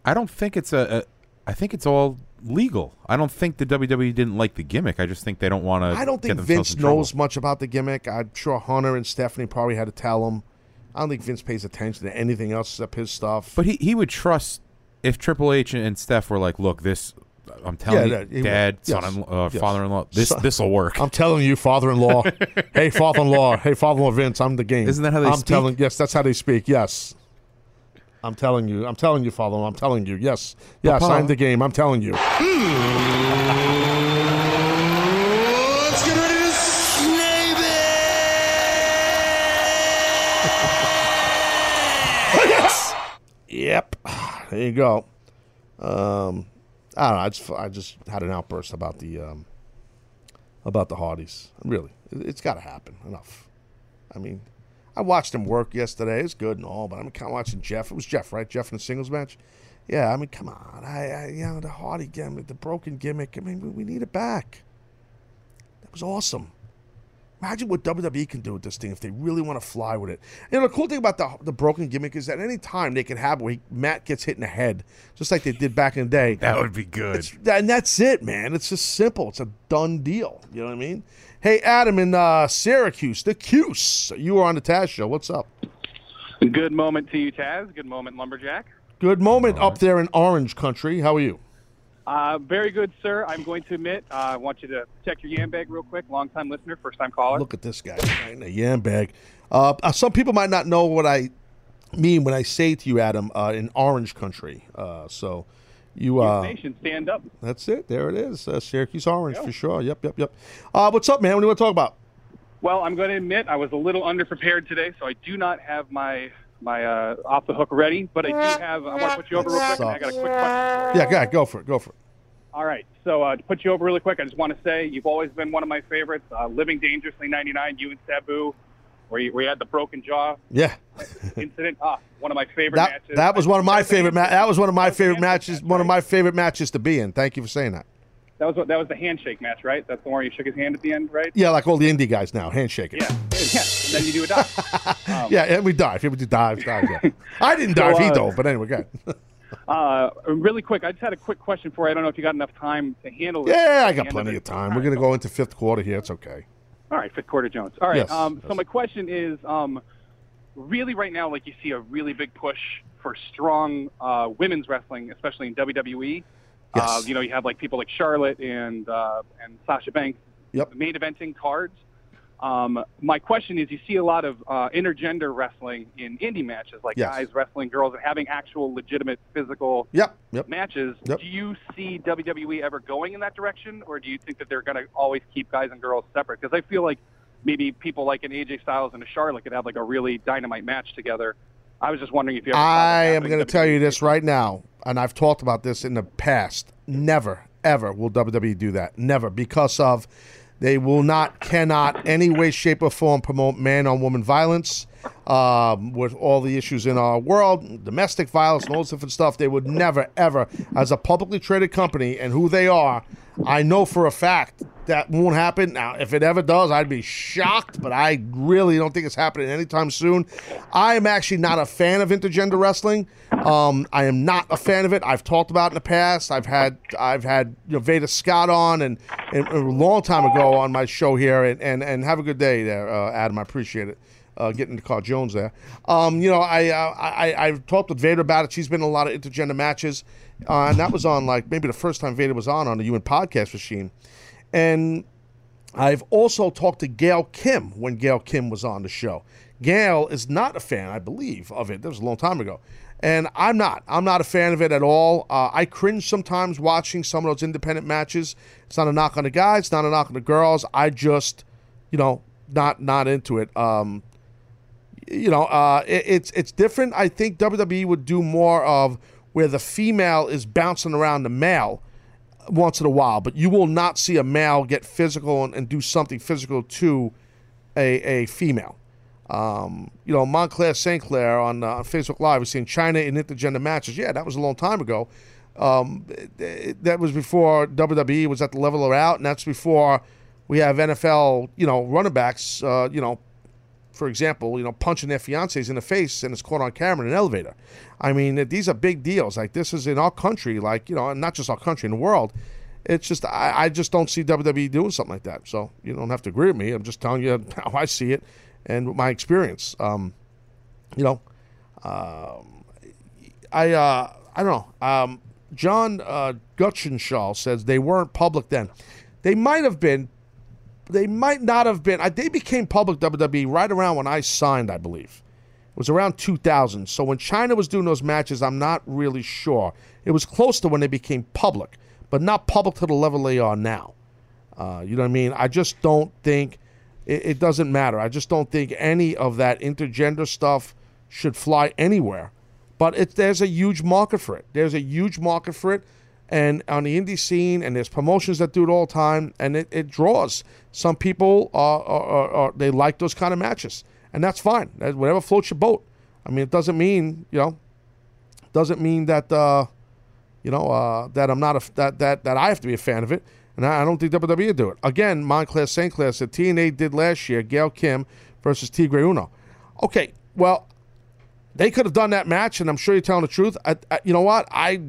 I don't think it's a. I think it's all legal. I don't think the WWE didn't like the gimmick. I just think they don't want to. I don't think Vince knows much about the gimmick. I'm sure Hunter and Stephanie probably had to tell him. I don't think Vince pays attention to anything else except his stuff. But he, he would trust if Triple H and Steph were like, "Look, this, I'm telling Yeah, you, would. Dad, Yes. uh, Yes. father-in-law, this Son- this will work." I'm telling you, father-in-law. hey, father-in-law. Hey, father-in-law Vince. I'm the game. Isn't that how they I'm speak? telling. Yes, that's how they speak. Yes. I'm telling you. I'm telling you, father-in-law. I'm telling you. Yes. Yes, Papa. I'm the game. I'm telling you. Let's get ready to snap yes. Yep. There you go. Um, I don't know. I just I just had an outburst about the um, about the Hardys. Really, it's got to happen. Enough. I mean, I watched him work yesterday. It's good and all, but I'm kind of watching Jeff. It was Jeff, right? Jeff in the singles match. Yeah, I mean, come on. I, I you know, the Hardy gimmick, the broken gimmick. I mean, we, we need it back. That was awesome. Imagine what WWE can do with this thing if they really want to fly with it. You know, the cool thing about the the broken gimmick is that any time they can have where he, Matt gets hit in the head, just like they did back in the day. That would be good. It's, and that's it, man. It's just simple. It's a done deal. You know what I mean? Hey, Adam in uh, Syracuse, the Cuse. You are on the Taz show. What's up? Good moment to you, Taz. Good moment, Lumberjack. Good moment up there in Orange Country. How are you? Uh, very good, sir. I'm going to admit, uh, I want you to check your yam bag real quick. Long time listener, first time caller. Look at this guy right in a yam bag. Uh, uh, some people might not know what I mean when I say to you, Adam, uh, in Orange Country. Uh, so you. Uh, Nation, stand up. that's it. There it is. Uh, Syracuse Orange for sure. Yep, yep, yep. Uh, what's up, man? What do you want to talk about? Well, I'm going to admit I was a little underprepared today, so I do not have my my uh, off the hook ready. But I do have. I want to put you over real quick. I got a quick question. Yeah, go ahead. Go for it. Go for it. All right. So uh, to put you over really quick, I just want to say you've always been one of my favorites. Uh, Living Dangerously 99, you and Sabu, where you, where you had the broken jaw Yeah. incident. Ah, one of my favorite That, matches. that was one of my favorite. Ma- that was one of my favorite matches. One of my favorite matches to be in. Thank you for saying that. That was what, that was the handshake match, right? That's the one where you shook his hand at the end, right? Yeah, like all the indie guys now, handshaking. Yeah, yeah. And then you do a dive. Um, yeah, and we dive. We do dive, dive. Yeah. I didn't dive. So, he uh, dove. But anyway, go. Uh, really quick, I just had a quick question for you. I don't know if you got enough time to handle it. Yeah, I got plenty of time. We're gonna go into fifth quarter here. It's okay. All right, fifth quarter Jones. All right. Yes, um, so my question is, um, really right now, like you see a really big push for strong uh, women's wrestling, especially in WWE. Uh, Yes. you know, you have like people like Charlotte and uh, and Sasha Banks Yep. main eventing cards. Um, my question is, you see a lot of uh, intergender wrestling in indie matches, like Yes. guys wrestling girls and having actual legitimate physical Yep. Yep. matches. Yep. Do you see WWE ever going in that direction, or do you think that they're going to always keep guys and girls separate? Because I feel like maybe people like an AJ Styles and a Charlotte could have like a really dynamite match together. I was just wondering if you ever. I am going to tell you this right now, and I've talked about this in the past. Never, ever will WWE do that. Never, because of they will not, cannot, any way, shape, or form promote man on woman violence. Um, with all the issues in our world, domestic violence, and all this different stuff, they would never, ever, as a publicly traded company and who they are, I know for a fact that won't happen. Now, if it ever does, I'd be shocked, but I really don't think it's happening anytime soon. I am actually not a fan of intergender wrestling. Um, I am not a fan of it. I've talked about in the past. I've had I've had you know, Veda Scott on and, and a long time ago on my show here, and, and, and have a good day there, uh, Adam. I appreciate it. Uh, getting to call Jones there. Um, you know, I, uh, I I've talked with Veda about it. She's been in a lot of intergender matches, uh, and that was on like maybe the first time Veda was on on the UN podcast machine. And I've also talked to Gail Kim when Gail Kim was on the show. Gail is not a fan, I believe, of it. That was a long time ago. And I'm not. I'm not a fan of it at all. Uh, I cringe sometimes watching some of those independent matches. It's not a knock on the guys. It's not a knock on the girls. I just, you know, not not into it. Um, you know, uh, it, it's it's different. I think WWE would do more of where the female is bouncing around the male once in a while, but you will not see a male get physical and, and do something physical to a, a female. Um, you know, Montclair St. Clair on, uh, on Facebook Live was saying Chyna in intergender matches. Yeah, that was a long time ago. Um, it- it- that was before WWE was at the level they're out, and that's before we have NFL, you know, running backs, uh, you know, for example, you know, punching their fiancés in the face and it's caught on camera in an elevator. I mean, these are big deals. Like this is in our country, like you know, not just our country in the world. It's just I, I just don't see WWE doing something like that. So you don't have to agree with me. I'm just telling you how I see it and my experience. Um, you know, um, I uh, I don't know. Um, John uh, says they weren't public then. They might have been. They might not have been. I, they became public WWE right around when I signed, I believe. It was around 2000. So when Chyna was doing those matches, I'm not really sure. It was close to when they became public, but not public to the level they are now. Uh, you know what I mean? I just don't think it, it doesn't matter. I just don't think any of that intergender stuff should fly anywhere. But it, there's a huge market for it. There's a huge market for it, and on the indie scene, and there's promotions that do it all the time, and it, it draws. Some people are, are, are, they like those kind of matches, and that's fine. Whatever floats your boat. I mean, it doesn't mean you know, doesn't mean that uh, you know uh, that I'm not a that that that I have to be a fan of it. And I, I don't think WWE would do it. Again, Montclair St. Clair said TNA did last year, Gail Kim versus Tigre Uno. Okay, well, they could have done that match, and I'm sure you're telling the truth. I, I, you know what? I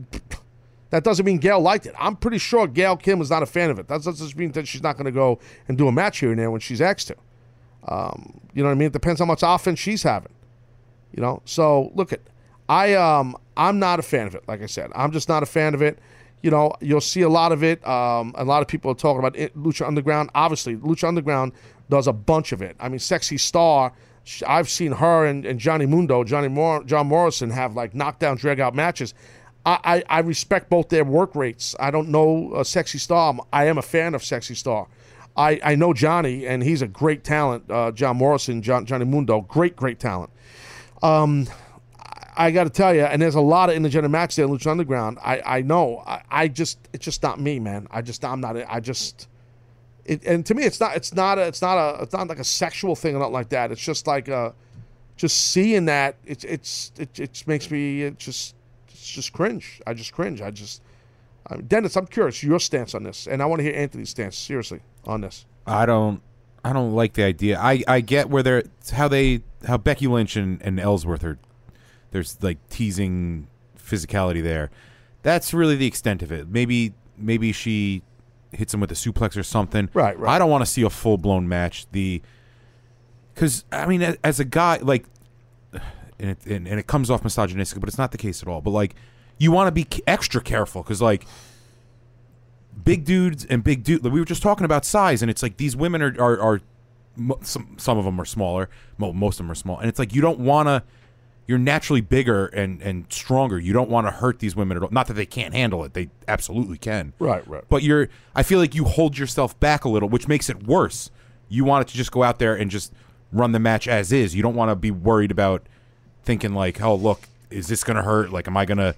that doesn't mean Gail liked it. I'm pretty sure Gail Kim was not a fan of it. That doesn't mean that she's not going to go and do a match here and there when she's asked to. Um, you know what I mean? It depends how much offense she's having. You know, so look at I um I'm not a fan of it. Like I said, I'm just not a fan of it. You know, you'll see a lot of it. Um, a lot of people are talking about it, Lucha Underground. Obviously, Lucha Underground does a bunch of it. I mean, Sexy Star. I've seen her and, and Johnny Mundo, Johnny Mor- John Morrison have like knockdown, drag out matches. I, I, I respect both their work rates. I don't know uh, Sexy Star. I am a fan of Sexy Star. I, I know Johnny, and he's a great talent. Uh, John Morrison, John, Johnny Mundo, great, great talent. Um, I got to tell you, and there's a lot of intergender matches there in Lucha Underground. I, I know. I, I just, it's just not me, man. I just, I'm not. I just, it, and to me, it's not. It's not. A, it's not a. It's not like a sexual thing or nothing like that. It's just like uh just seeing that. It's, it's, it, it makes me. It just, just cringe. I just cringe. I just. I mean, Dennis, I'm curious your stance on this, and I want to hear Anthony's stance seriously on this. I don't I don't like the idea. I, I get where they're how they how Becky Lynch and, and Ellsworth are there's like teasing physicality there. That's really the extent of it. Maybe maybe she hits him with a suplex or something. Right, right. I don't want to see a full blown match. The because I mean, as a guy, like, and it, and, and it comes off misogynistic, but it's not the case at all. But like, you want to be extra careful because like big dudes and big dude. We were just talking about size, and it's like these women are are, are some some of them are smaller, mo- most of them are small, and it's like you don't want to. You're naturally bigger and and stronger. You don't want to hurt these women at all. Not that they can't handle it; they absolutely can. Right, right. But you're. I feel like you hold yourself back a little, which makes it worse. You want it to just go out there and just run the match as is. You don't want to be worried about thinking like, oh look, is this gonna hurt? Like, am I gonna?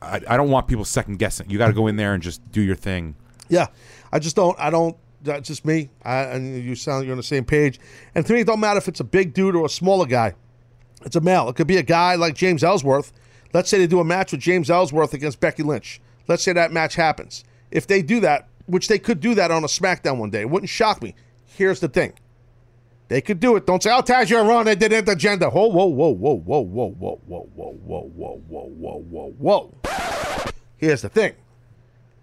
I, I don't want people second guessing. You got to go in there and just do your thing. Yeah, I just don't. I don't. That's just me. I, and you sound you're on the same page. And to me, it don't matter if it's a big dude or a smaller guy. It's a male. It could be a guy like James Ellsworth. Let's say they do a match with James Ellsworth against Becky Lynch. Let's say that match happens. If they do that, which they could do that on a SmackDown one day, it wouldn't shock me. Here's the thing. They could do it. Don't say, "Oh, Taz, you're wrong. They did intergender." Whoa, whoa, whoa, whoa, whoa, whoa, whoa, whoa, whoa, whoa, whoa, whoa, whoa, whoa, whoa. Here's the thing.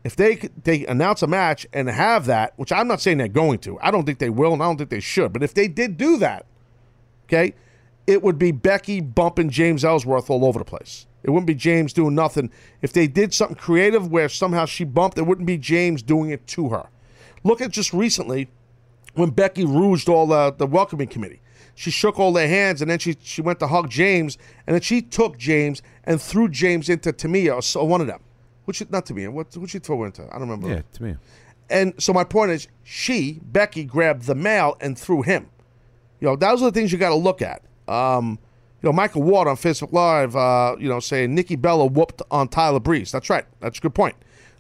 If they they announce a match and have that, which I'm not saying they're going to, I don't think they will, and I don't think they should. But if they did do that, okay, it would be Becky bumping James Ellsworth all over the place. It wouldn't be James doing nothing. If they did something creative where somehow she bumped, it wouldn't be James doing it to her. Look at just recently when Becky rouged all the, the welcoming committee. She shook all their hands and then she, she went to hug James and then she took James and threw James into Tamina or so, one of them. Which not Tamina, what would she throw into? I don't remember. Yeah, to me. And so my point is, she Becky grabbed the male and threw him. You know, those are the things you got to look at. Um, you know, Michael Ward on Facebook Live, uh, you know, saying Nikki Bella whooped on Tyler Breeze. That's right. That's a good point.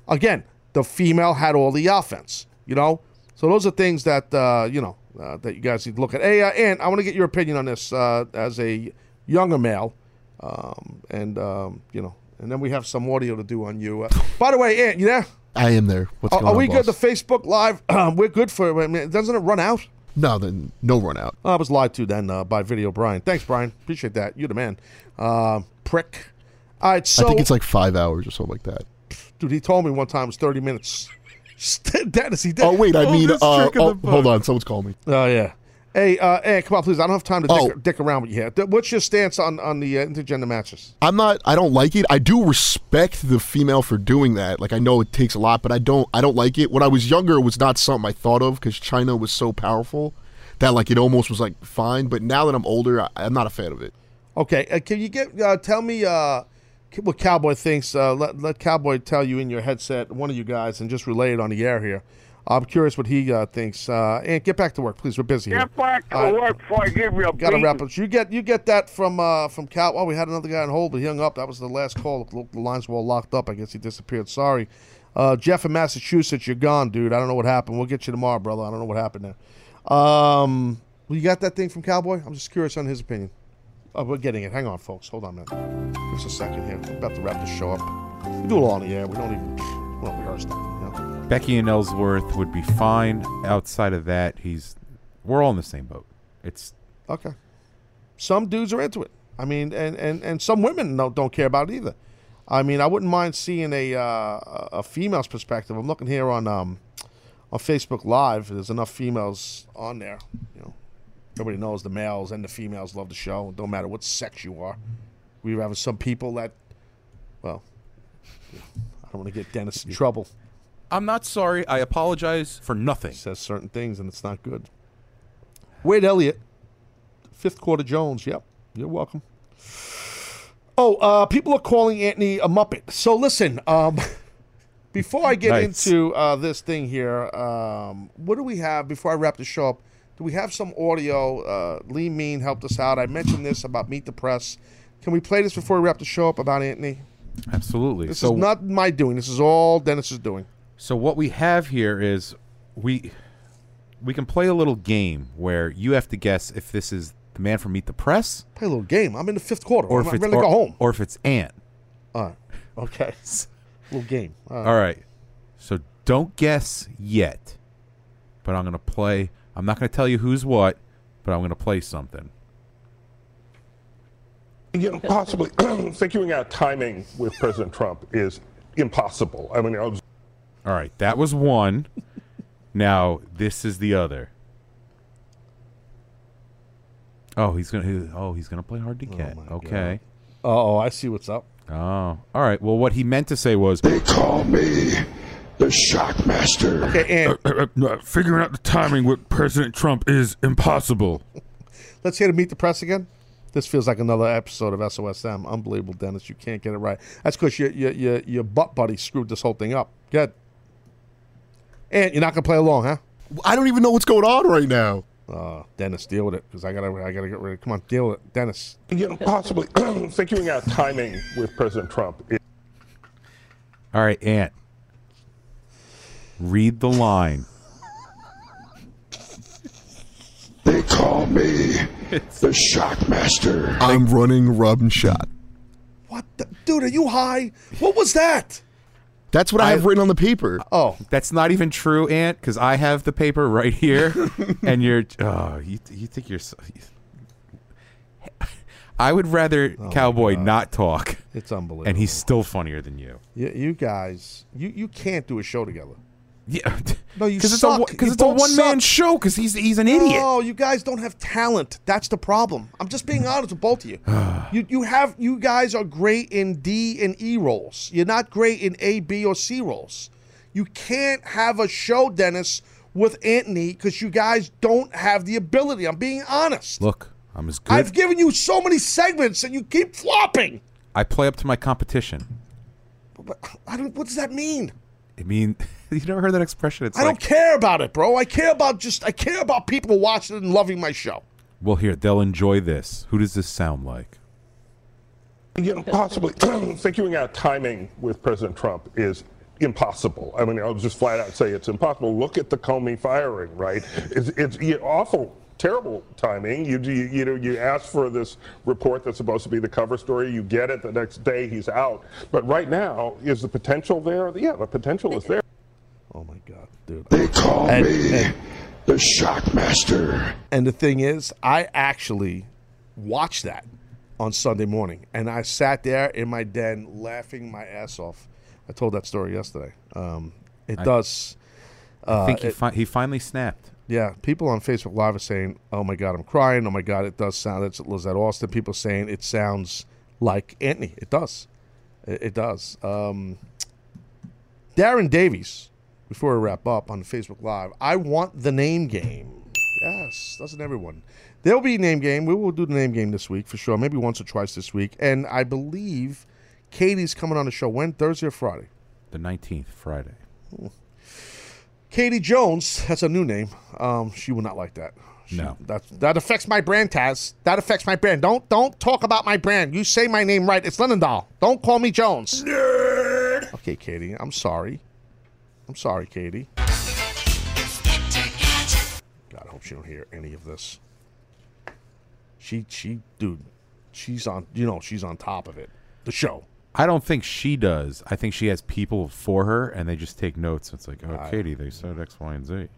Again, the female had all the offense. You know, so those are things that uh, you know uh, that you guys need to look at. Hey, uh, Ant, I want to get your opinion on this uh, as a younger male, um, and um, you know, and then we have some audio to do on you. Uh, by the way, Ant, you there? I am there. What's Are, going are on, we good? boss? The Facebook Live, we're good for. I mean, doesn't it run out? No, then no run out. I was lied to then uh, by Video Brian. Thanks, Brian. Appreciate that. You're the man. Uh, prick. All right, so I think it's like five hours or something like that. dude, he told me one time it was 30 minutes. Dennis. Oh wait, I mean, this uh, oh, hold on, someone's calling me. Oh yeah. Hey, uh, hey, come on, please. I don't have time to dick, Oh. dick around with you here. What's your stance on on the uh, intergender matches? I'm not. I don't like it. I do respect the female for doing that. Like I know it takes a lot, but I don't. I don't like it. When I was younger, it was not something I thought of because Chyna was so powerful that like it almost was like fine. But now that I'm older, I, I'm not a fan of it. Okay, uh, can you get uh, tell me uh, what Cowboy thinks? Uh, let let Cowboy tell you in your headset, one of you guys, and just relay it on the air here. I'm curious what he uh, thinks. Uh, and get back to work, please. We're busy here. Get back to Uh, work before I give you a Got to wrap up. You get you get that from uh, from Cal. Oh, we had another guy on hold, but he hung up. That was the last call. The lines were all locked up. I guess he disappeared. Sorry, uh, Jeff in Massachusetts. You're gone, dude. I don't know what happened. We'll get you tomorrow, brother. I don't know what happened there. Um, Well, you got that thing from Cowboy? I'm just curious on his opinion. Oh, we're getting it. Hang on, folks. Hold on a minute. Give us a second here. We're about to wrap the show up. We do it all on the air. We don't even we don't rehearse that. You know? Becky and Ellsworth would be fine. Outside of that, he's we're all in the same boat. It's Okay. Some dudes are into it. I mean, and and, and some women don't, don't care about it either. I mean, I wouldn't mind seeing a uh, a female's perspective. I'm looking here on um on Facebook Live. There's enough females on there. You know, everybody knows the males and the females love the show. Don't matter what sex you are. We have some people that, well, I don't want to get Dennis in trouble. I'm not sorry. I apologize for nothing. Says certain things and it's not good. Wade Elliott, fifth quarter Jones. Yep, you're welcome. Oh, uh, people are calling Anthony a muppet. So listen, um, before I get Nice. into uh, this thing here, um, what do we have before I wrap the show up? Do we have some audio? Uh, Lee Mean helped us out. I mentioned this about Meet the Press. Can we play this before we wrap the show up about Anthony? Absolutely. This so is not my doing. This is all Dennis is doing. So what we have here is we we can play a little game where you have to guess if this is the man from Meet the Press Play a little game. I'm in the fifth quarter. or I'm if it's ready to or, go home. or if it's Ant. All right. Okay. little game. All right. All right. So don't guess yet. But I'm going to play I'm not going to tell you who's what, but I'm going to play something. You know, possibly figuring out timing with President Trump is impossible. I mean, I was All right, that was one. now this is the other. Oh, he's gonna. He, oh, he's gonna play hard to oh, get. okay. Oh, I see what's up. Oh, all right. Well, what he meant to say was they call me the Shockmaster. Okay, and uh, uh, uh, figuring out the timing with President Trump is impossible. Let's hear to meet the press again. This feels like another episode of SOSM. Unbelievable, Dennis. You can't get it right. That's because your, your your your butt buddy screwed this whole thing up. Good. And you're not gonna play along, huh? I don't even know what's going on right now. Uh, Dennis, deal with it because I gotta I gotta get ready. Come on, deal with it, Dennis. you know, possibly figuring out timing with President Trump is All right, Ant. Read the line. They call me the Shockmaster. I'm running rub and shot. Dude, are you high? What was that? That's what I, have written on the paper. Oh, that's not even true, Aunt, because I have the paper right here, and you're. Oh, you you think you're. So, I would rather oh Cowboy not talk. Oh It's unbelievable. and he's still funnier than you. You, you guys, you you can't do a show together. Yeah, no, you because it's a suck. because You it's a both one man suck. show. Because he's he's an idiot. No, you guys don't have talent. That's the problem. I'm just being mm. honest with both of you. you you have you guys are great in D and E roles. You're not great in A, B, or C roles. You can't have a show, Dennis, with Anthony because you guys don't have the ability. I'm being honest. Look, I'm as good. I've given you so many segments and you keep flopping. I play up to my competition. But I don't. What does that mean? I mean, you never heard that expression? It's I like, don't care about it, bro. I care about just. I care about people watching and loving my show. well, here they'll enjoy this. Who does this sound like? you know, possibly figuring out timing with President Trump is impossible. I mean, I'll just flat out say it's impossible. Look at the Comey firing, right? It's, it's yeah, awful, terrible timing. You, you you know you ask for this report that's supposed to be the cover story. You get it the next day. He's out. But right now, is the potential there? Yeah, the potential is there. Oh my God, dude! They call And- me and- the Shockmaster. And the thing is, I actually watched that on Sunday morning, and I sat there in my den laughing my ass off. I told that story yesterday. Um, it I- does. I think he, it- fi- he finally snapped. Yeah, people on Facebook Live are saying, "Oh my God, I'm crying." Oh my God, it does sound. It's Lizette Austin. People saying it sounds like Anthony. It does. It, it does. Um, Darren Davies. Before we wrap up on Facebook Live, I want the name game. Yes, doesn't everyone? There'll be a name game. We will do the name game this week for sure. Maybe once or twice this week. And I believe Katie's coming on the show. When Thursday or Friday? The 19th, Friday. Katie Jones. That's a new name. Um, she will not like that. She- No. that that affects my brand, Taz. That affects my brand. Don't don't talk about my brand. You say my name right. It's Linendoll. Don't call me Jones. Nerd. Okay, Katie. I'm sorry. I'm sorry, Katie. God, I hope she don't hear any of this. She she dude, she's on you know, she's on top of it. The show. I don't think she does. I think she has people for her, and they just take notes. It's like, oh, I- Katie, they said X, Y, and Z.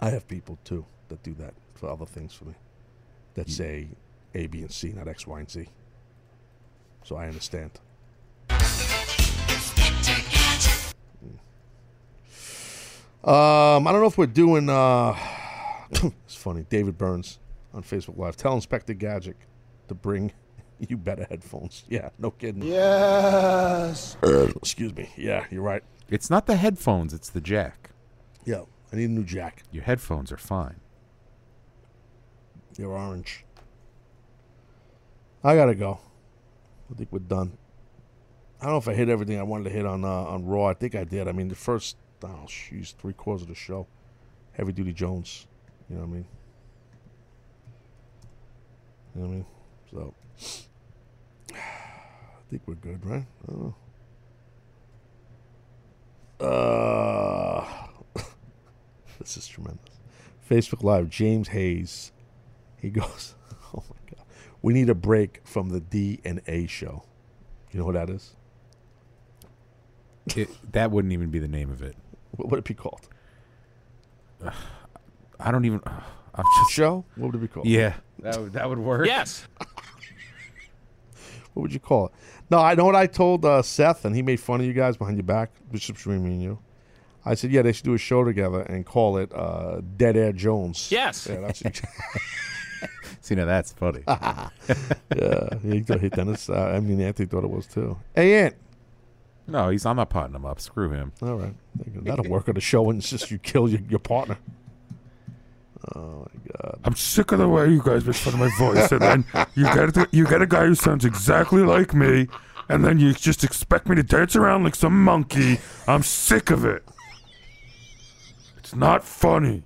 I have people too that do that for other things for me. That say A, B, and C, not X, Y, and Z. So I understand. Um, I don't know if we're doing. Uh, it's funny. David Burns on Facebook Live. Tell Inspector Gadget to bring you better headphones. Yeah, no kidding. Yes. Excuse me. Yeah, you're right. It's not the headphones; it's the jack. Yo, I need a new jack. Your headphones are fine. You're orange. I gotta go. I think we're done. I don't know if I hit everything I wanted to hit on uh, on Raw. I think I did. I mean, the first, oh, she's three quarters of the show, Heavy Duty Jones. You know what I mean? You know what I mean? So, I think we're good, right? I don't know. Uh, this is tremendous. Facebook Live, James Hayes. He goes, "Oh my god, we need a break from the D and A show." You know what that is? It, that wouldn't even be the name of it. What would it be called? I don't even. I'm just show. What would it be called? Yeah, that would, that would work. Yes. What would you call it? No, I know what I told uh, Seth, and he made fun of you guys behind your back, Bishop Stream and you. I said, yeah, they should do a show together and call it uh, Dead Air Jones. Yes. Yeah, that's See, now that's funny. yeah, he thought he Dennis. Uh, I mean, Anthony thought it was too. Hey, Ant. No, he's. I'm not potting him up. Screw him. All right, that'll work on the show, and it's just you kill your, your partner. Oh my god. I'm sick of the way you guys make fun of my voice, and then you get a, you get a guy who sounds exactly like me, and then you just expect me to dance around like some monkey. I'm sick of it. It's not funny.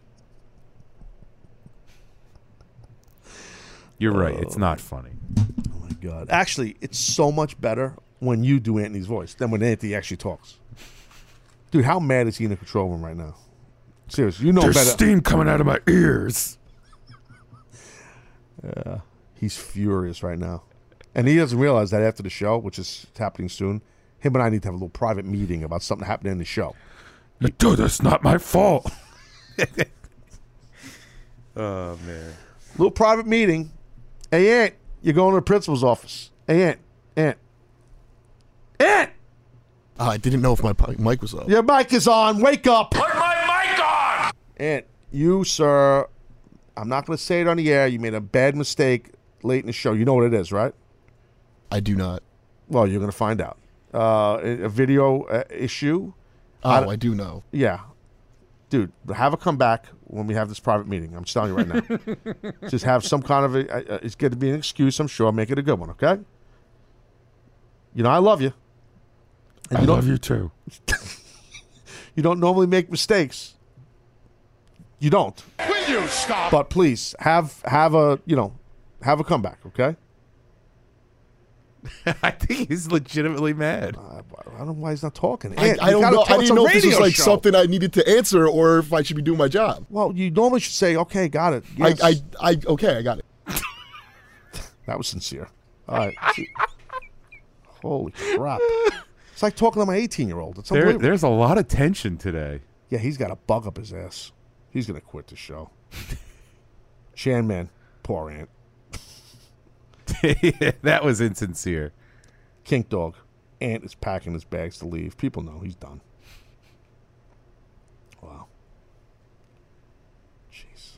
You're right. It's not oh. funny. Oh my god. Actually, it's so much better when you do Anthony's voice than when Anthony actually talks. Dude, how mad is he in the control room right now? Seriously, you know There's better. steam coming out of my ears. Yeah, he's furious right now, and he doesn't realize that after the show, which is happening soon, him and I need to have a little private meeting about something happening in the show. Dude, that's not my fault. Oh man. Little private meeting. Hey, Aunt, you're going to the principal's office. Hey, Aunt, Aunt, Aunt. Uh, I didn't know if my mic was up. Your mic is on. Wake up. Put my mic on. Aunt, you, sir, I'm not going to say it on the air. You made a bad mistake late in the show. You know what it is, right? I do not. Well, you're going to find out. Uh, a a video uh, issue. Oh, I do know. Yeah. Dude, have a comeback when we have this private meeting. I'm just telling you right now. just have some kind of a. Uh, it's going to be an excuse, I'm sure. Make it a good one, okay? You know, I love you. And I you don't- love you too. You don't normally make mistakes. You don't. Will you stop? But please have have a you know have a comeback, okay? I think he's legitimately mad. Uh, I don't know why he's not talking. I, I don't know. talk- I didn't know if this was like show. something I needed to answer or if I should be doing my job. Well, you normally should say, "Okay, got it." Yes. I, I, okay, I got it. that was sincere. All right. Holy crap! It's like talking to my 18 year old. It's There, there's a lot of tension today. Yeah, he's got a bug up his ass. He's gonna quit the show. Chan man, poor ant. that was insincere. Kink dog. Ant is packing his bags to leave. People know he's done. Wow. Jeez.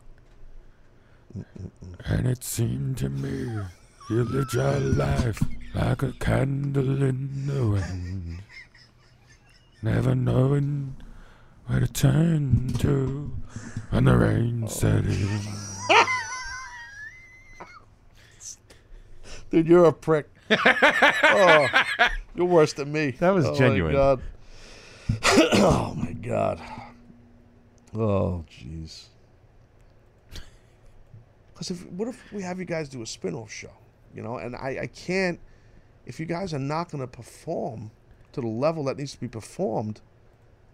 And it seemed to me you lived your life like a candle in the wind, never knowing where to turn to when the rain set in. Dude, you're a prick. oh, you're worse than me. That was oh genuine. My God. oh my god. Oh jeez. Because if what if we have you guys do a spin-off show, you know? And I I can't. If you guys are not going to perform to the level that needs to be performed,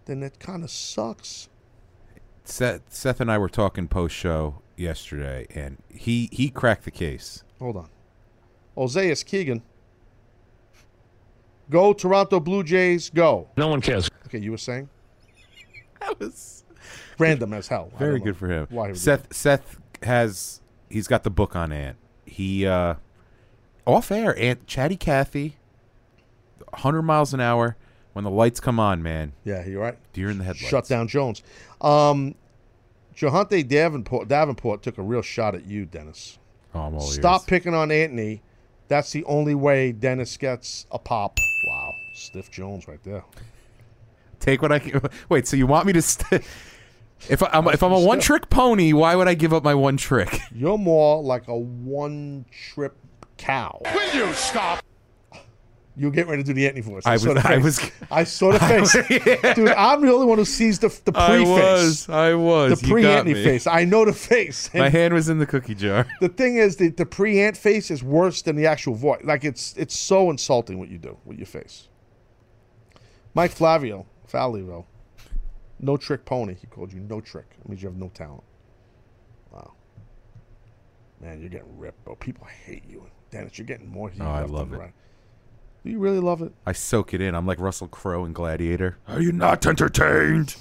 then that kind of sucks. Seth, Seth and I were talking post show, yesterday, and he he cracked the case. Hold on. Oseas Keegan. Go Toronto Blue Jays, go. No one cares. Okay, you were saying? That was random as hell. Very good for him. Why he would Seth Seth has he's got the book on Ant. He uh off air, Ant Chatty Cathy, hundred miles an hour. When the lights come on, man. Yeah, you're right. Deer in the headlights. Shut down Jones. Um, Johante Davenport, Davenport took a real shot at you, Dennis. Oh, I'm all Stop ears. picking on Anthony. That's the only way Dennis gets a pop. Wow, stiff Jones right there. Take what I can. Wait, so you want me to? St- if I, I'm if I'm a one trick pony, why would I give up my one trick? You're more like a one trip cow. Will you stop? You get ready to do the Anthony voice. I saw was- the I face. was- I saw the face. was- Dude, I'm the only one who sees the the pre face. I was, I was. The pre got face. I know the face. My hand was in the cookie jar. The thing is, the the pre Ant face is worse than the actual voice. Like it's it's so insulting what you do with your face. Mike Flavio, Flavio, no trick pony. He called you no trick. It means you have no talent. Wow. Man, you're getting ripped, bro. People hate you. Dennis, you're getting more heat. Oh, I love it. right. Do you really love it? I soak it in. I'm like Russell Crowe in Gladiator. Are you not entertained?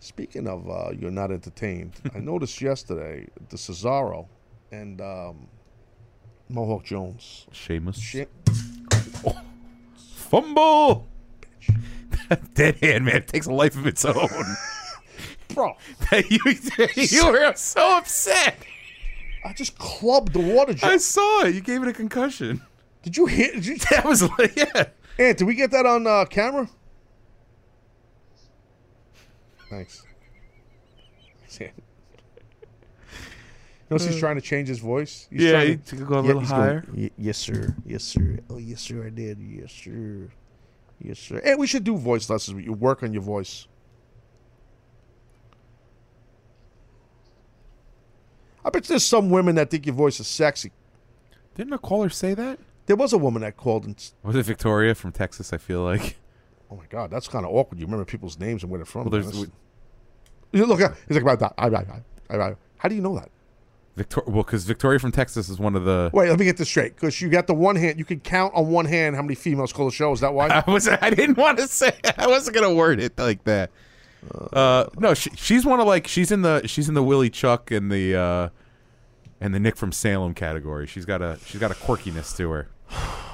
Speaking of uh, you're not entertained, I noticed yesterday the Cesaro and um, Mohawk Jones. Sheamus. She- Fumble. Dead hand, man. It takes a life of its own. Bro. you, you were so upset. I just clubbed the water jar. I saw it. You gave it a concussion. Did you hear? Did you, that was like, yeah. Ant, did we get that on uh, camera? Thanks. Ant. Notice he's trying to change his voice. He's Yeah, trying he to took it a little he's going, higher. "Y- yes, sir. Yes, sir. Oh, yes, sir. I did. Yes, sir. Yes, sir. And we should do voice lessons. You work on your voice. I bet there's some women that think your voice is sexy. Didn't a caller say that? There was a woman that called and. s- Was it Victoria from Texas? I feel like. Oh my God, that's kind of awkward. You remember people's names and where they're from. Well, there's-. You look at. He's like about that. I, I, I, I, how do you know that? Victoria. well, because Victoria from Texas is one of the. Wait, let me get this straight. Because you got the one hand, you can count on one hand how many females call the show. Is that why? I was. I didn't want to say. I wasn't gonna word it like that. Uh, no, she, she's one of like she's in the she's in the Willie Chuck and the uh, and the Nick from Salem category. She's got a she's got a quirkiness to her.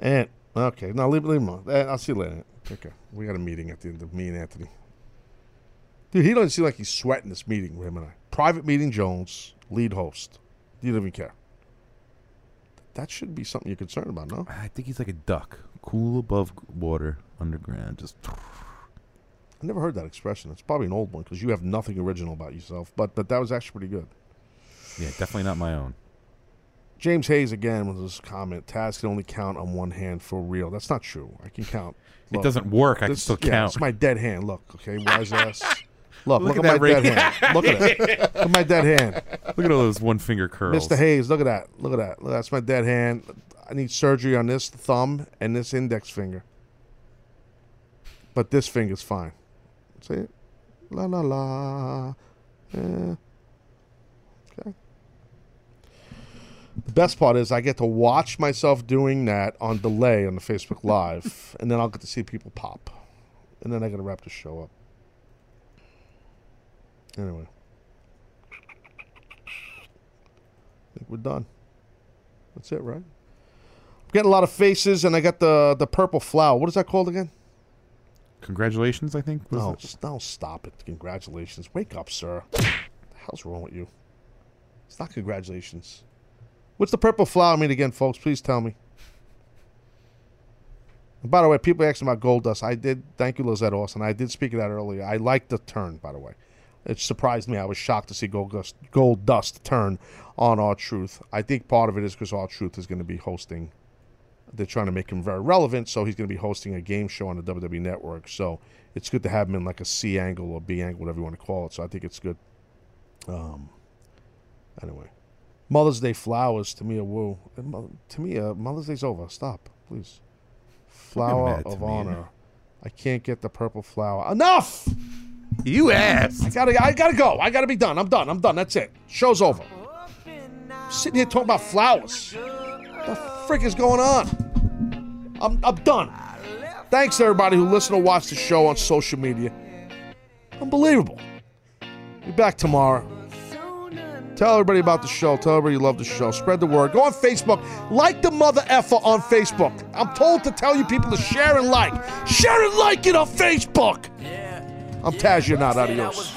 And okay, now leave, leave him alone. Eh, I'll see you later. Okay, we got a meeting at the end of me and Anthony. Dude, he doesn't seem like he's sweating this meeting with him and I. Private meeting, Jones, lead host. You don't even care. That should be something you're concerned about, no? I think he's like a duck, cool above water, underground. Just I never heard that expression. It's probably an old one because you have nothing original about yourself. But but that was actually pretty good. yeah, definitely not my own. James Hayes again with his comment. Taz can only count on one hand for real. That's not true. I can count. It doesn't work. I can still yeah, count. It's my dead hand. Look, okay, wise ass. Look, look, Look at, at my that dead hand. Look at it. Look at my dead hand. Look at all those one finger curls. Mr. Hayes, look at that. Look at that. Look, that's my dead hand. I need surgery on this thumb and this index finger. But this finger's fine. See it? La la la. Yeah. Okay. The best part is I get to watch myself doing that on delay on the Facebook Live, and then I'll get to see people pop. And then I got to wrap the show up. Anyway. I think we're done. That's it, right? I'm getting a lot of faces, and I got the the purple flower. What is that called again? Congratulations, I think. was No, it? no, stop it. Congratulations. Wake up, sir. What the hell's wrong with you? It's not congratulations. What's the purple flower mean again, folks? Please tell me. And by the way, people asking about Goldust. I did. Thank you, Lizette Austin. I did speak of that earlier. I like the turn, by the way. It surprised me. I was shocked to see Goldust, gold dust turn on R-Truth. I think part of it is because R-Truth is going to be hosting. They're trying to make him very relevant, so he's going to be hosting a game show on the WWE Network. So it's good to have him in like a C angle or B angle, whatever you want to call it. So I think it's good. Um. Anyway, Mother's Day flowers to me a woo. To me, uh, Mother's Day's over. Stop, please. Flower of to honor. I can't get the purple flower. Enough. You ass. I gotta, I gotta go. I gotta be done. I'm done. I'm done. That's it. Show's over. sitting here talking about flowers. The frick is going on? I'm, I'm done. Thanks to everybody who listened or watched the show on social media. Unbelievable. Be back tomorrow. Tell everybody about the show. Tell everybody you love the show. Spread the word. Go on Facebook. Like the mother effer on Facebook. I'm told to tell you people to share and like. Share and like it on Facebook. I'm Taz. You're not adios.